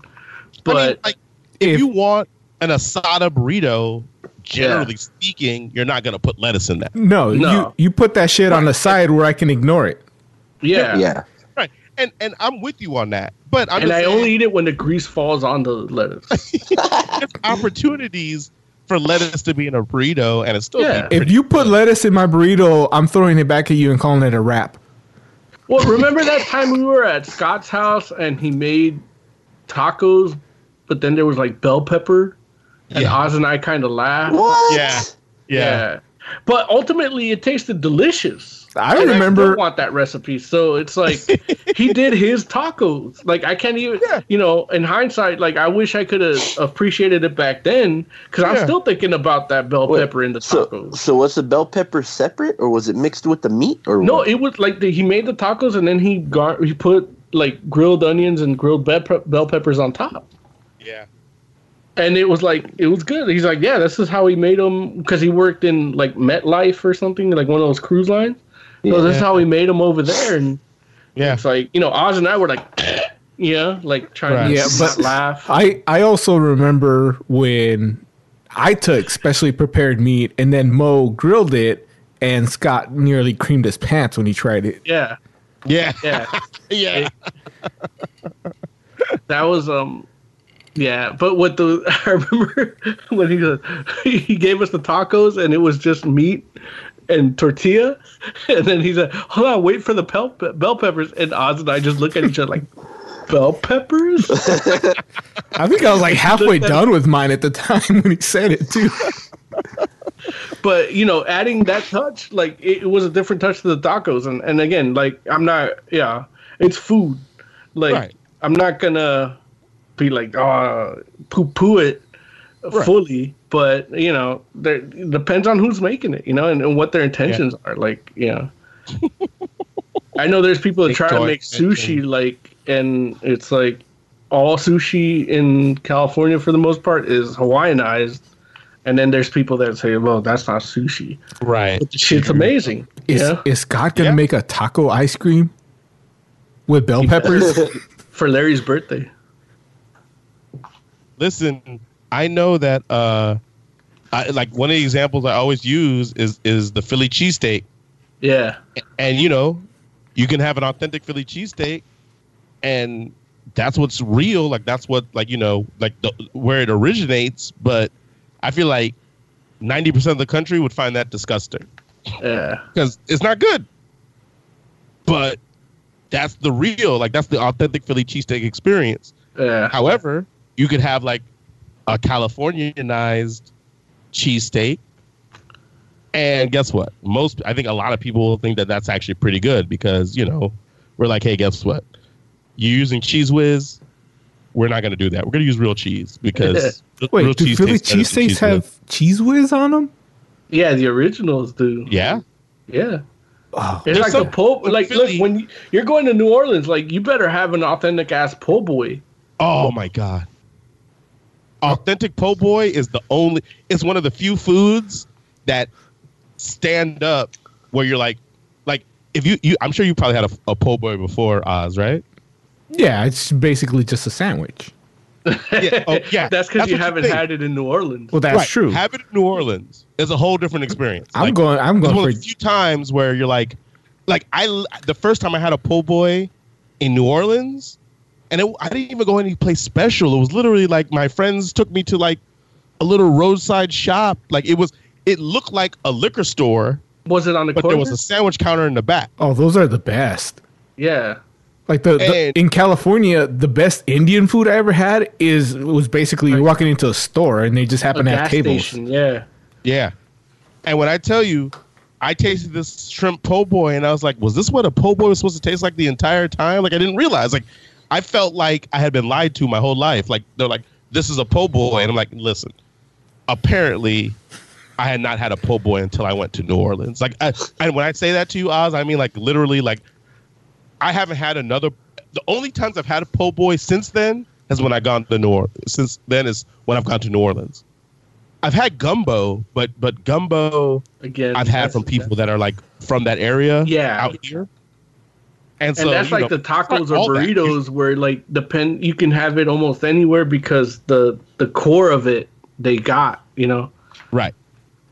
But I mean, like if, if- you want an asada burrito, generally speaking, you're not gonna put lettuce in that. No, No. you you put that shit on the side where I can ignore it. yeah, Yeah. Right. And and I'm with you on that. But I'm and just I saying, only eat it when the grease falls on the lettuce. opportunities for lettuce to be in a burrito and it's still Yeah. If you put lettuce in my burrito, I'm throwing it back at you and calling it a wrap. Well, remember that time we were at Scott's house and he made tacos, but then there was like bell pepper, and Yeah. Oz and I kind of laughed. What? Yeah. Yeah. But ultimately, it tasted delicious. I And remember- still want that recipe, so it's like he did his tacos. Like I can't even, Yeah. you know, in hindsight, like I wish I could have appreciated it back then because I'm still thinking about that bell Wait, pepper in the So, tacos. so was the bell pepper separate, or was it mixed with the meat, or No, what? it was like the, he made the tacos and then he gar- he put like grilled onions and grilled bell, pe- bell peppers on top. Yeah. And it was like it was good. He's like, yeah, this is how he made them because he worked in like MetLife or something, like one of those cruise lines. So this is how we made them over there, and Yeah. it's like you know, Oz and I were like, yeah, like trying Right. to Yeah, but- laugh. I I also remember when I took specially prepared meat and then Mo grilled it and Scott nearly creamed his pants when he tried it. yeah, Yeah. yeah. Yeah. that was um yeah but what the i remember when he goes he gave us the tacos and it was just meat and tortilla and then he said hold on wait for the bell, bell peppers. And oz and i just look at each other like bell peppers? I think I was like halfway done with mine at the time when he said it too. but you know adding that touch like it, it was a different touch to the tacos. And, and again like i'm not yeah it's food. Like Right. i'm not gonna be like ah, oh poo poo it fully but you know there it depends on who's making it you know and, and what their intentions are like you know i know there's people that try to make in it, sushi like and it's like all sushi in california for the most part is hawaiianized and then there's people that say, "Well, that's not sushi." Right. But the shit's amazing. Is yeah. is Scott gonna Yeah. make a taco ice cream with bell peppers? For Larry's birthday. Listen, I know that uh I like one of the examples I always use is is the Philly cheesesteak. Yeah. And you know, you can have an authentic Philly cheesesteak and that's what's real, like that's what like you know, like the, where it originates, but I feel like 90% of the country would find that disgusting Yeah. because it's not good. But that's the real, like that's the authentic Philly cheesesteak experience. Yeah. However, you could have like a Californianized cheesesteak. And guess what? Most, I think a lot of people will think that that's actually pretty good because, you know, we're like, hey, guess what? You're using Cheez Whiz. We're not going to do that. We're going to use real cheese because real Wait, do cheese Philly tastes better than cheesesteaks Cheez Whiz. have Cheez Whiz on them? Yeah, the originals do. Yeah. Yeah. Oh, It's like the some- po' like Philly- look when you, you're going to New Orleans, like you better have an authentic ass po' boy. Oh my god. Authentic po' boy is the only it's one of the few foods that stand up where you're like like if you, you I'm sure you probably had a, a po' boy before Oz, right? yeah, it's basically just a sandwich. Yeah. Oh, yeah. That's because you haven't think. had it in New Orleans. Well, that's Right. true. Have it in New Orleans is a whole different experience. I'm Like, going. I'm going one for of the few times where you're like, like I the first time I had a po' boy in New Orleans, and it, I didn't even go any place special. It was literally like my friends took me to like a little roadside shop. Like it was, it looked like a liquor store, was it on the but corner? there was a sandwich counter in the back. Oh, those are the best. yeah. Like the, the And- in California, the best Indian food I ever had is was basically you're walking into a store and they just A happen to have gas tables. station. Yeah. Yeah, and when I tell you, I tasted this shrimp po' boy, and I was like, was this what a po' boy was supposed to taste like the entire time? Like I didn't realize. Like I felt like I had been lied to my whole life. Like they're like, this is a po' boy, and I'm like, listen. Apparently, I had not had a po' boy until I went to New Orleans. Like, I, and when I say that to you, Oz, I mean like literally, like I haven't had another. The only times I've had a po' boy since then is when I gone to New Orleans. Since then is when I've gone to New Orleans. I've had gumbo, but but gumbo Again. I've had from people that are like from that area, Yeah. out here. And and that's like know, the tacos or all that. burritos where like depend you can have it almost anywhere because the the core of it they got you know right?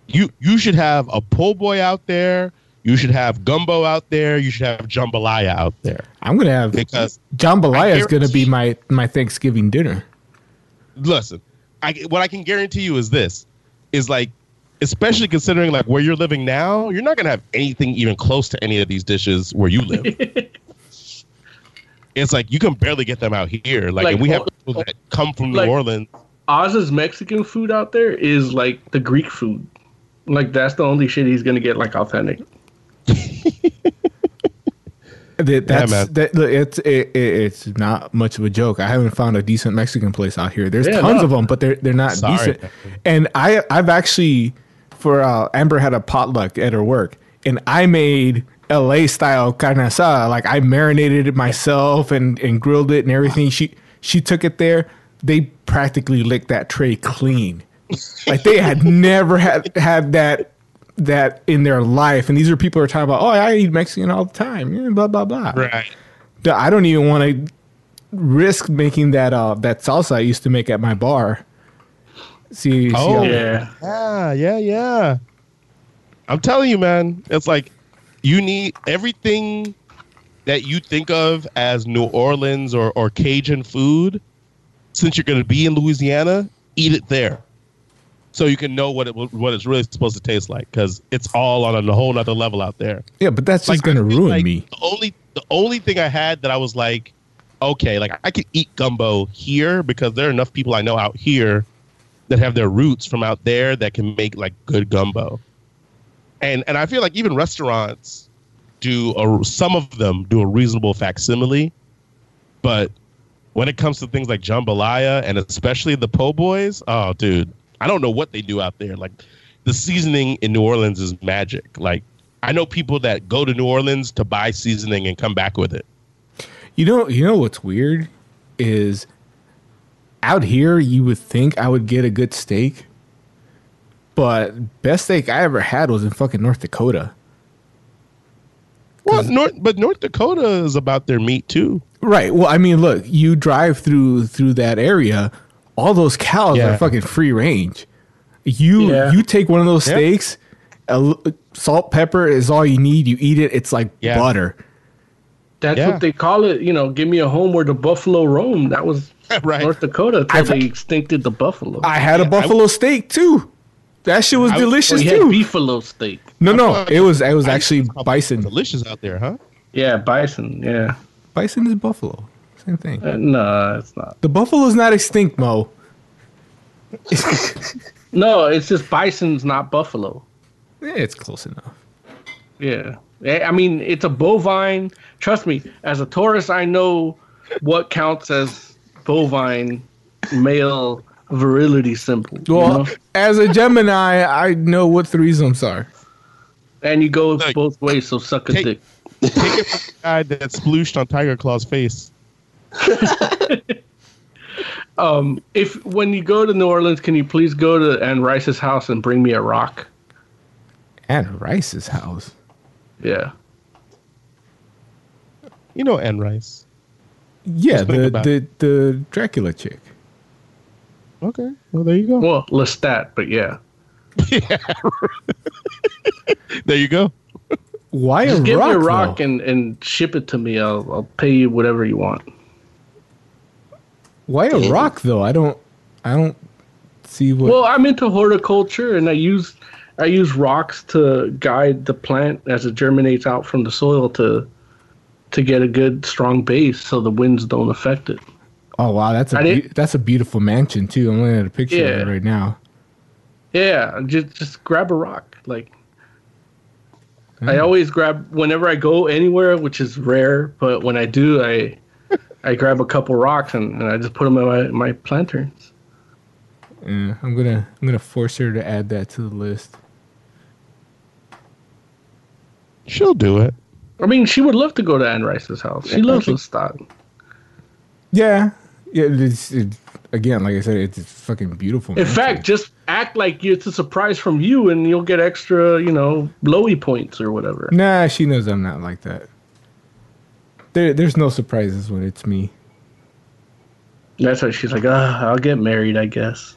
You you should have a po' boy out there. You should have gumbo out there. You should have jambalaya out there I'm gonna have because jambalaya is gonna be my my Thanksgiving dinner. listen, I what I can guarantee you is this: is like, especially considering like where you're living now, you're not gonna have anything even close to any of these dishes where you live. it's like you can barely get them out here. Like, Like, and we have people that come from like- New Orleans. Oz's Mexican food out there is like the Greek food like that's the only shit he's gonna get like authentic That, that's man. that. look, It's it, it, it's not much of a joke. I haven't found a decent Mexican place out here. There's Yeah, tons no. of them, but they're they're not Sorry. decent. And I I've actually for uh, Amber had a potluck at her work, and I made L.A. style carne asada. Like I marinated it myself and and grilled it and everything. She she took it there. They practically licked that tray clean. Like they had never had had that that in their life, and these are people who are talking about, oh, I eat Mexican all the time, yeah, blah blah blah. Right. I don't even want to risk making that uh that salsa I used to make at my bar. See, see Oh how- Yeah. Yeah, yeah, yeah. I'm telling you, man, it's like you need everything that you think of as New Orleans or, or Cajun food. Since you're going to be in Louisiana, eat it there, so you can know what it what it's really supposed to taste like. Because it's all on a whole other level out there. yeah, but that's just Like, I gonna ruin like me. The only the only thing I had that I was like, okay, like I could eat gumbo here because there are enough people I know out here that have their roots from out there that can make like good gumbo. And and I feel like even restaurants do a, some of them do a reasonable facsimile, but when it comes to things like jambalaya and especially the po' boys, oh dude, I don't know what they do out there. Like the seasoning in New Orleans is magic. Like I know people that go to New Orleans to buy seasoning and come back with it. You know, you know what's weird is out here you would think I would get a good steak, but best steak I ever had was in fucking North Dakota. Well, North, but North Dakota is about their meat too. Right. Well, I mean, look, you drive through through that area, all those cows Yeah. are fucking free range. You Yeah. you take one of those Yeah. steaks, a l- salt pepper is all you need. You eat it, it's like Yeah. butter. That's Yeah. what they call it. You know, give me a home where the buffalo roam. That was Right. North Dakota until they extincted the buffalo. I had a Yeah, I- buffalo steak too. That shit was I- delicious we had too. beefalo steak. no, no, it was it was actually bison. Delicious out there, huh? Yeah, bison. Yeah. Bison is buffalo. Same thing. Uh, no, it's not. The buffalo's not extinct, Mo. No, it's just bison's not buffalo. Yeah, it's close enough. Yeah. I mean, it's a bovine. Trust me, as a tourist, I know what counts as bovine male virility symbol. you Well, know? as a Gemini, I know what the reasons are. And you go Look, both ways, so suck a take- dick. Take it from the guy that splooshed on Tiger Claw's face. Um, if when you go to New Orleans, can you please go to Anne Rice's house and bring me a rock? Anne Rice's house. Yeah. You know Anne Rice. Yeah, the, the the Dracula chick. Okay, well there you go. Well, Lestat, but yeah. yeah. There you go. Why Just a give rock? me a rock though? and, and ship it to me. I'll I'll pay you whatever you want. Why a rock though? I don't. I don't see what. Well, I'm into horticulture, and I use I use rocks to guide the plant as it germinates out from the soil to to get a good strong base, so the winds don't affect it. Oh wow, that's a I be- that's a beautiful mansion too. I'm looking at a picture of it right now. Yeah, just just grab a rock. Like I Mm. always grab whenever I go anywhere, which is rare, but when I do, I I grab a couple rocks and, and I just put them in my my planterns. Yeah, I'm gonna I'm gonna force her to add that to the list. She'll do it. I mean, she would love to go to Anne Rice's house. She loves Lestat. Yeah, yeah. It's, it, again, like I said, it's, it's fucking beautiful. In mansion. fact, just act like it's a surprise from you, and you'll get extra, you know, blowy points or whatever. nah, she knows I'm not like that. There, there's no surprises when it's me. That's why she's like, ah, I'll get married, I guess.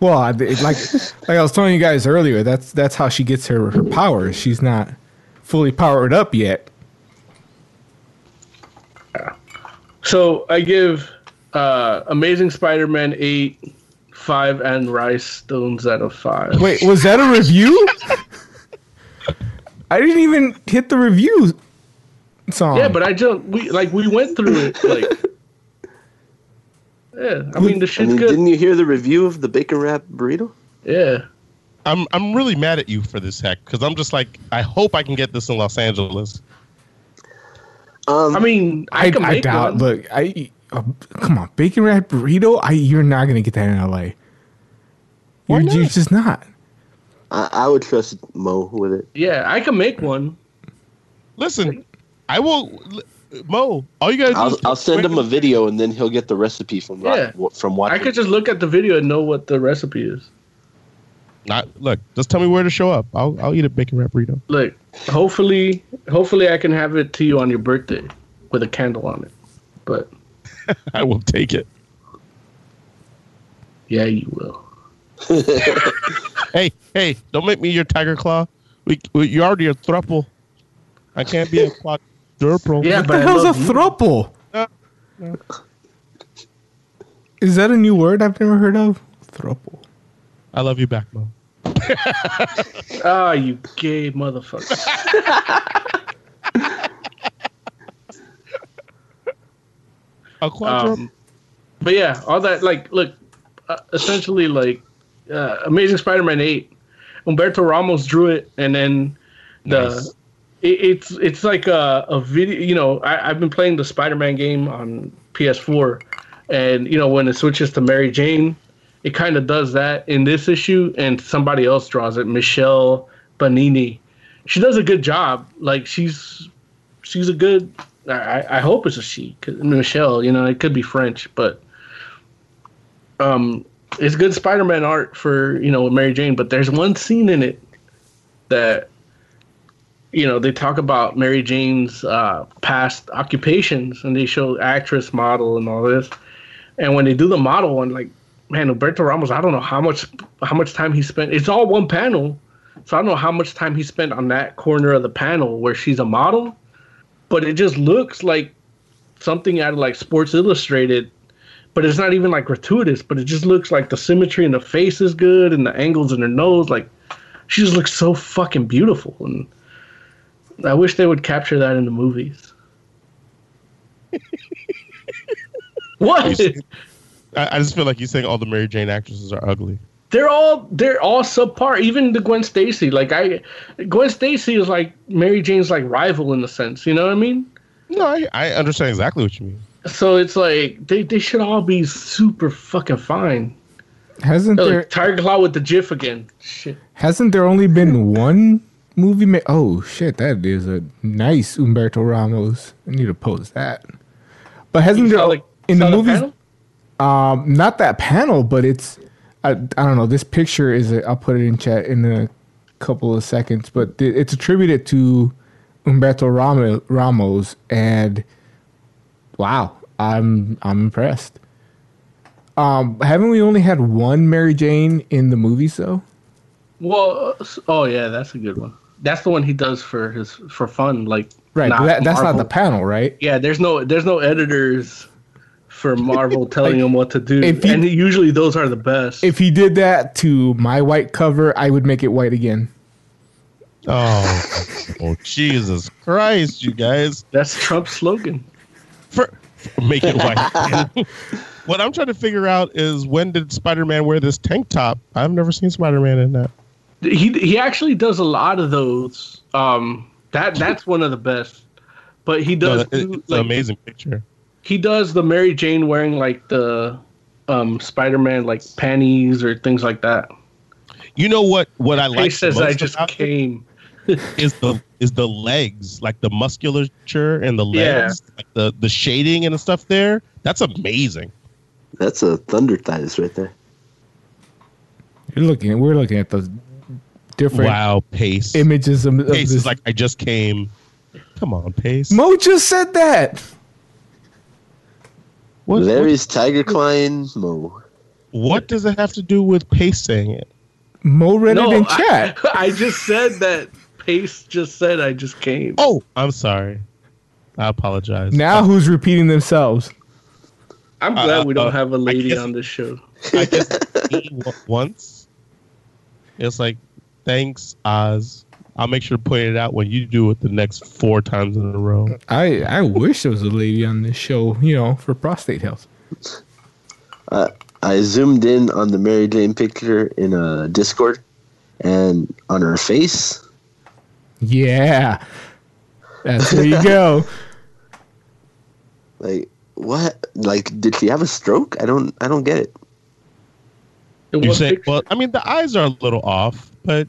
Well, I, like like I was telling you guys earlier, that's that's how she gets her her powers. She's not fully powered up yet. So I give uh, Amazing Spider-Man eight, five, and Rice stones out of five. Wait, was that a review? I didn't even hit the review song. Yeah, but I just we like we went through it like. Yeah, I mean the I mean, good. didn't you hear the review of the bacon wrap burrito? Yeah. I'm I'm really mad at you for this hack because I'm just like I hope I can get this in Los Angeles. Um, I mean, I, I, can I make doubt. one. Look, I uh, come on, bacon wrap burrito. I you're not gonna get that in L.A. You're, Why you're just not. I, I would trust Mo with it. Yeah, I can make one. Listen, I will. Mo, all you gotta I'll, I'll send him a video and then he'll get the recipe from Yeah. wa- from I could just look at the video and know what the recipe is. Not look. Just tell me where to show up. I'll I'll eat a bacon wrap burrito. Look, hopefully, hopefully I can have it to you on your birthday with a candle on it. But I will take it. yeah, you will. Hey hey, don't make me your tiger claw. We, we you're already a thruple. I can't be a quadruple. Yeah, What but the I hell's a thruple? No, no. Is that a new word I've never heard of? Thruple. I love you back, Mo. Ah, you gay motherfucker. A quadruple. Um, but yeah, all that like look, uh, essentially like uh, Amazing Spider-Man eight. Humberto Ramos drew it, and then the Nice. it, it's it's like a, a video. You know, I, I've been playing the Spider-Man game on PS4, and you know when it switches to Mary Jane, it kind of does that in this issue, and somebody else draws it, Michelle Bonini. She does a good job. Like she's she's a good. I, I hope it's a she, Michelle. You know, it could be French, but um, it's good Spider-Man art for you know Mary Jane. But there's one scene in it that you know they talk about Mary Jane's uh, past occupations, and they show actress, model, and all this. And when they do the model one, like man, Alberto Ramos, I don't know how much how much time he spent. It's all one panel, so I don't know how much time he spent on that corner of the panel where she's a model. But it just looks like something out of like Sports Illustrated, but it's not even like gratuitous. But it just looks like the symmetry in the face is good and the angles in her nose. Like she just looks so fucking beautiful, and I wish they would capture that in the movies. what? I, just feel like you're saying all the Mary Jane actresses are ugly. They're all they're all subpar. Even the Gwen Stacy, like I, Gwen Stacy is like Mary Jane's like rival in a sense. You know what I mean? No, I, I understand exactly what you mean. So it's like they, they should all be super fucking fine. Hasn't Oh, there Tiger Claw with the GIF again. Shit. hasn't there only been one movie made? Oh shit, that is a nice Humberto Ramos. I need to post that. But hasn't You there saw the- in the the movies? panel? Um, not that panel, but it's I, I don't know. This picture is a, I'll put it in chat in a couple of seconds, but it- it's attributed to Humberto Ramo, Ramos, and wow, I'm I'm impressed. Um, haven't we only had one Mary Jane in the movies though? Well, oh yeah, that's a good one. That's the one he does for his for fun, like Right, but that, that's not the panel, right? Yeah, there's no there's no editors for Marvel telling him what to do, if you- and usually those are the best. If he did that to my white cover, I would make it white again. Oh, oh Jesus Christ, you guys. That's Trump's slogan. For, for make it white. what I'm trying to figure out is when did Spider-Man wear this tank top? I've never seen Spider-Man in that. He he actually does a lot of those. Um, that that's one of the best. But he No, does do, it's an like, amazing picture. He does the Mary Jane wearing like the um Spider-Man like panties or things like that. You know what? What I He like says I just came. is the is the legs, like the musculature and the legs, like the the shading and the stuff there. That's amazing. That's a thunder thighs right there. You're looking. We're looking at the different Wow, pace. images of, of Pace this. is like I just came. Come on, pace. Mo just said that. What, Larry's Tiger Claw Mo. what does it have to do with pace saying it? Mo read No, it in chat. I, just said that Pace just said I just came. Oh, I'm sorry. I apologize. now who's repeating themselves? I'm uh, glad we don't uh, have a lady guess- on this show. I guess once. It's like, thanks, Oz. I'll make sure to point it out when you do it the next four times in a row. I I wish there was a lady on this show. You know, for prostate health. Uh, I zoomed in on the Mary Jane picture in a Discord, and on her face, Yeah, that's where you go. like what? Like, did she have a stroke? I don't. I don't get it. In You say, well, I mean, the eyes are a little off, but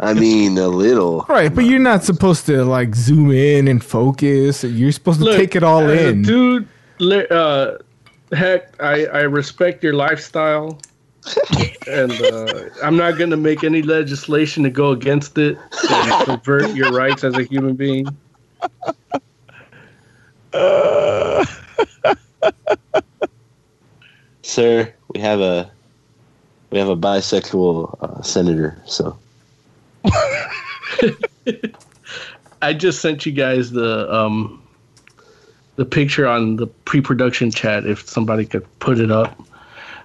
I mean, a little. Right, but you're not supposed to like zoom in and focus. You're supposed to Look, take it all as in. dude. Uh, heck, I I respect your lifestyle, and uh, I'm not going to make any legislation to go against it and subvert your rights as a human being. Sir, we have a we have a bisexual uh, senator, so I just sent you guys the um the picture on the pre-production chat if somebody could put it up.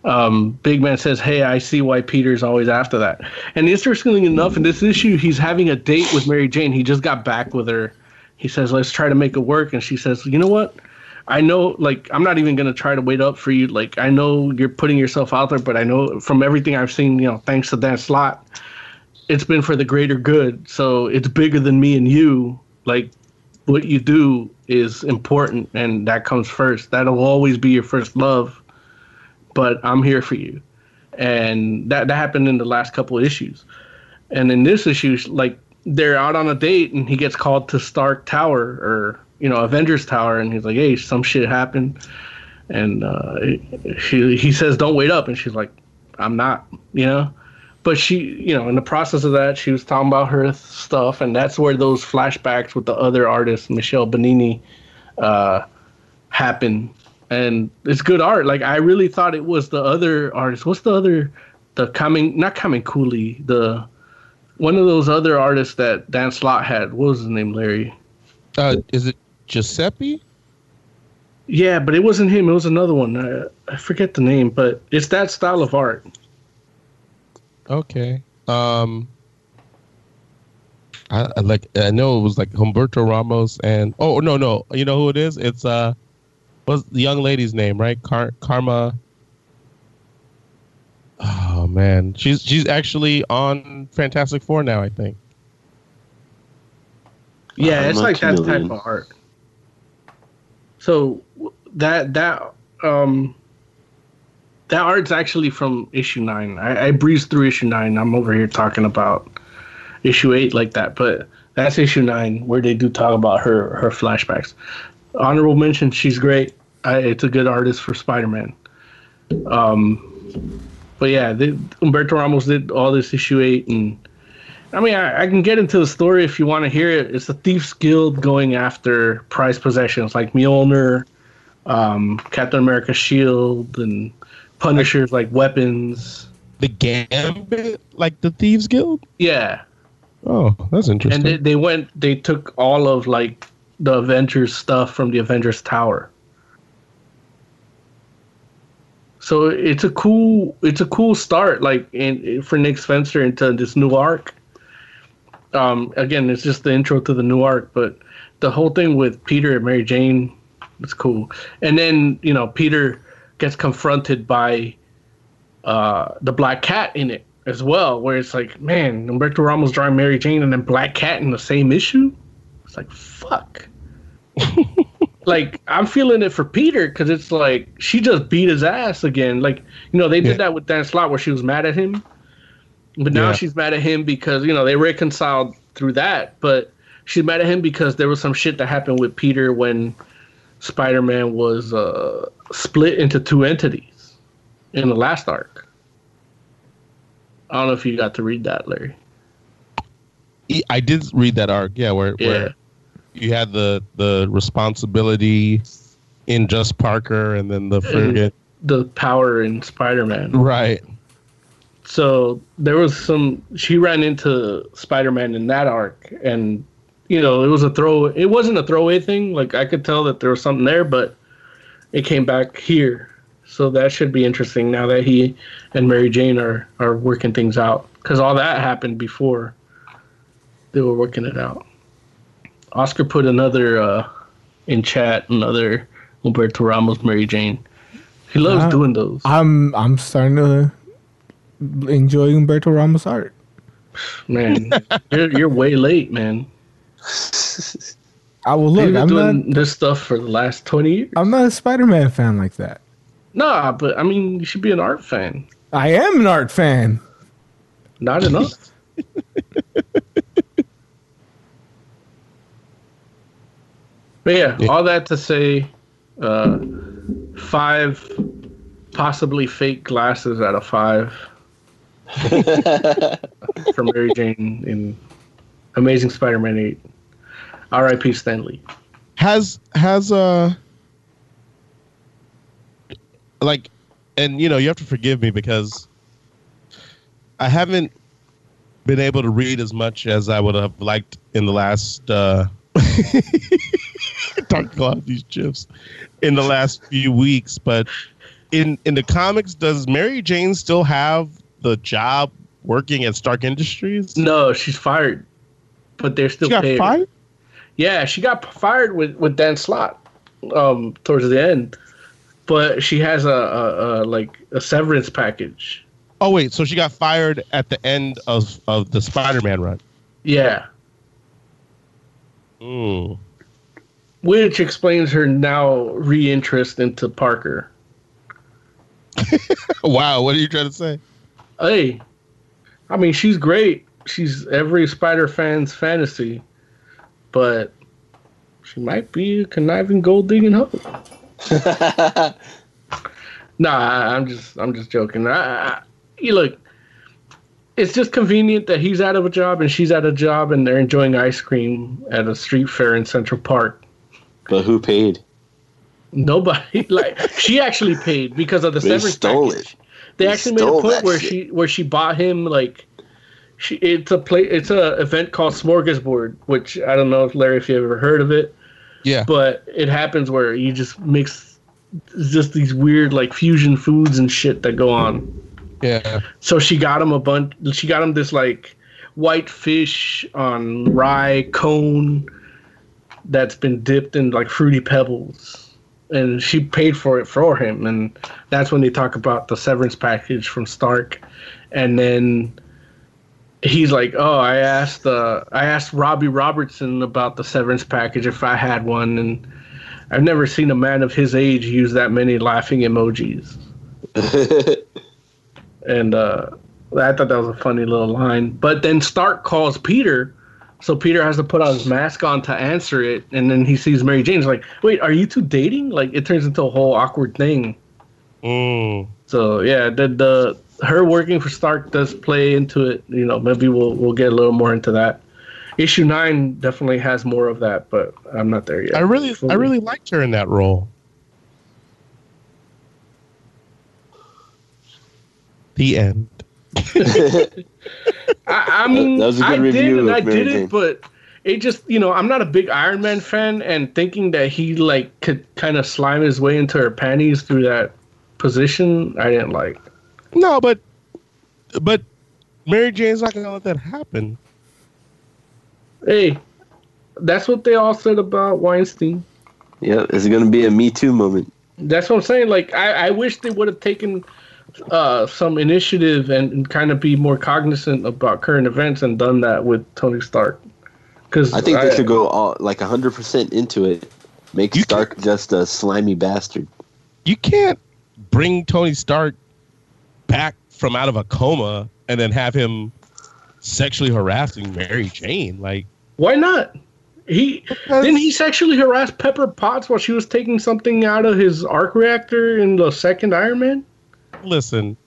Um, Big Man says, "Hey, I see why Peter's always after that." And interestingly enough, in this issue, he's having a date with Mary Jane. He just got back with her. He says, "Let's try to make it work," and she says, "You know what? I know, like, I'm not even gonna try to wait up for you. Like, I know you're putting yourself out there, but I know from everything I've seen, you know, thanks to that Slott, it's been for the greater good. So it's bigger than me and you. Like, what you do is important, and that comes first. That'll always be your first love. But I'm here for you, and that that happened in the last couple issues. And in this issue, like, they're out on a date, and he gets called to Stark Tower or you know Avengers Tower, and he's like, "Hey, some shit happened," and uh, she he says, "Don't wait up," and she's like, "I'm not," you know. But she, you know, in the process of that, she was talking about her stuff, and that's where those flashbacks with the other artist, Michelle Benini, uh, happen. And it's good art. Like I really thought it was the other artist. What's the other? The coming, not coming Cooley. The one of those other artists that Dan Slott had. What was his name, Larry? Uh, is it Giuseppe? Yeah, but it wasn't him. It was another one. I, I forget the name, but it's that style of art. Okay. Um, I, I like. I know it was like Humberto Ramos and oh no no you know who it is? It's uh, what's the young lady's name? Right? Car- Karma. Oh man, she's she's actually on Fantastic Four now. I think. Yeah, I'm it's like that familiar. type of art. So that that um that art's actually from issue nine. I, I breezed through issue nine. I'm over here talking about issue eight like that, but that's issue nine where they do talk about her her flashbacks. Honorable mention, she's great. I, it's a good artist for Spider Man. Um, but yeah, they, Humberto Ramos did all this issue eight, and I mean, I, I can get into the story if you want to hear it. It's the Thieves Guild going after prized possessions like Mjolnir, um, Captain America's shield, and Punisher's like weapons. The Gambit, like the Thieves Guild. Yeah, Oh, that's interesting. and they, they went, they took all of like the Avengers stuff from the Avengers Tower. So it's a cool, it's a cool start, like in for Nick Spencer into this new arc. Um, again, it's just the intro to the new arc, but the whole thing with Peter and Mary Jane, it's cool. And then you know Peter gets confronted by uh, the Black Cat in it as well, where it's like, man, Humberto Ramos drawing Mary Jane and then Black Cat in the same issue. It's like, fuck. like I'm feeling it for Peter because it's like she just beat his ass again. Like you know they did Yeah. that with Dan Slott where she was mad at him, but now Yeah. she's mad at him because you know they reconciled through that. But she's mad at him because there was some shit that happened with Peter when Spider-Man was uh, split into two entities in the last arc. I don't know if you got to read that, Larry. I did read that arc, yeah, where Yeah. where you had the the responsibility in just Parker, and then the friggin' The power in Spider-Man. right. so there was some she ran into spider-man in that arc and you know it was a throw it wasn't a throwaway thing like i could tell that there was something there but it came back here. So that should be interesting now that he and mary jane are are working things out. Because all that happened before they were working it out. Oscar put another uh in chat another humberto ramos mary jane. He loves Uh, doing those. I'm I'm starting to enjoy Humberto Ramos art. man you're, you're way late man I will He's look. been I'm doing not. this stuff for the last 20 years. I'm not a Spider-Man fan like that. Nah, but I mean, you should be an art fan. I am an art fan. Not enough. but yeah, all that to say, uh, five possibly fake glasses out of five. for Mary Jane in Amazing Spider-Man 8. R.I.P. Stan Lee. Has has uh like and you know, you have to forgive me because I haven't been able to read as much as I would have liked in the last uh talking about these chips in the last few weeks, but in in the comics, does Mary Jane still have the job working at Stark Industries? No, she's fired, but they're still She got paid. fired? Yeah, she got fired with with Dan Slott um, towards the end, but she has a, a, a like a severance package. Oh wait, so she got fired at the end of of the Spider-Man run. Yeah, Mm. which explains her now re-interest into Parker. Wow, what are you trying to say? Hey, I mean she's great. She's every Spider fan's fantasy, but she might be a conniving gold digging hoe. Nah, I- I'm just I'm just joking. I, I, you look, it's just convenient that he's out of a job and she's out of a job and they're enjoying ice cream at a street fair in Central Park. But who paid? Nobody like she actually paid because of the They severance stole package. it. They They actually made a point where shit. she where she bought him like she it's a play it's a event called Smorgasbord, which I don't know if Larry if you ever heard of it. Yeah. But it happens where you just mix just these weird like fusion foods and shit that go on. Yeah. So she got him a bunch. She got him this like white fish on rye cone that's been dipped in like fruity pebbles, and she paid for it for him. And that's when they talk about the severance package from Stark, and then he's like, "Oh, I asked uh, I asked Robbie Robertson about the severance package if I had one, and I've never seen a man of his age use that many laughing emojis." and uh, I thought that was a funny little line. But then Stark calls Peter, so Peter has to put on his mask on to answer it, and then he sees Mary Jane. He's like, "Wait, are you two dating?" Like it turns into a whole awkward thing. Mm. So yeah, the the her working for Stark does play into it. You know, maybe we'll we'll get a little more into that. Issue nine definitely has more of that, but I'm not there yet. I really I really liked her in that role. The end. I, I mean, That was a good I did review and I did it, but it just you know I'm not a big Iron Man fan, and thinking that he like could kind of slime his way into her panties through that position, I didn't like. No, but but Mary Jane's not gonna let that happen. Hey, that's what they all said about Weinstein. yeah, it's gonna be a Me Too moment. That's what I'm saying. Like I, I wish they would have taken uh, some initiative and, and kind of be more cognizant about current events and done that with Tony Stark. Because I think they should go all like hundred percent into it. Make Stark just a slimy bastard. You can't bring Tony Stark back from out of a coma and then have him sexually harassing Mary Jane. Like Why not? He didn't he sexually harass Pepper Potts while she was taking something out of his arc reactor in the second Iron Man. listen,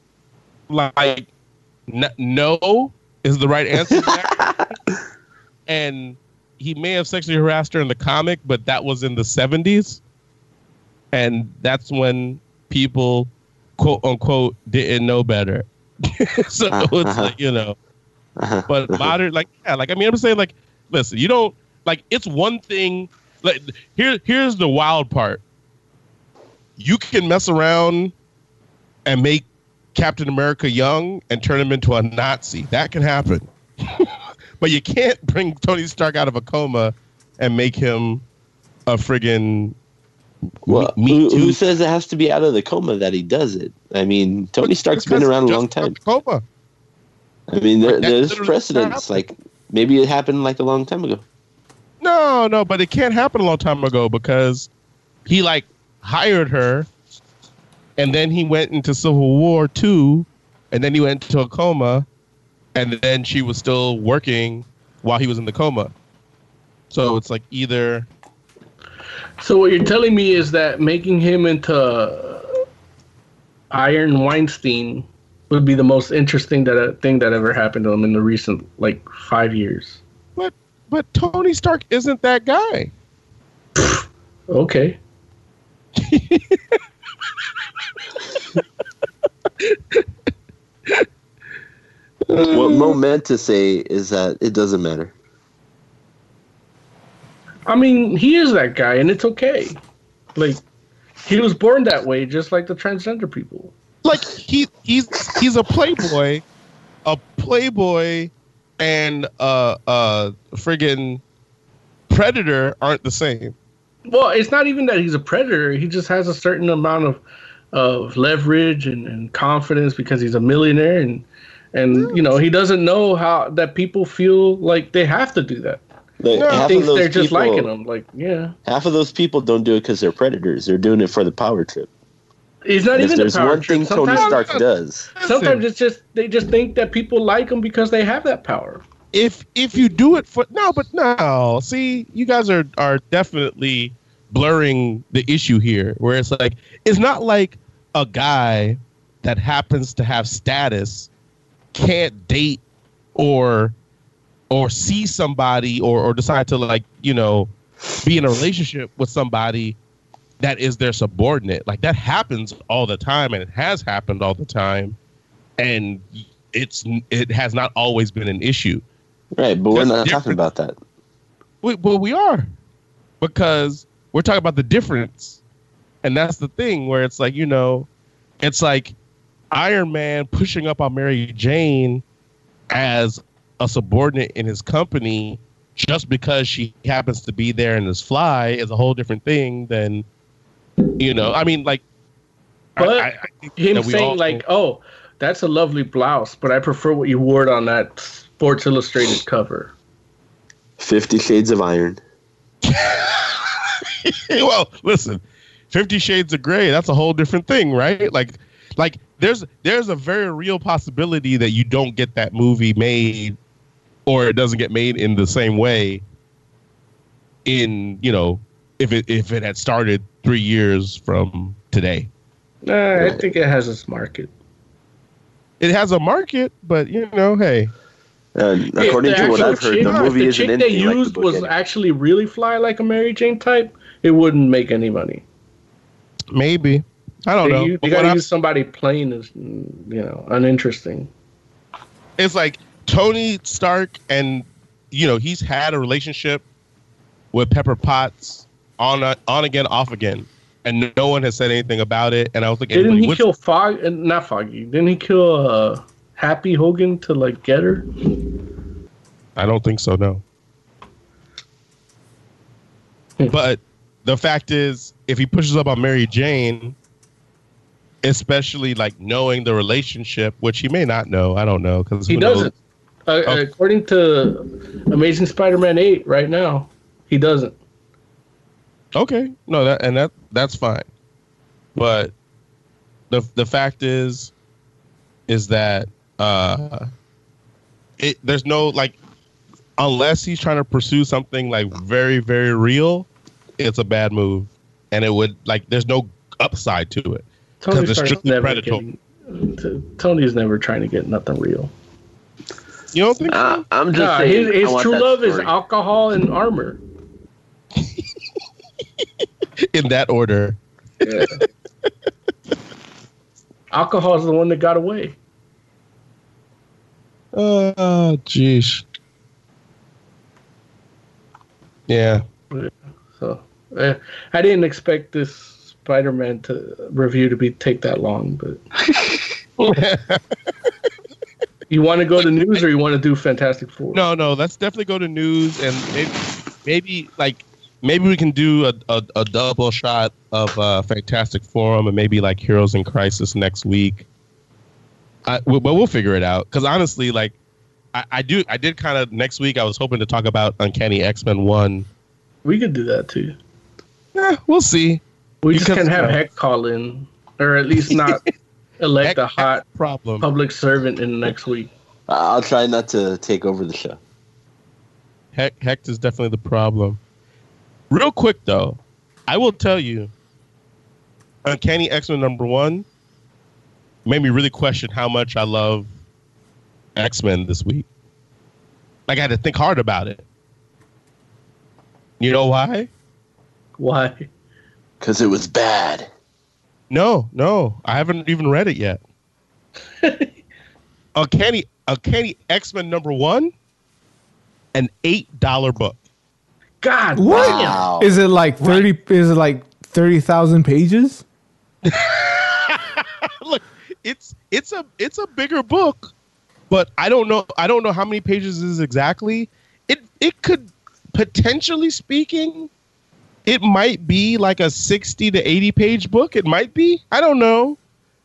like n- no is the right answer. and he may have sexually harassed her in the comic, but that was in the seventies, and that's when people quote unquote didn't know better. so it's like uh-huh. you know, uh-huh. but uh-huh. modern like yeah, like I mean I'm saying like listen, you don't like it's one thing. Like here here's the wild part. You can mess around and make Captain America young and turn him into a Nazi. That can happen. but you can't bring Tony Stark out of a coma and make him a friggin' Well, Me who, who says it has to be out of the coma that he does it? I mean, Tony Stark's been around a long time. Coma. I mean, there, there's literally precedents. Like maybe it happened like a long time ago. No, no, but it can't happen a long time ago because he like hired her and then he went into Civil War two and then he went into a coma and then she was still working while he was in the coma. So it's like either So what you're telling me is that making him into Iron Weinstein would be the most interesting that uh, thing that ever happened to him in the recent like five years. But but Tony Stark isn't that guy. Okay. what Mo meant to say is that it doesn't matter. I mean, he is that guy, and it's okay. Like, he was born that way, just like the transgender people. Like he he's he's a playboy, a playboy, and uh uh friggin' predator aren't the same. Well, it's not even that he's a predator. He just has a certain amount of of leverage and, and confidence because he's a millionaire, and and you know he doesn't know how that people feel like they have to do that. Like, he half of those they're just people- liking him. Like, yeah, Half of those people don't do it because they're predators. They're doing it for the power trip. it's not And if even the there's power one trip. thing Tony Stark does. Sometimes it's just they just think that people like them because they have that power. If if you do it for no, but no. See, you guys are are definitely blurring the issue here. Where it's like it's not like a guy that happens to have status can't date or or see somebody or or decide to like you know be in a relationship with somebody that is their subordinate. Like that happens all the time, and it has happened all the time, and it's it has not always been an issue. Right, but we're not talking about that. We, well, we are because we're talking about the difference, and that's the thing where it's like you know, it's like Iron Man pushing up on Mary Jane as a subordinate in his company just because she happens to be there and is fly is a whole different thing than you know. I mean, like, I- But I- I think him saying all- like, "Oh, that's a lovely blouse, but I prefer what you wore on that Sports Illustrated cover." Fifty Shades of Iron. well, listen, Fifty Shades of Grey, that's a whole different thing, right? Like, like there's there's a very real possibility that you don't get that movie made, or it doesn't get made in the same way. In you know, if it if it had started three years from today, Nah, I think it has its market. it has a market, but you know, hey, And If according the to what I've heard, chick- the if movie the isn't chick they anything like the used was anyway. actually really fly like a Mary Jane type. It wouldn't make any money. maybe I don't they know. u- But they gotta I'm- use somebody plain as you know uninteresting. it's like Tony Stark and you know he's had a relationship with Pepper Potts on on again off again and no one has said anything about it and I was like Didn't anybody, he kill Fog? uh, Not Foggy. Didn't he kill uh, Happy Hogan to like get her? I don't think so no but the fact is if he pushes up on Mary Jane especially like knowing the relationship which he may not know I don't know because He doesn't. Uh, Oh. According to Amazing Spider-Man eight, right now, he doesn't. Okay, no, that and that that's fine. But the the fact is, is that uh, it there's no like, unless he's trying to pursue something like very very real, it's a bad move, and it would like there's no upside to it because it's strictly never predatory. getting. Tony's never trying to get nothing real. You don't think? Uh, I'm just Nah, saying. his, his true that love is alcohol and armor. in that order? Yeah. alcohol is the one that got away. Oh, jeez. Yeah. So eh, I didn't expect this Spider-Man to review to be take that long, but you want to go to news or you want to do Fantastic Four? No, no, let's definitely go to news and maybe, maybe like maybe we can do a, a, a double shot of uh, Fantastic Forum and maybe like Heroes in Crisis next week. I, but we'll figure it out because honestly, like I, I do, I did kind of next week. I was hoping to talk about Uncanny X Men One. We could do that too. Yeah, we'll see. We just can't have Heck call in, or at least not elect a hot problem public servant in the next week. I'll try not to take over the show. Heck, Hecht is definitely the problem. Real quick though, I will tell you, Uncanny X Men number one made me really question how much I love X Men this week. Like I had to think hard about it. You know why? Why? Because it was bad. No, no, I haven't even read it yet. Uncanny, Uncanny X Men number one, an eight dollar book. God, What? Wow. Is it like thirty? Is it like thirty thousand pages? Look, it's it's a it's a bigger book, but I don't know I don't know how many pages it is exactly. It it could potentially speaking, it might be like a sixty to eighty page book. It might be. I don't know.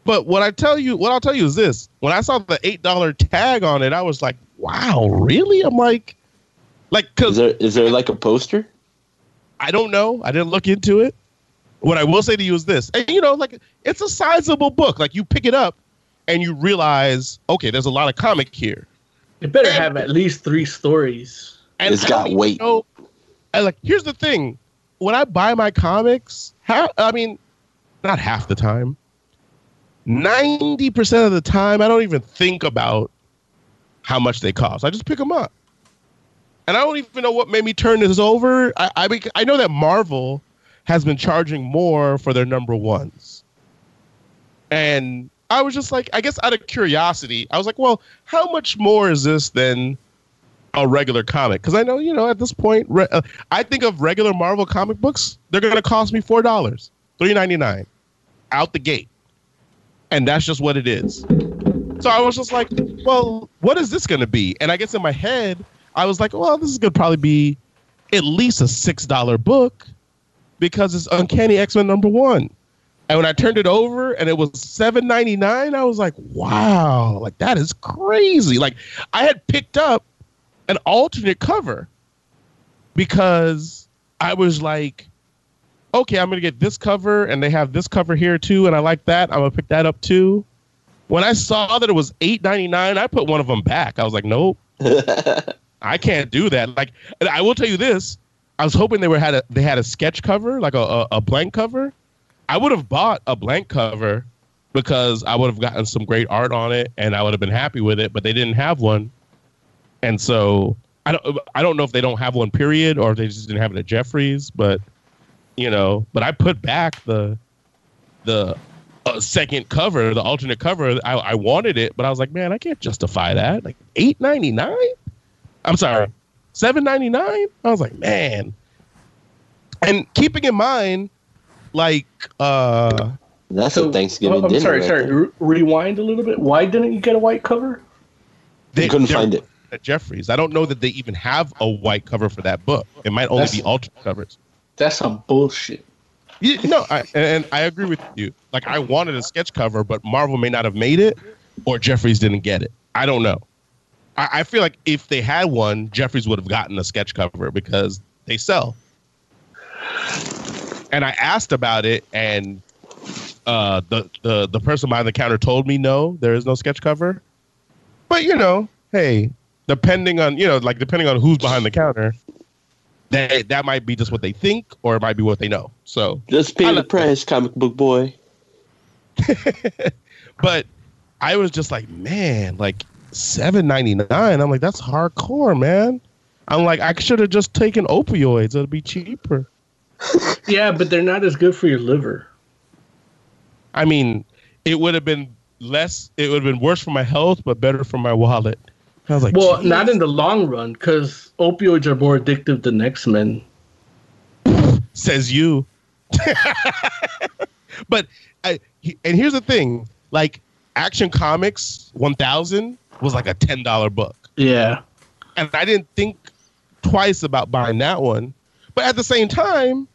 But what I tell you, what I'll tell you is this: when I saw the eight dollar tag on it, I was like, "Wow, really?" I'm like, like, Is cause there is there like a poster? I don't know. I didn't look into it. What I will say to you is this: and, you know, like it's a sizable book. Like you pick it up and you realize, okay, there's a lot of comic here. It better have at least three stories. And It's I don't got weight. know- I like. Here's the thing: when I buy my comics, how I mean, not half the time. Ninety percent of the time, I don't even think about how much they cost. I just pick them up, and I don't even know what made me turn this over. I I, I know that Marvel has been charging more for their number ones, and I was just like, I guess out of curiosity, I was like, well, how much more is this than a regular comic. Because I know you know at this point re- uh, I think of regular Marvel comic books they're going to cost me four dollars three ninety nine out the gate. And that's just what it is. So I was just like well what is this going to be? And I guess in my head I was like well this is going to probably be at least a six dollar book because it's Uncanny X Men number one. And when I turned it over and it was seven ninety nine I was like wow like that is crazy. Like I had picked up an alternate cover because I was like, okay, I'm gonna get this cover, and they have this cover here too, and I like that. I'm gonna pick that up too. When I saw that it was eight ninety nine, I put one of them back. I was like, nope, I can't do that. Like, and I will tell you this: I was hoping they were had a they had a sketch cover, like a a, a blank cover. I would have bought a blank cover because I would have gotten some great art on it, and I would have been happy with it. But they didn't have one and so I don't I don't know if they don't have one period or if they just didn't have it at Jeffries, but you know, but I put back the the uh, second cover, the alternate cover. I, I wanted it, but I was like, man, I can't justify that. Like eight ninety nine. I'm sorry, seven ninety nine. I was like, man. And keeping in mind, like, uh, That's So, a Thanksgiving oh, I'm dinner. sorry, right sorry. there. Rewind a little bit. Why didn't you get a white cover? they couldn't find it. At Jeffries. I don't know that they even have a white cover for that book. It might only That's- be alternate covers. That's some bullshit. You, no, I, and I agree with you. Like I wanted a sketch cover, but Marvel may not have made it, or Jeffries didn't get it. I don't know. I, I feel like if they had one, Jeffries would have gotten a sketch cover because they sell. And I asked about it, and uh, the the the person behind the counter told me no, there is no sketch cover. But you know, hey, depending on you know, like depending on who's behind the counter, that that might be just what they think, or it might be what they know. So Just pay I the let- price, comic book boy. but I was just like, man, like seven ninety nine. I'm like, that's hardcore, man. I'm like, I should have just taken opioids. It'd be cheaper. Yeah, but they're not as good for your liver. I mean, it would have been less. It would have been worse for my health, but better for my wallet. I was like, Well, "Geez." not in the long run, because opioids are more addictive than X Men. says you. but I, he- and here's the thing, like Action Comics 1000 was like a ten dollar book. Yeah. and I didn't think twice about buying that one. But at the same time,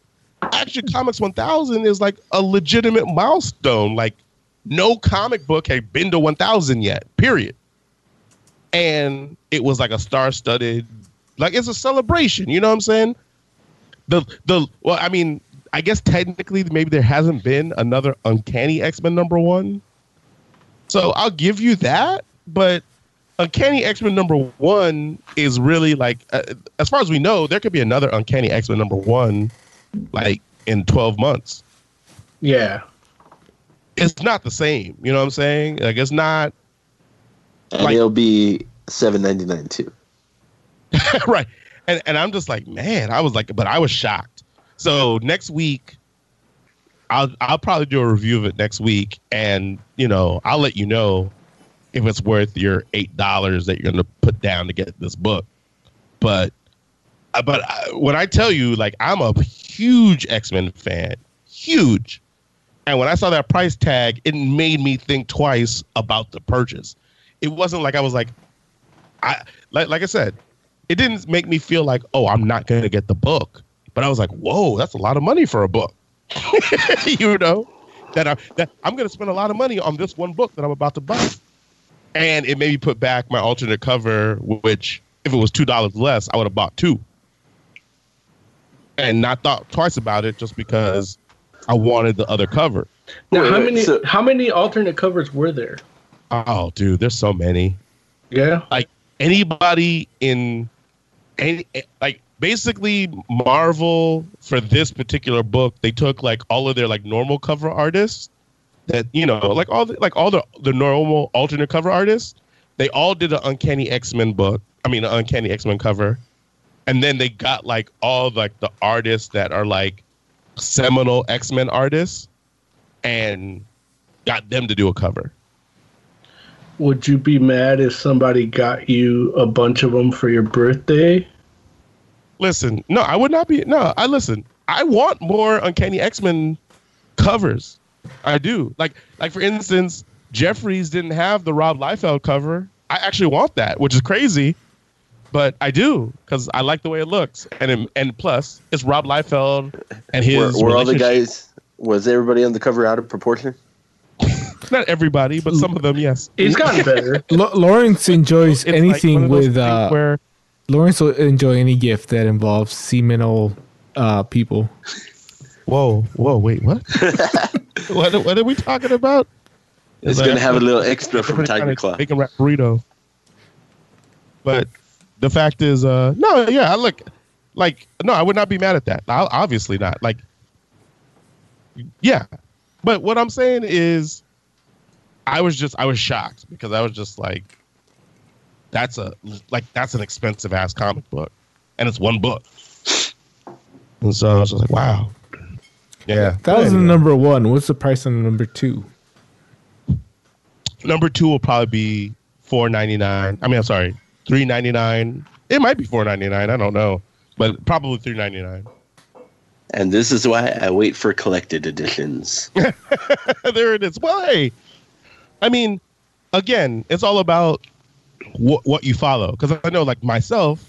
Action Comics 1000 is like a legitimate milestone. Like no comic book had been to 1000 yet. Period. And it was like a star-studded, like it's a celebration. You know what I'm saying? The the well, I mean, I guess technically maybe there hasn't been another Uncanny X Men number one. So I'll give you that, but Uncanny X Men number one is really like, uh, as far as we know, there could be another Uncanny X Men number one, like in twelve months. Yeah. it's not the same. You know what I'm saying? Like it's not And Like- it'll be seven ninety nine too. right. And and I'm just like, man, I was like, but I was shocked. So next week, I'll I'll probably do a review of it next week, and you know, I'll let you know if it's worth your eight dollars that you're gonna put down to get this book. But uh, but I, when I tell you, like, I'm a huge X Men fan, huge. And when I saw that price tag, it made me think twice about the purchase. It wasn't like I was like, I like like I said, it didn't make me feel like, oh, I'm not gonna get the book. But I was like, whoa, that's a lot of money for a book. you know, that I that I'm gonna spend a lot of money on this one book that I'm about to buy. And it made me put back my alternate cover, which if it was two dollars less, I would have bought two. And not thought twice about it just because I wanted the other cover. Now, Wait, how wait, many so- how many alternate covers were there? Oh, dude, there's so many. Yeah. like anybody in any like basically Marvel for this particular book, they took like all of their like normal cover artists that you know, like all the, like all the the normal alternate cover artists, they all did an Uncanny X Men book. I mean, an Uncanny X Men cover, and then they got like all like the artists that are like seminal X Men artists, and got them to do a cover. Would you be mad if somebody got you a bunch of them for your birthday? Listen, no, I would not be. No, I listen. I want more Uncanny X Men covers. I do. Like, like for instance, Jeffries didn't have the Rob Liefeld cover. I actually want that, which is crazy, but I do because I like the way it looks. And it, and plus, it's Rob Liefeld and his. Were, were all the guys? Was everybody on the cover out of proportion? Not everybody, but some of them, yes. He's gotten better. L- Lawrence enjoys It's anything of those with uh, where Lawrence will enjoy any gift that involves seminal uh, people. whoa, whoa, wait, what? what? What are we talking about? It's like- gonna have a little extra from Tiger trying to Claw. Bacon wrap burrito. But the fact is, uh, no, yeah, I look like no, I would not be mad at that. i obviously not. Like, yeah, but what I'm saying is, I was just I was shocked because I was just like, that's a like that's an expensive ass comic book, and it's one book, and so I was just like, wow, yeah. That was the number one. What's the price on the number two? Number two will probably be four ninety nine. I mean, I'm sorry, three ninety nine. It might be four ninety nine. I don't know, but probably three ninety nine. And this is why I wait for collected editions. there it is. Well, hey, I mean, again, it's all about what what you follow. Because I know, like myself,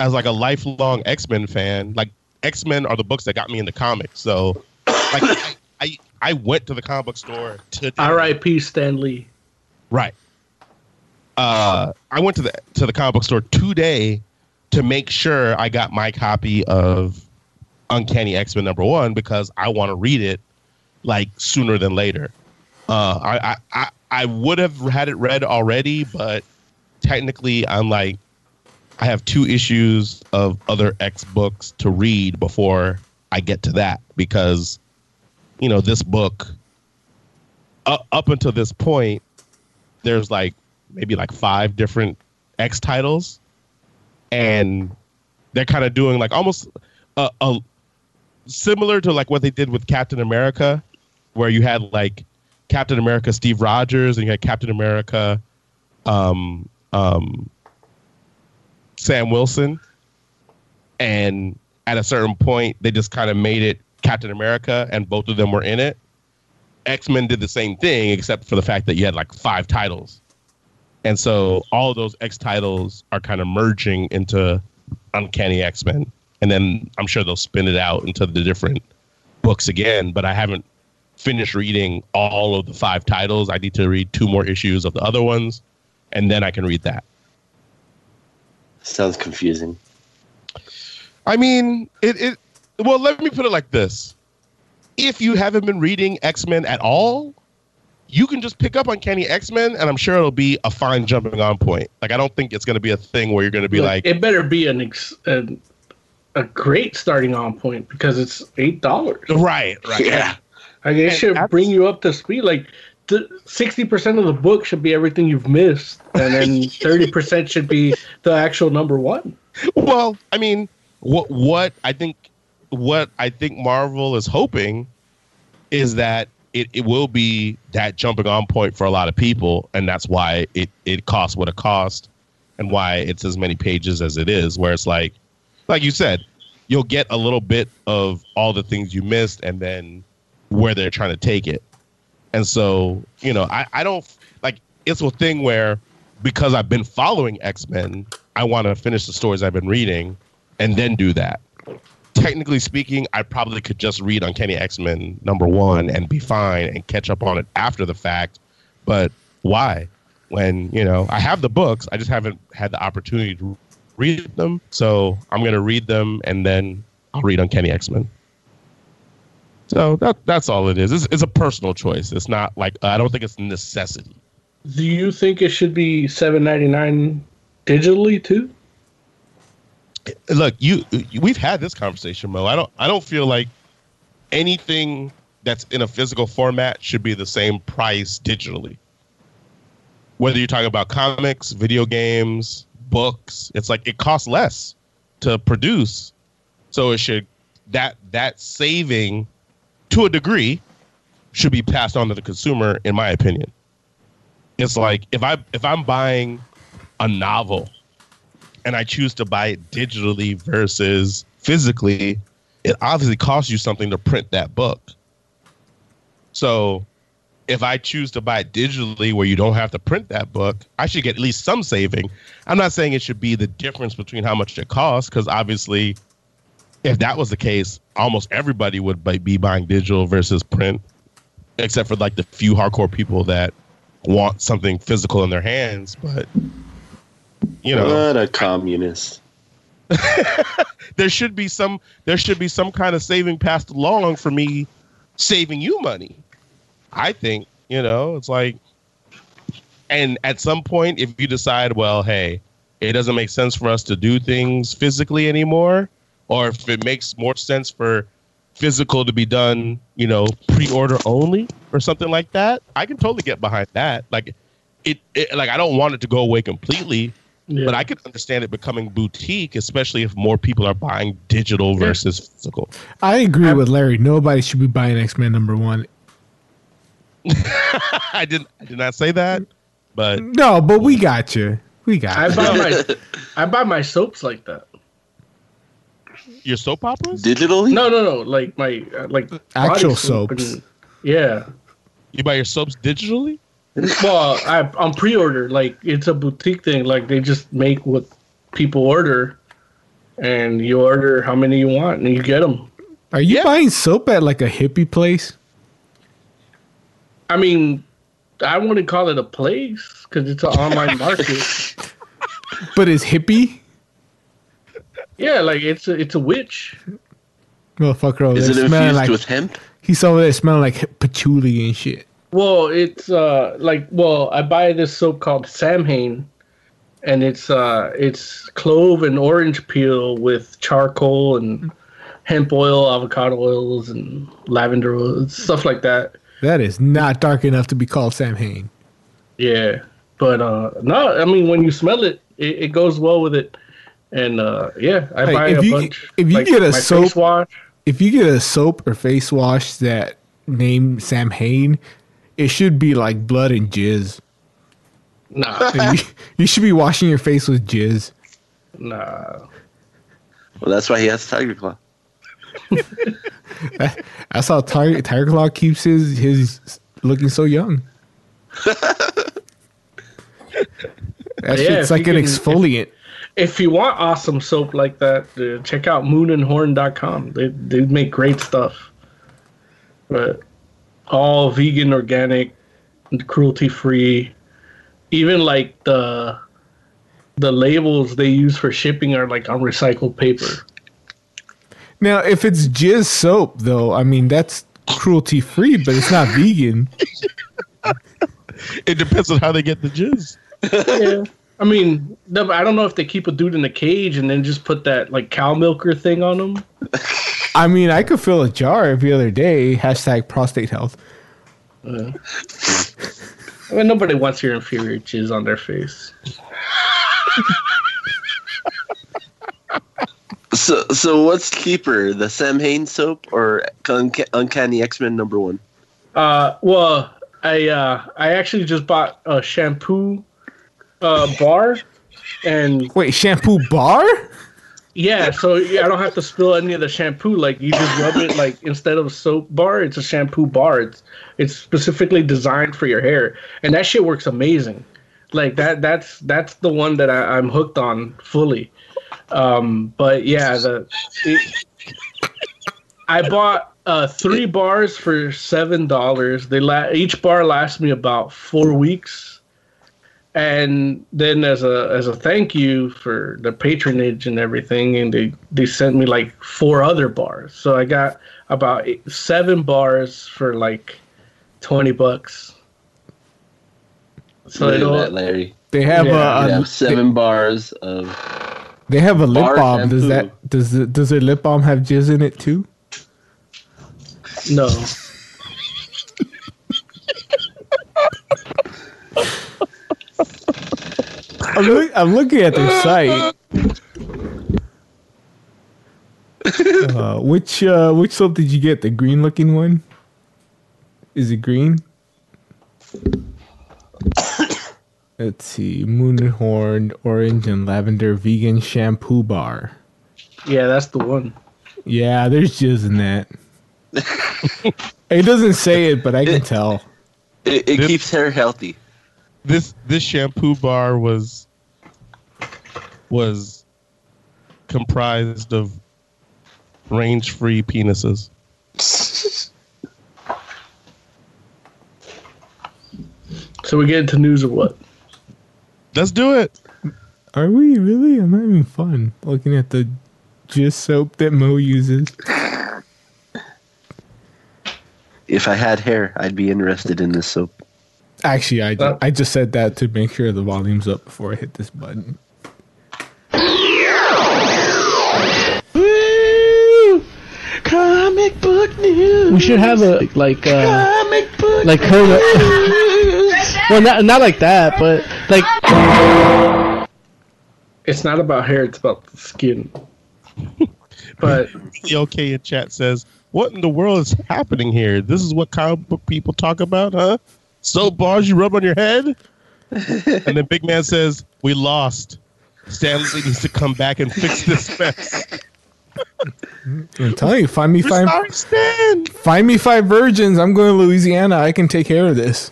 as like a lifelong X Men fan, like X Men are the books that got me into comics. So, like, I, I I went to the comic book store to R.I.P. Stan Lee. Right. Uh, I went to the to the comic book store today to make sure I got my copy of Uncanny X Men number one because I want to read it like sooner than later. Uh, I, I I would have had it read already, but technically I'm like I have two issues of other X books to read before I get to that because you know this book up, up until this point there's like maybe like five different X titles, and they're kind of doing like almost a, a similar to like what they did with Captain America, where you had like Captain America Steve Rogers and you had Captain America um, um, Sam Wilson, and at a certain point they just kind of made it Captain America, and both of them were in it. X Men did the same thing, except for the fact that you had like five titles. And so all those X titles are kind of merging into Uncanny X Men. And then I'm sure they'll spin it out into the different books again. But I haven't finished reading all of the five titles. I need to read two more issues of the other ones, and then I can read that. Sounds confusing. I mean, it, it well, let me put it like this. If you haven't been reading X Men at all, you can just pick up Uncanny X Men, and I'm sure it'll be a fine jumping on point. Like, I don't think it's going to be a thing where you're going to be like, it better be an ex- an, a great starting on point because it's eight dollars. right, right. Yeah. Like it should bring you up to speed. Like sixty percent of the book should be everything you've missed, and then thirty percent should be the actual number one. Well, I mean, what what I think what I think Marvel is hoping is that it, it will be that jumping on point for a lot of people, and that's why it, it costs what it costs and why it's as many pages as it is, where it's like like you said, you'll get a little bit of all the things you missed and then where they're trying to take it. And so, you know, I, I don't like it's a thing where because I've been following X Men, I want to finish the stories I've been reading and then do that. Technically speaking, I probably could just read Uncanny X Men number one and be fine and catch up on it after the fact. But why? When, you know, I have the books, I just haven't had the opportunity to read them. So I'm going to read them and then I'll read Uncanny X Men. So that that's all it is. It's, it's a personal choice. It's not like I don't think it's a necessity. Do you think it should be seven ninety nine digitally too? Look, you we've had this conversation, Mo. I don't I don't feel like anything that's in a physical format should be the same price digitally. Whether you're talking about comics, video games, books, it's like it costs less to produce. So it should that that saving to a degree, should be passed on to the consumer, in my opinion. It's like if I if I'm buying a novel and I choose to buy it digitally versus physically, it obviously costs you something to print that book. So if I choose to buy it digitally where you don't have to print that book, I should get at least some saving. I'm not saying it should be the difference between how much it costs, because obviously if that was the case, almost everybody would be buying digital versus print, except for like the few hardcore people that want something physical in their hands. But you know, what a communist. there should be some. There should be some kind of saving passed along for me, saving you money. I think you know it's like, and at some point, if you decide, well, hey, it doesn't make sense for us to do things physically anymore or if it makes more sense for physical to be done, you know, pre-order only or something like that, I can totally get behind that. Like it, it like I don't want it to go away completely, yeah. but I could understand it becoming boutique, especially if more people are buying digital versus physical. I agree with Larry. Nobody should be buying X Men number one. I didn't. I did not say that, but no. But we got you. We got. I you. buy my. I buy my soaps like that your soap operas digitally? No, no, no. Like my uh, like actual soaps. And, yeah. You buy your soaps digitally? well, I'm pre-order. Like it's a boutique thing. Like they just make what people order, and you order how many you want, and you get them. Are you yeah. buying soap at like a hippie place? I mean, I wouldn't call it a place because it's an online market. But is hippie. Yeah, like it's a, it's a witch. Motherfucker over Is there it smelling infused like with hemp? he's over there smelling like patchouli and shit. Well, it's uh like well, I buy this soap called Samhain, and it's uh it's clove and orange peel with charcoal and hemp oil, avocado oils, and lavender oil, stuff like that. That is not dark enough to be called Samhain. Yeah, but uh no, I mean when you smell it, it, it goes well with it. And uh, yeah, I hey, buy if a you, bunch. If you like get a soap wash, if you get a soap or face wash that name Samhain, it should be like blood and jizz. Nah, you, you, should be washing your face with jizz. Nah. Well, that's why he has Tiger Claw. that's how Tiger, Tiger Claw keeps his his looking so young. that yeah, shit's like an can, exfoliant. If, if you want awesome soap like that, uh, check out moonandhorn.com. They they make great stuff. But all vegan, organic, cruelty free. Even like the the labels they use for shipping are like on recycled paper. Now, if it's jizz soap, though, I mean that's cruelty free, but it's not vegan. it depends on how they get the jizz. yeah. I mean, no, I don't know if they keep a dude in a cage and then just put that like cow milker thing on him. I mean, I could fill a jar every other day. Hashtag prostate health. Uh, I mean, nobody wants your inferior jizz on their face. So, so what's cheaper, the Samhain soap or Unca- Uncanny X Men number one? Uh, well, I uh, I actually just bought a shampoo uh, bar, and Wait, shampoo bar? yeah, so yeah, I don't have to spill any of the shampoo. Like you just rub it like instead of a soap bar, it's a shampoo bar. It's it's specifically designed for your hair, and that shit works amazing. Like that that's that's the one that I, I'm hooked on fully. Um, but yeah, the it, I bought uh, three bars for seven dollars. They la- each bar lasts me about four weeks, and then as a as a thank you for the patronage and everything, and they they sent me like four other bars. So I got about eight, seven bars for like twenty bucks. So Look at that, Larry. They have Yeah, a, You a have seven bars of. they have a lip balm. Does shampoo. that does it, does their lip balm have jizz in it too? no. I'm, look, I'm looking at their site. Uh, which uh, which soap did you get? The green looking one? Is it green? Let's see. Moonhorn, orange, and lavender vegan shampoo bar. Yeah, that's the one. Yeah, there's jizz in that. it doesn't say it, but I can tell. It, it keeps hair healthy. This this shampoo bar was was comprised of range free penises. So we get into news or what? Let's do it. Are we really? I'm having fun looking at the just soap that Mo uses. If I had hair, I'd be interested in this soap. Actually, I, Uh, I just said that to make sure the volume's up before I hit this button. Comic book news. We should have a like uh Comic book like her. well, not not like that, but like It's not about hair; it's about the skin. But The OK in chat says, "What in the world is happening here? This is what comic book people talk about, huh? Soap bars you rub on your head." and then Big Man says, "We lost. Stan Lee needs to come back and fix this mess." I'm telling you, find me We're five, sorry, Stan. find me five virgins. I'm going to Louisiana. I can take care of this.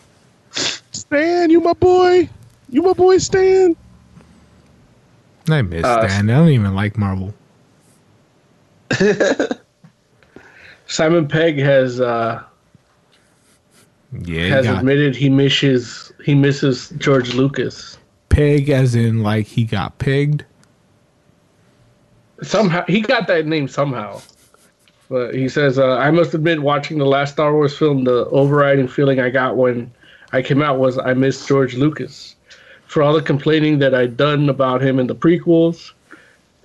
Stan, you my boy. You my boy, Stan. I miss Uh, Stan. I don't even like Marvel. Simon Pegg has uh, Yeah, has got admitted he misses he misses George Lucas. peg as in like he got pegged. Somehow he got that name somehow. But he says, uh, "I must admit, watching the last Star Wars film, the overriding feeling I got when I came out was I missed George Lucas. For all the complaining that I'd done about him in the prequels,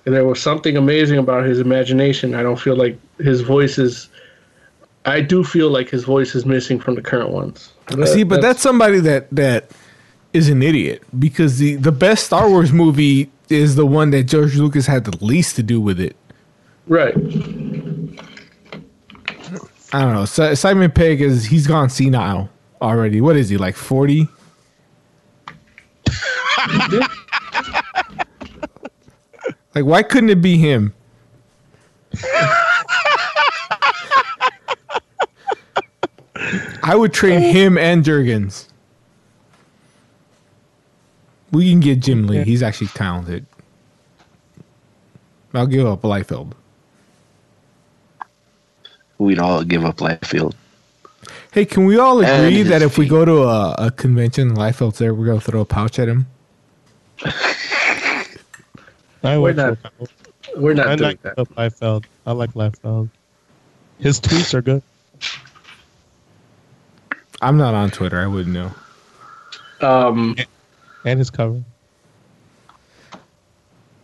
there was something amazing about his imagination. I don't feel like his voice is. I do feel like his voice is missing from the current ones. See, but that's somebody that that is an idiot because the the best Star Wars movie is the one that George Lucas had the least to do with it. right. I don't know. Si- Simon Pegg is he's gone senile already. What is he like forty? like, why couldn't it be him? I would trade oh. him and Jurgens. We can get Jim Lee. He's actually talented. I'll give up Liefeld. We'd all give up Liefeld. Hey, can we all agree that if we go to a, a convention, Liefeld's there, we're gonna throw a pouch at him? I We're not- We're not I doing like that. Liefeld. I like Liefeld. His tweets are good. I'm not on Twitter. I wouldn't know. Um, And his cover.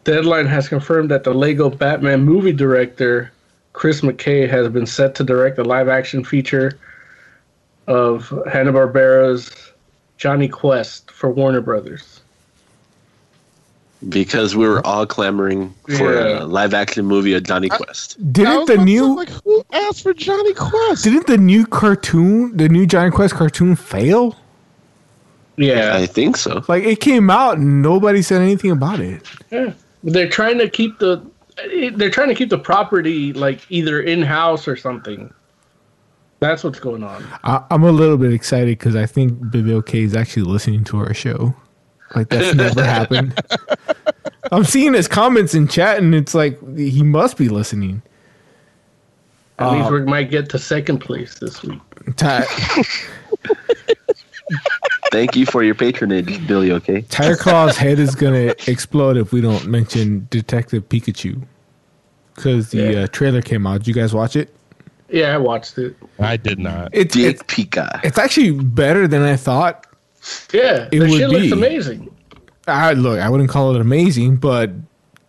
Deadline has confirmed that the Lego Batman movie director Chris McKay has been set to direct a live-action feature of Hanna Barbera's Jonny Quest for Warner Brothers. Because we were all clamoring for Yeah. a live action movie of Jonny Quest. Didn't the new like who asked for Jonny Quest? didn't the new cartoon, the new Jonny Quest cartoon fail? Yeah, I think so. Like it came out and nobody said anything about it. yeah. They're trying to keep the eh, they're trying to keep the property like either in house or something. That's what's going on. I, I'm a little bit excited because I think Bill K is actually listening to our show. Like that's never happened. I'm seeing his comments in chat, and it's like he must be listening. At least we might get to second place this week. Ty- Thank you for your patronage, Billy. Okay. Tiger Claw's head is gonna explode if we don't mention Detective Pikachu because the Yeah. uh, trailer came out. Did you guys watch it? Yeah, I watched it. I did not. It's Dick it's, Pika. it's actually better than I thought. Yeah, It the would shit looks amazing. I look, I wouldn't call it amazing, but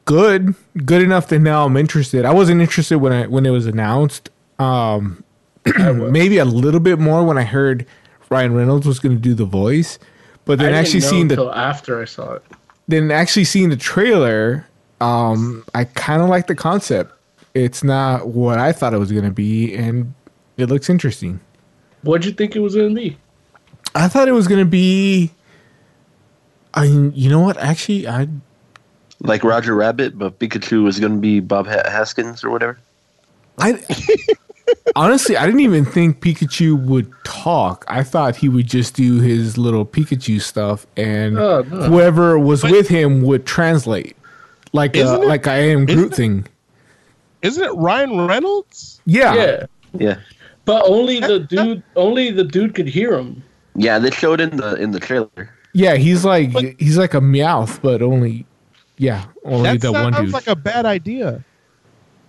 good, good enough that now I'm interested. I wasn't interested when I when it was announced. Um, maybe a little bit more when I heard Ryan Reynolds was going to do the voice, but then actually seeing the after I saw it. then actually seeing the trailer, um, I kind of like the concept. It's not what I thought it was going to be, and it looks interesting. What'd you think it was gonna be? I thought it was going to be. I, you know what? Actually, I Like Roger Rabbit, but Pikachu was going to be Bob ha- Haskins or whatever. I honestly, I didn't even think Pikachu would talk. I thought he would just do his little Pikachu stuff, and Oh, no. whoever was with him would translate, like uh, a, it- like I am isn't Groot it- thing. Isn't it Ryan Reynolds? Yeah. Yeah, Yeah. but only the dude, only the dude could hear him. Yeah, they showed in the in the trailer. Yeah, He's like he's like a Meowth, but only yeah, only That the one sounds like a bad idea.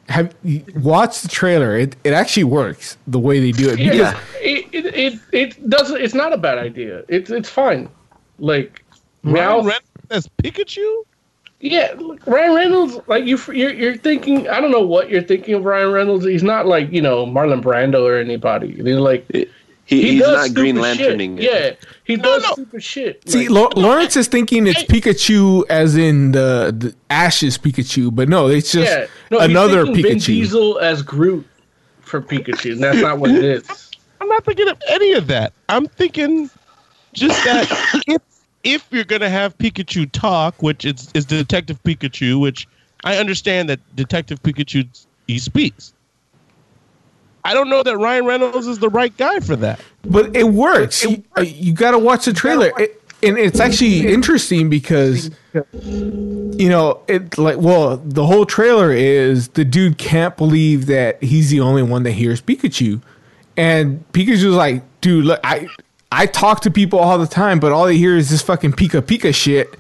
Have you watch the trailer? It it actually works the way they do it. Yeah, It, it it it doesn't. It's not a bad idea. It's it's fine. Like Ryan Meow. As Pikachu? Yeah, look, Ryan Reynolds. Like you, you're you're thinking. I don't know what you're thinking of Ryan Reynolds. He's not like you know Marlon Brando or anybody. He's like He, he's does not Green Lanterning. shit. Yeah, he does stupid shit. See, Like, Lo- Lawrence is thinking it's Pikachu as in the, the Ash's Pikachu, but no, it's just yeah, no, he's another thinking Vin Pikachu. Diesel as Groot for Pikachu. And that's not what it is. I'm not thinking of any of that. I'm thinking just that if if you're gonna have Pikachu talk, which is is Detective Pikachu, which I understand that Detective Pikachu he speaks. I don't know that Ryan Reynolds is the right guy for that. But it works. you uh, you got to watch the trailer, it, and it's actually interesting because you know it like well the whole trailer is the dude can't believe that he's the only one that hears Pikachu, and Pikachu's like, dude, look, I I talk to people all the time, but all they hear is this fucking Pika Pika shit.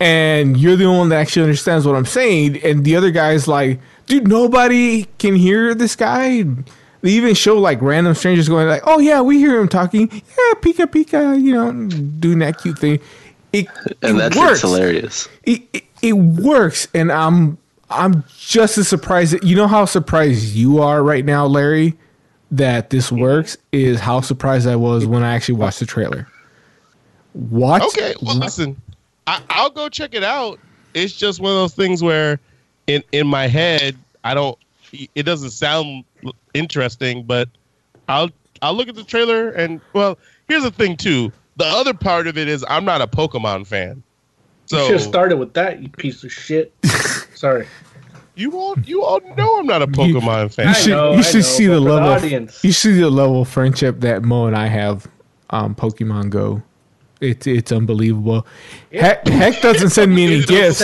And you're the only one that actually understands what I'm saying. And the other guy's like, dude, nobody can hear this guy. They even show like random strangers going like, "Oh yeah, we hear him talking. Yeah, Pika Pika," you know, doing that cute thing. It, And it that's works. hilarious. It, it, it works, and I'm I'm just as surprised. That, you know how surprised you are right now, Larry, that this mm-hmm. works. Is how surprised I was when I actually watched the trailer. Watch. Okay, well, listen, I, I'll go check it out. It's just one of those things where, in in my head, I don't. It doesn't sound interesting, but I'll I'll look at the trailer and well, here's the thing too. The other part of it is I'm not a Pokemon fan, you so should have started with that. You piece of shit. Sorry. you all you all know I'm not a Pokemon fan. You should know, you I should know, see the for the level. audience. you see the level of friendship that Mo and I have. Um, Pokemon Go. It's it's unbelievable. Heck, Heck doesn't send me any gifts.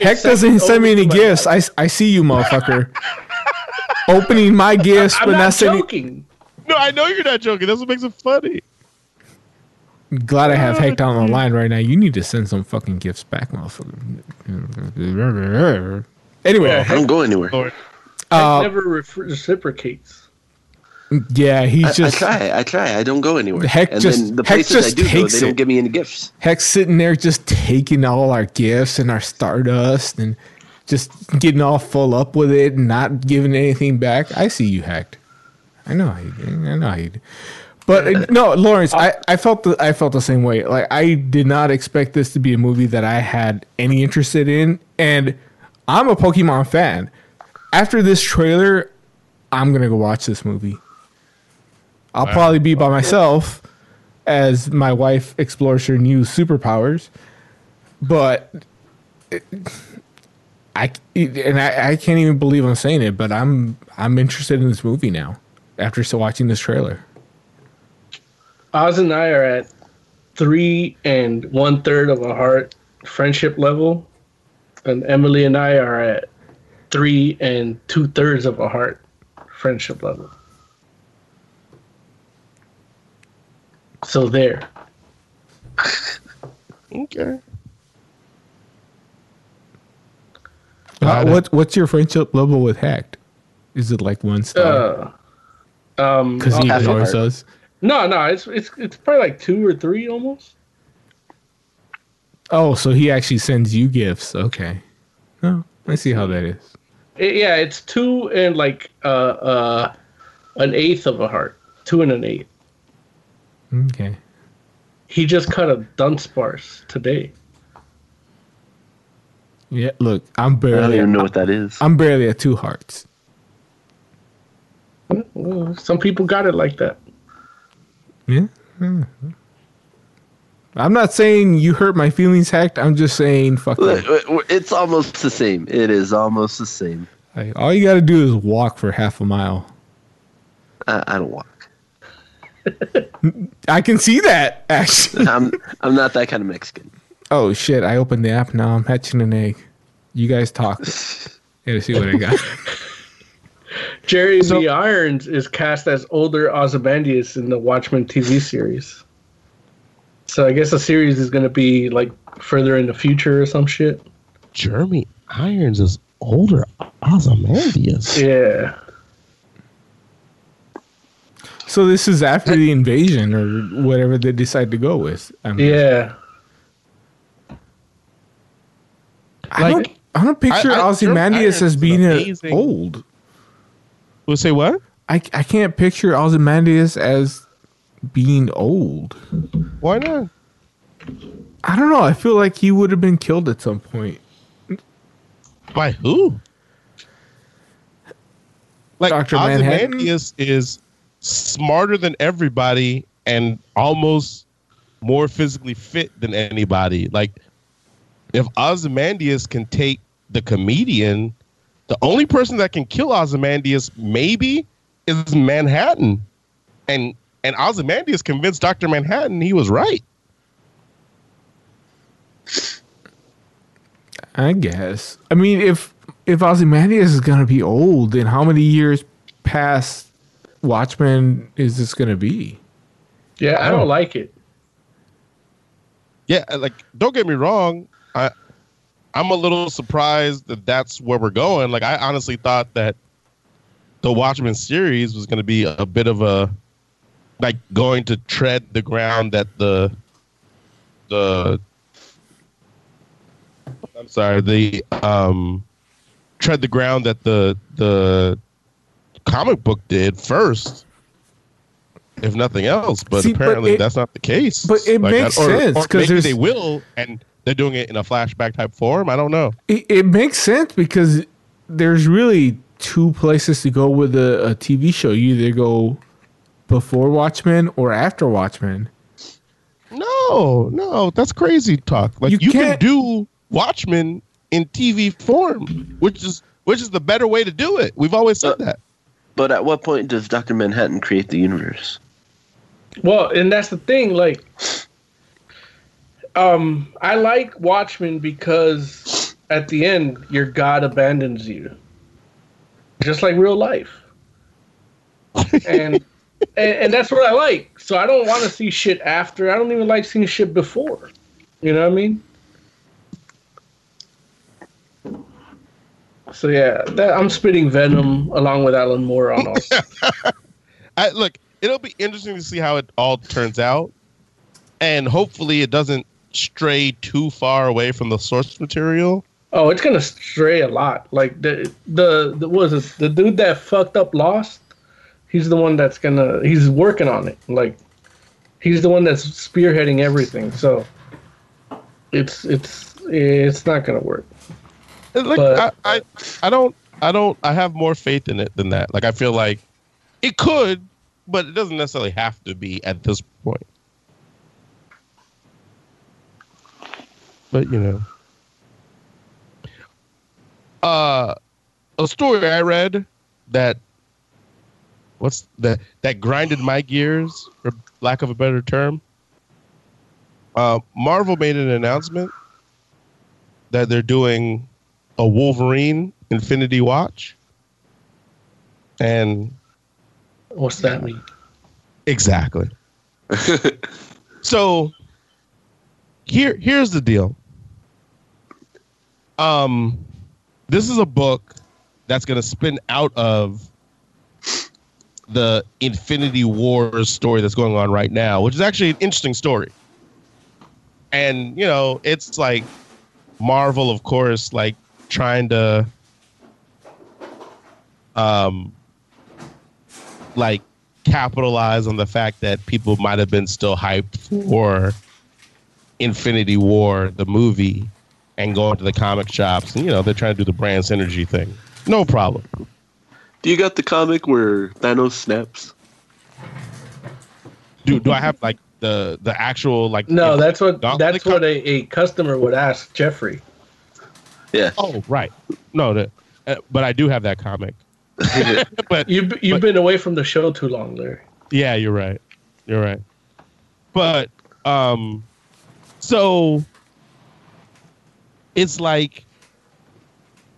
Heck doesn't send me any gifts. I, I see you, motherfucker. Opening my gifts, I'm but not not sending. joking. No, I know you're not joking. That's what makes it funny. Glad I have Heck down the line right now. You need to send some fucking gifts back, motherfucker. Anyway, I don't go anywhere. Lord. uh, never ref- reciprocates. yeah, he's I, just I try. I try. I don't go anywhere. Heck and just- then the Heck places I just do go, takes they don't it. give me any gifts. Heck sitting there just taking all our gifts and our Stardust, and just getting all full up with it and not giving anything back. I see you hacked. I know how you. I know how you. do. But uh, no, Lawrence, I, I felt the I felt the same way. Like I did not expect this to be a movie that I had any interested in, and I'm a Pokemon fan. After this trailer, I'm gonna go watch this movie. I'll Wow. probably be by myself as my wife explores her new superpowers, but it- I and I, I can't even believe I'm saying it, but I'm I'm interested in this movie now after so watching this trailer. Oz and I are at three and one third of a heart friendship level, and Emily and I are at three and two thirds of a heart friendship level. So there. Okay. Uh, what what's your friendship level with Hacked? Is it like one star? Uh, um, Because he ignores us. No, no, it's it's it's probably like two or three almost. Oh, so he actually sends you gifts. Okay. No, Oh, I see how that is. It- yeah, it's two and like uh uh an eighth of a heart, two and an eighth. Okay. He just cut a Dunsparce today. Yeah, look, I'm barely. I barely. don't even know what that is. I'm barely at two hearts. Well, some people got it like that. Yeah. yeah. I'm not saying you hurt my feelings, hacked. I'm just saying, fuck Look. It's almost the same. It is almost the same. Like, all you got to do is walk for half a mile. I, I don't walk. I can see that, actually. I'm I'm not that kind of Mexican. Oh shit! I opened the app now. I'm hatching an egg. You guys talk. Gotta see what I got. Jeremy Irons is cast as older Ozymandias in the Watchmen TV series. So I guess the series is going to be like further in the future or some shit. Jeremy Irons is older Ozymandias. Yeah. so this is after the invasion or whatever they decide to go with. I mean, Yeah. I don't. I don't picture Ozymandias as being amazing. old. We'll say what? I I can't picture Ozymandias as being old. Why not? I don't know. I feel like he would have been killed at some point. By who? Like Dr. Manhattan? Ozymandias is smarter than everybody and almost more physically fit than anybody. Like if Ozymandias can take the comedian, the only person that can kill Ozymandias maybe is Manhattan. And and Ozymandias convinced Dr. Manhattan he was right. I guess. I mean, if if Ozymandias is gonna be old, then how many years past Watchmen is this gonna be? Yeah, I Oh. don't like it. Yeah, like don't get me wrong, I I'm a little surprised that that's where we're going. Like I honestly thought that the Watchmen series was going to be a bit of a like going to tread the ground that the the I'm sorry, the um tread the ground that the the comic book did first. If nothing else, but See, but apparently it- that's not the case. but it Like, makes or- sense, or 'cause maybe they will, and they're doing it in a flashback type form. I don't know. It, it makes sense because there's really two places to go with a, a TV show. You either go before Watchmen or after Watchmen. No, no, that's crazy talk. Like You you, can can't- do Watchmen in TV form, which is which is the better way to do it. We've always said Uh, that. But at what point does Doctor Manhattan create the universe? Well, and that's the thing. Like, um, I like Watchmen because at the end, your God abandons you, just like real life. and, and and that's what I like. So I don't want to see shit after. I don't even like seeing shit before. You know what I mean? So yeah, that, I'm spitting venom along with Alan Moore on all. I look, it'll be interesting to see how it all turns out, and hopefully it doesn't stray too far away from the source material. Oh, it's gonna stray a lot. Like the the, the was it the dude that fucked up Lost? He's the one that's gonna. He's working on it. Like he's the one that's spearheading everything. So it's it's it's not gonna work. Uh, like, But- I, I, I don't, I don't, I have more faith in it than that. Like, I feel like it could, but it doesn't necessarily have to be at this point. But you know, uh, a story I read that what's that that grinded my gears, for lack of a better term. Uh, Marvel made an announcement that they're doing a Wolverine Infinity Watch. And What's that mean? exactly. so here here's the deal. Um this is a book that's going to spin out of the Infinity Wars story that's going on right now, which is actually an interesting story. And, you know, it's like Marvel, of course, like trying to um like capitalize on the fact that people might have been still hyped for Infinity War, the movie, and going to the comic shops. And, you know, they're trying to do the brand synergy thing. No problem. Do you got the comic where Thanos snaps? Do do I have like the the actual like No, that's what that's what a, a customer would ask Jeffrey. Yeah. Oh, right. No, the, uh, but I do have that comic. but You've you've been away from the show too long, Larry. Yeah, you're right. You're right. But um so it's like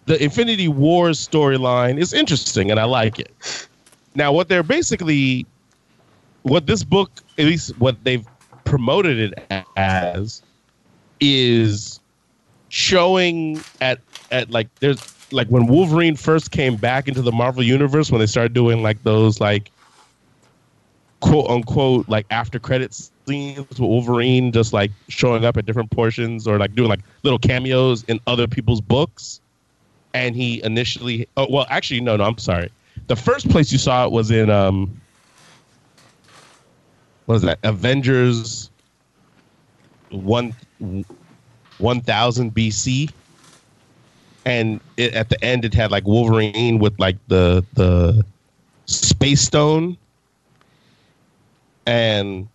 the Infinity Wars storyline is interesting and I like it. Now what they're basically what this book at least what they've promoted it as is showing at at like there's like when Wolverine first came back into the Marvel universe when they started doing like those like quote unquote like after credits scenes with Wolverine just like showing up at different portions or like doing like little cameos in other people's books. And he initially oh well actually no no I'm sorry. The first place you saw it was in um what is that? Avengers one one thousand BC. And it, at the end it had like Wolverine with like the the space stone and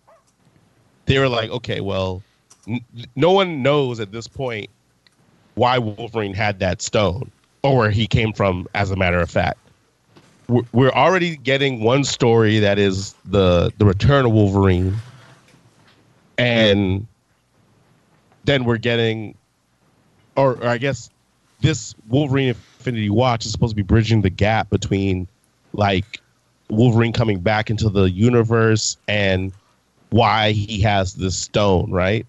they were like, okay, well, n- no one knows at this point why Wolverine had that stone or where he came from. As a matter of fact, we're, we're already getting one story that is the the return of Wolverine, and then we're getting, or, or I guess this Wolverine Infinity Watch is supposed to be bridging the gap between like Wolverine coming back into the universe and why he has this stone, right?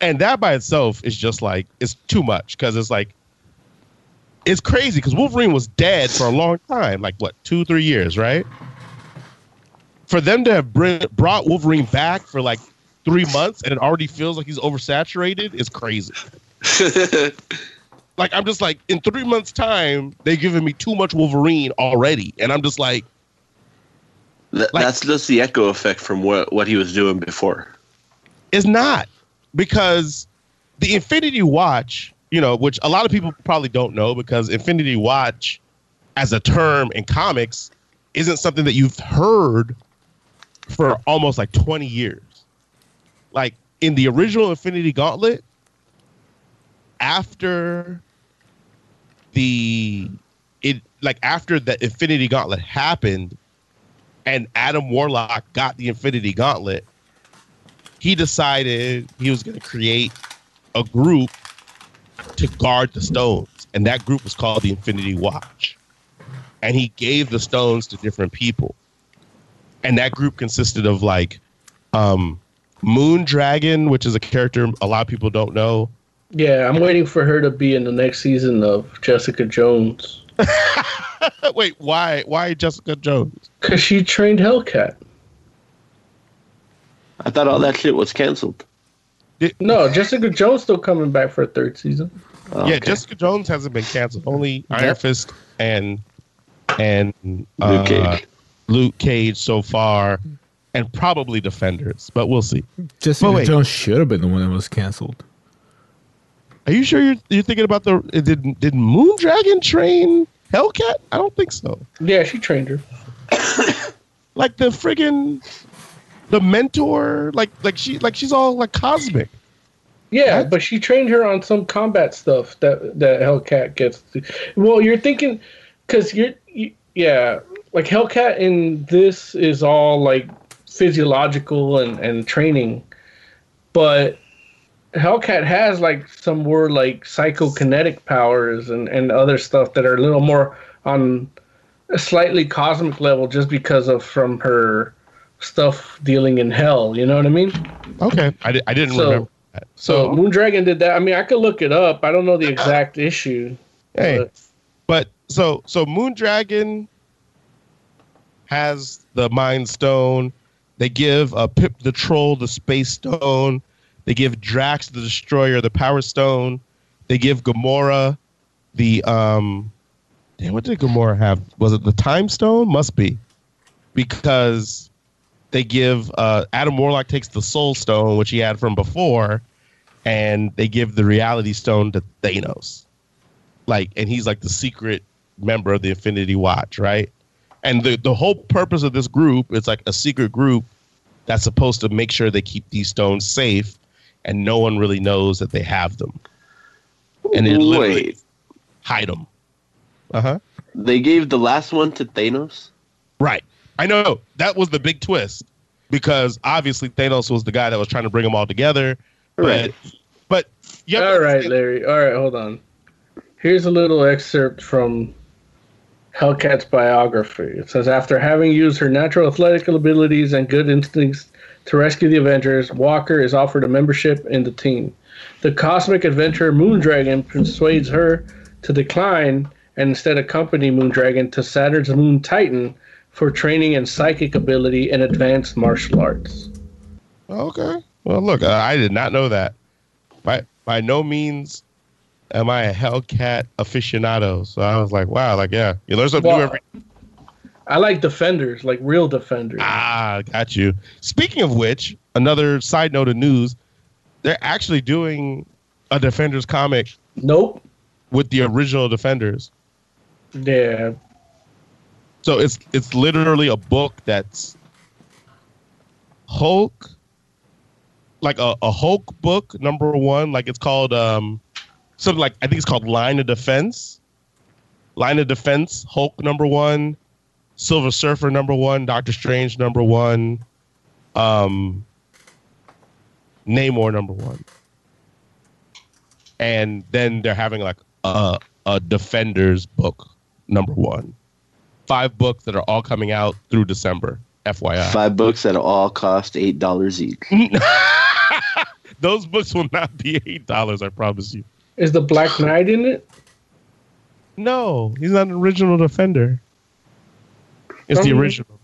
And that by itself is just like it's too much because it's like it's crazy because Wolverine was dead for a long time, like what two, three years, right? For them to have bring, brought Wolverine back for like three months and it already feels like he's oversaturated is crazy. like I'm just like in three months' time, they're giving me too much Wolverine already, and I'm just like, Th- that's just the echo effect from what, what he was doing before. it's not because the Infinity Watch, you know, which a lot of people probably don't know because Infinity Watch, as a term in comics, isn't something that you've heard for almost like 20 years. Like in the original Infinity Gauntlet, after the it like after the Infinity Gauntlet happened and Adam Warlock got the Infinity Gauntlet, he decided he was going to create a group to guard the stones, and that group was called the Infinity Watch. And he gave the stones to different people, and that group consisted of like um, Moon Dragon, which is a character a lot of people don't know. Yeah, I'm waiting for her to be in the next season of Jessica Jones Wait, why? Why Jessica Jones? because she trained Hellcat. I thought all that shit was canceled. No, Jessica Jones still coming back for a third season. Oh, yeah, okay. Jessica Jones hasn't been canceled. Only Iron Yep. Fist and and uh, Luke Cage. Luke Cage so far, and probably Defenders, but we'll see. Jessica Jones should have been the one that was canceled. Are you sure you're, you're thinking about the did did Moondragon train Hellcat? I don't think so. Yeah, she trained her. Like the friggin' the mentor, like like she like she's all like cosmic. Yeah, but she trained her on some combat stuff that that Hellcat gets. To. Well, you're thinking because you're you, yeah, like Hellcat in this is all like physiological and and training, but Hellcat has like some more like psychokinetic powers and and other stuff that are a little more on a slightly cosmic level just because of from her stuff dealing in hell. You know what I mean? Okay, I, di- I didn't So- remember that. So So Moondragon did that. I mean, I could look it up. I don't know the exact issue. hey, but- But so so Moondragon has the Mind Stone. They give uh, Pip the Troll the Space Stone. They give Drax the Destroyer the Power Stone. They give Gamora the um. Damn, what did Gamora have? Was it the Time Stone? Must be, because they give uh, Adam Warlock takes the Soul Stone, which he had from before, and they give the Reality Stone to Thanos like and he's like the secret member of the infinity watch right and the, the whole purpose of this group it's like a secret group that's supposed to make sure they keep these stones safe and no one really knows that they have them and they literally Wait, hide them uh-huh they gave the last one to Thanos. right i know that was the big twist because obviously thanos was the guy that was trying to bring them all together Right. but but you All right, Larry. All right, hold on. Here's a little excerpt from Hellcat's biography. It says After having used her natural athletic abilities and good instincts to rescue the Avengers, Walker is offered a membership in the team. The cosmic adventurer Moondragon persuades her to decline and instead accompany Moondragon to Saturn's moon Titan for training in psychic ability and advanced martial arts. Okay. Well, look, uh, I did not know that. By by no means am I a Hellcat aficionado. So I was like, wow, like yeah, you learn something new Well, every. I like defenders, like real defenders. Ah, got you. Speaking of which, another side note of news: they're actually doing a Defenders comic Nope. with the original Defenders. Yeah. So it's it's literally a book that's Hulk, like a, a Hulk book number one. Like it's called um something like I think it's called Line of Defense. Line of Defense, Hulk number one, Silver Surfer number one, Doctor Strange number one, um Namor number one. And then they're having like a a Defenders book number one five books that are all coming out through December. FYI. Five books that all cost eight dollars each. Those books will not be eight dollars, I promise you. Is the Black Knight in it? No, he's not an original defender. It's the original.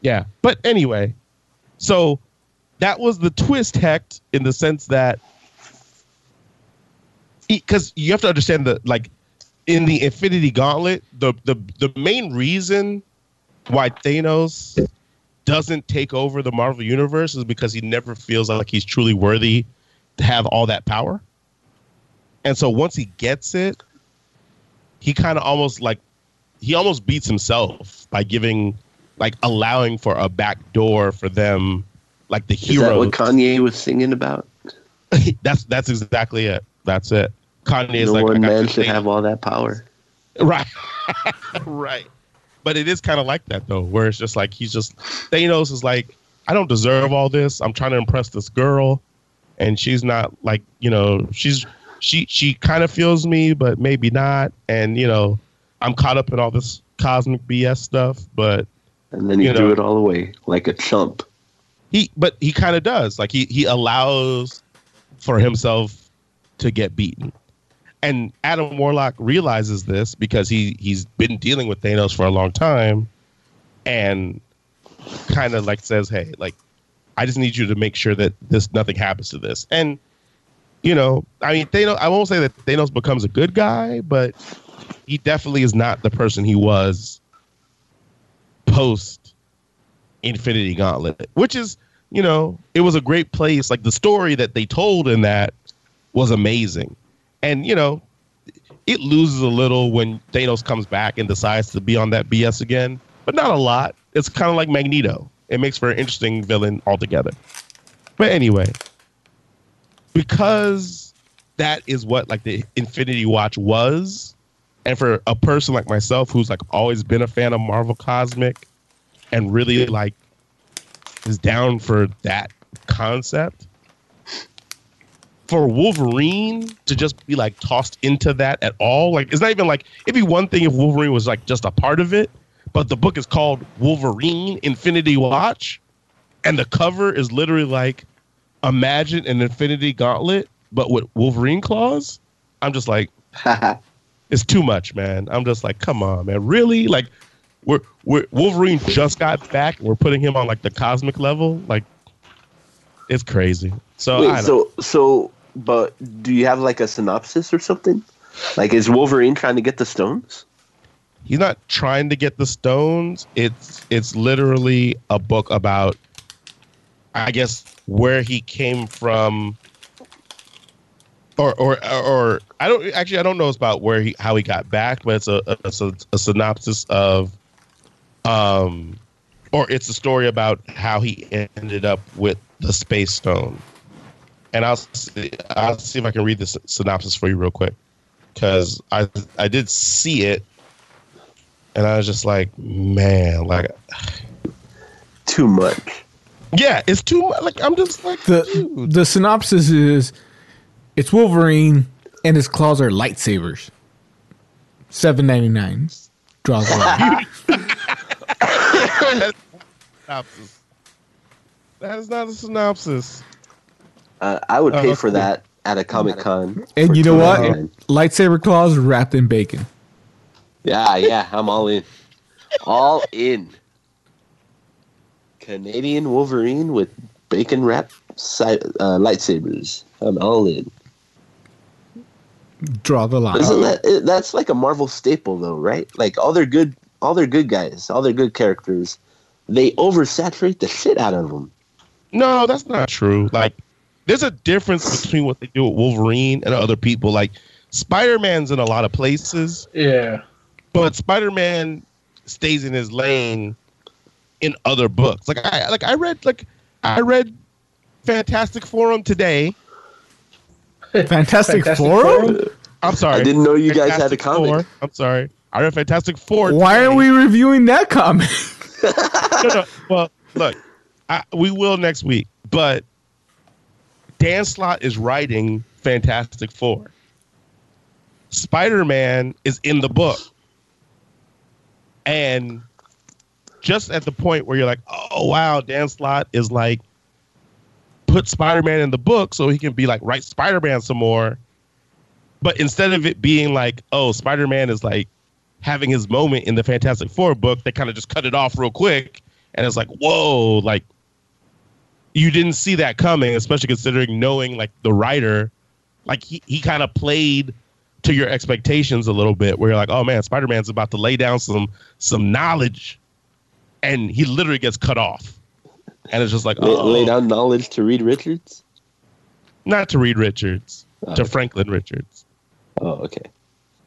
Yeah. But anyway, so that was the twist hecht in the sense that because you have to understand that like in the Infinity Gauntlet, the the the main reason why Thanos doesn't take over the Marvel universe is because he never feels like he's truly worthy to have all that power. And so once he gets it, he kind of almost like he almost beats himself by giving like allowing for a back door for them like the hero what Kanye was singing about? that's that's exactly it. That's it. Kanye is no like I one man should have all that power. Right. right. But it is kind of like that though, where it's just like he's just Thanos is like, I don't deserve all this. I'm trying to impress this girl, and she's not like, you know, she's she she kind of feels me, but maybe not. And you know, I'm caught up in all this cosmic BS stuff, but And then he You threw know. it all away like a chump. he but he kind of does like he he allows for himself to get beaten and adam warlock realizes this because he he's been dealing with thanos for a long time and kind of like says hey like i just need you to make sure that this nothing happens to this and you know, I mean, Thanos. I won't say that Thanos becomes a good guy, but he definitely is not the person he was post Infinity Gauntlet, which is, you know, it was a great place. Like the story that they told in that was amazing, and you know, it loses a little when Thanos comes back and decides to be on that BS again, but not a lot. It's kind of like Magneto. It makes for an interesting villain altogether. But anyway, because that is what like the Infinity Watch was, and for a person like myself who's like always been a fan of Marvel Cosmic and really like is down for that concept, for Wolverine to just be like tossed into that at all, like it's not even like it'd be one thing if Wolverine was like just a part of it, but the book is called Wolverine Infinity Watch, and the cover is literally like imagine an Infinity Gauntlet but with Wolverine claws. I'm just like, it's too much, man. I'm just like, come on, man, really? Like, we're, we're Wolverine just got back. We're putting him on like the cosmic level. Like, it's crazy. So, I Wait, so so, but do you have like a synopsis or something? Like, is Wolverine trying to get the stones? he's not trying to get the stones. It's it's literally a book about, I guess, where he came from. Or, or, or I don't actually I don't know about where he how he got back, but it's a it's a, a synopsis of, um, or it's a story about how he ended up with the space stone, and I'll see, I'll see if I can read the synopsis for you real quick, because I I did see it, and I was just like, man, like Too much. yeah, it's too much. Like I'm just like The the synopsis is it's Wolverine and his claws are lightsabers. Seven ninety nine. Draws a line. synopsis. That is not a synopsis. Uh, I would pay Uh, for that at a Comic Con. And you know what? $2.99. Lightsaber claws wrapped in bacon. Yeah, yeah, I'm all in. All in. Canadian Wolverine with bacon wrapped si- uh, lightsabers. I'm all in. Draw the line. Isn't that that's like a Marvel staple though, right? Like all their good, all their good guys, all their good characters, they oversaturate the shit out of them. No, that's not true. Like, there's a difference between what they do with Wolverine and other people. Like, Spider Man's in a lot of places, Yeah. but Spider Man stays in his lane in other books. Like, I like I read like I read Fantastic Forum today. Fantastic, Fantastic Forum? Forum? I'm sorry. I didn't know you guys had a Fantastic comic. Four. I'm sorry. I read Fantastic Four. Why today. are we reviewing that comic? no, no. Well, look, I, we will next week, but Dan Slott is writing Fantastic Four. Spider Man is in the book. And just at the point where you're like, oh, wow, Dan Slott is like, put Spider Man in the book so he can be like, write Spider Man some more. But instead of it being like, oh, Spider Man is like having his moment in the Fantastic Four book, they kind of just cut it off real quick. And it's like, whoa, like you didn't see that coming, especially considering knowing like the writer, like he, he kind of played to your expectations a little bit where you're like, oh man, Spider Man's about to lay down some some knowledge and he literally gets cut off. And it's just like, Lay, oh, lay down knowledge to Reed Richards. not to Reed Richards, Oh, to okay. Franklin Richards. Oh, okay.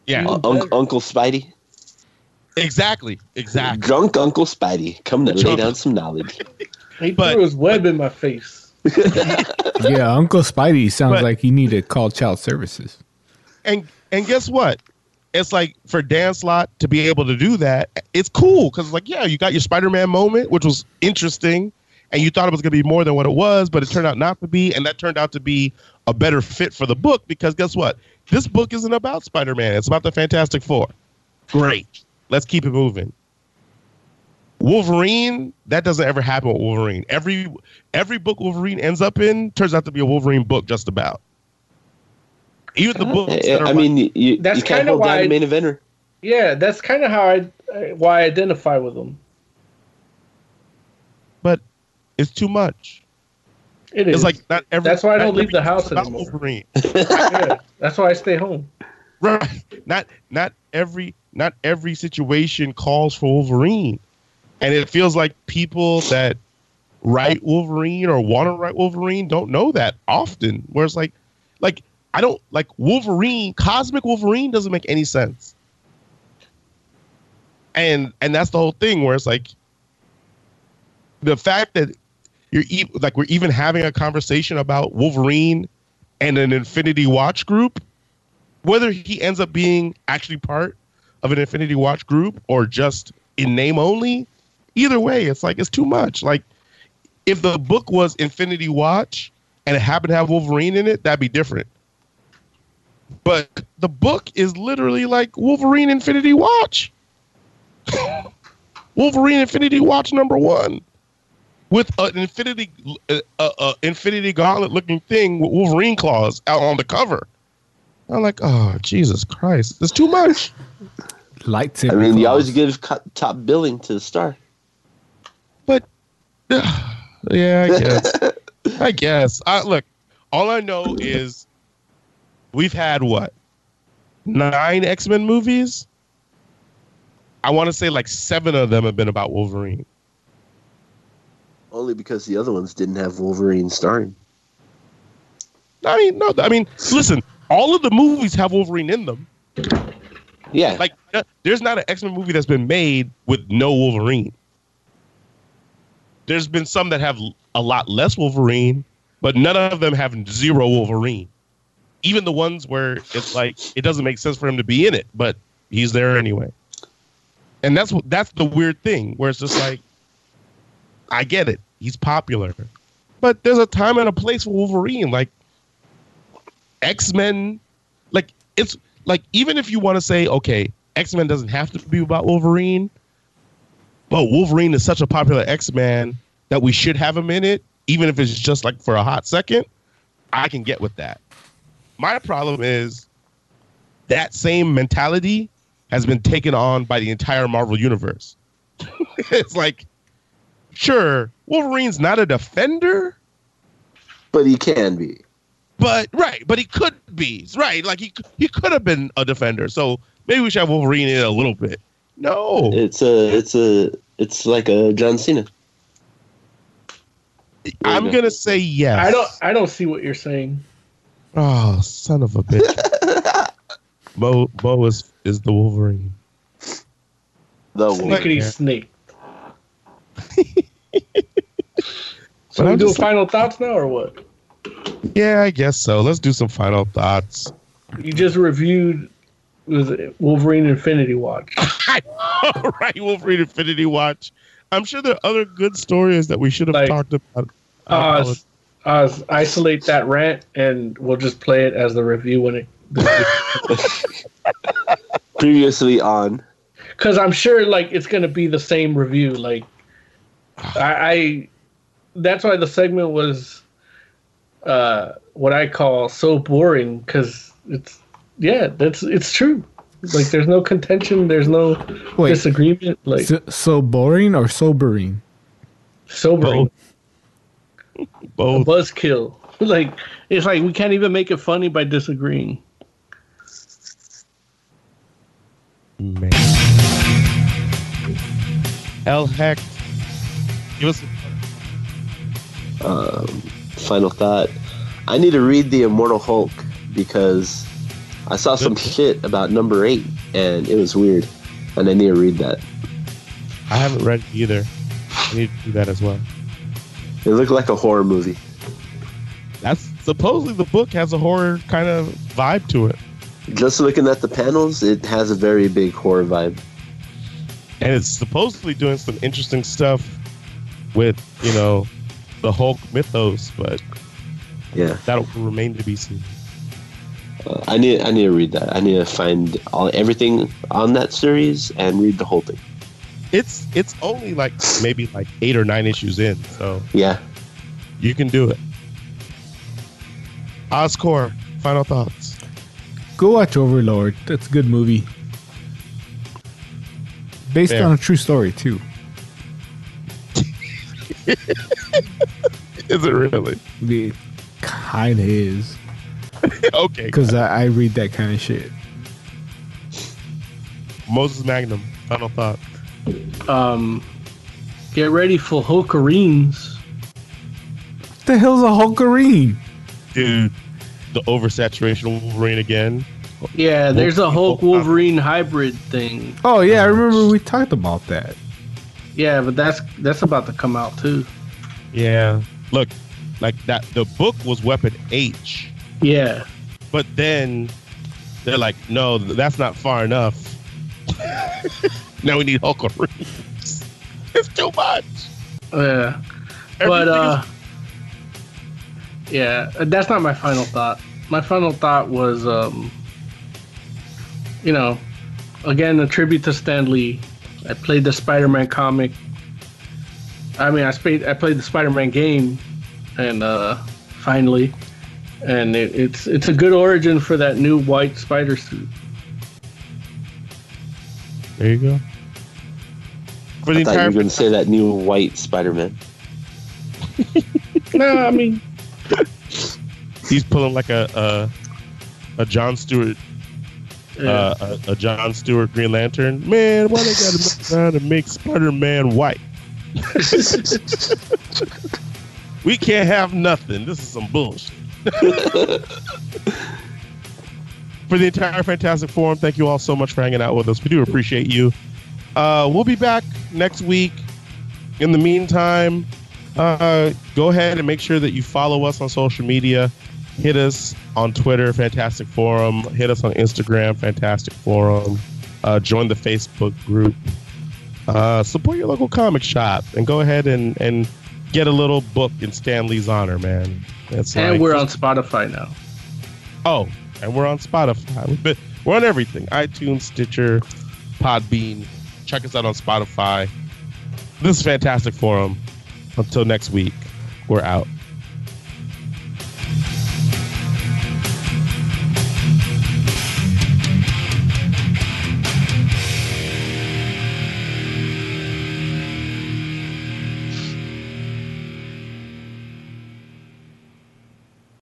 Yeah, Uh, Unc- Uncle Spidey, exactly, exactly. drunk Uncle Spidey, come to lay down some knowledge. He But- threw his web in my face. yeah, Uncle Spidey sounds But- like he need to call child services. and and guess what? It's like for Dan Slott to be able to do that, it's cool because like yeah, you got your Spider-Man moment, which was interesting, and you thought it was going to be more than what it was, but it turned out not to be, and that turned out to be a better fit for the book because guess what? This book isn't about Spider-Man; it's about the Fantastic Four. Great, let's keep it moving. Wolverine, that doesn't ever happen with Wolverine. Every every book Wolverine ends up in turns out to be a Wolverine book, just about. Even the uh, books. I, that I mean, you, you, That's you can't kinda down why- the main eventer. Yeah, that's kind of how I I- why I identify with him. But it's too much. It It's like not every. That's why I don't leave the house is anymore. Wolverine. yeah, that's why I stay home. Right. Not not every not every situation calls for Wolverine. And it feels like people that write Wolverine or want to write Wolverine don't know that often. Where it's like like I don't like Wolverine, cosmic Wolverine doesn't make any sense. And and that's the whole thing where it's like the fact that you're e- like we're even having a conversation about Wolverine and an Infinity Watch group whether he ends up being actually part of an Infinity Watch group or just in name only, either way, it's like it's too much. Like if the book was Infinity Watch and it happened to have Wolverine in it, that'd be different. But the book is literally like Wolverine Infinity Watch. Wolverine Infinity Watch number one. With an Infinity uh, uh, uh, Infinity Gauntlet looking thing with Wolverine claws out on the cover. I'm like, oh Jesus Christ, it's too much. Lightsaber. I mean, you claws. always give co- top billing to the star. But yeah, I guess. I guess. I, look, all I know is we've had what nine X Men movies. I want to say like seven of them have been about Wolverine. Only because the other ones didn't have Wolverine starring. I mean, no, I mean, listen, all of the movies have Wolverine in them. Yeah, Like, there's not an X Men movie that's been made with no Wolverine. There's been some that have a lot less Wolverine, but none of them have zero Wolverine. Even the ones where it's like it doesn't make sense for him to be in it, but he's there anyway. And that's that's the weird thing where it's just like, I get it, he's popular, but there's a time and a place for Wolverine. Like X Men, like it's like even if you want to say okay, X Men doesn't have to be about Wolverine, but Wolverine is such a popular X Man that we should have him in it, even if it's just like for a hot second. I can get with that. My problem is that same mentality has been taken on by the entire Marvel universe. it's like, sure, Wolverine's not a defender, but he can be. but right, but he could be right. Like he he could have been a defender. So maybe we should have Wolverine in a little bit. No, It's a, it's a, it's like a John Cena. I'm gonna say yes. I don't. I don't see what you're saying. Oh, son of a bitch. Bo Bo is is the Wolverine. The Snickety snake. But so we I'm do just final thoughts now, or what? Yeah, I guess so. Let's do some final thoughts. You just reviewed was Wolverine Infinity Watch. All right, Wolverine Infinity Watch. I'm sure there are other good stories that we should have Like, talked about. I Uh, uh, isolate that rant, and we'll just play it as the review when it. Previously on, Because I'm sure, like, it's gonna be the same review. Like, I, I that's why the segment was, uh, what I call so boring. Because it's, yeah, that's it's true. Like, there's no contention. There's no Wait. disagreement. Like, So, so boring or sobering? sobering. a Both. buzzkill. like it's like we can't even make it funny by disagreeing. Man. Hell heck. Give us um, final thought. I need to read the Immortal Hulk because I saw some shit about number eight and it was weird, and I need to read that. I haven't read it either. I need to do that as well. It looked like a horror movie. That's supposedly the book has a horror kind of vibe to it. Just looking at the panels, it has a very big horror vibe. And it's supposedly doing some interesting stuff with, you know, the Hulk mythos, but Yeah, that'll remain to be seen. uh, I need I need to read that. I need to find all everything on that series and read the whole thing. It's it's only like maybe like eight or nine issues in, so Yeah, you can do it. Oscore, final thoughts. Go watch Overlord. That's a good movie. Based Fair. on a true story too. Is it really? It kind of is. okay. Because I, I read that kind of shit. Moses Magnum. Final thought. Um, get ready for Hulkverines. the hell's a Hulkverine? Dude, the oversaturation of Wolverine again. Yeah, there's a Hulk Wolverine hybrid thing. Oh yeah, I remember we talked about that. Yeah, but that's that's about to come out too. Yeah. Look, like that the book was Weapon H. Yeah. But then they're like, no, that's not far enough. now we need Hulk It's too much. Yeah. But uh Yeah, that's not my final thought. My final thought was um you know, again a tribute to Stan Lee. I played the Spider-Man comic. I mean, I played I played the Spider-Man game and uh finally and it, it's it's a good origin for that new white spider suit. There you go. For the I thought you were going to say that new white Spider-Man. no, I mean he's pulling like a a, a John Stewart Yeah. uh, a, a John Stewart Green Lantern. Man, why they gotta mess around and make Spider Man white? we can't have nothing. This is some bullshit. for the entire Fantastic Forum, thank you all so much for hanging out with us. We do appreciate you. Uh, we'll be back next week. In the meantime, uh, go ahead and make sure that you follow us on social media. Hit us on Twitter, Fantastic Forum. Hit us on Instagram, Fantastic Forum. Uh, join the Facebook group. Uh, support your local comic shop and go ahead and, and get a little book in Stan Lee's honor, man. That's and like- we're on Spotify now. Oh, and we're on Spotify. We've been, we're on everything: iTunes, Stitcher, Podbean. Check us out on Spotify. This is Fantastic Forum. Until next week, we're out.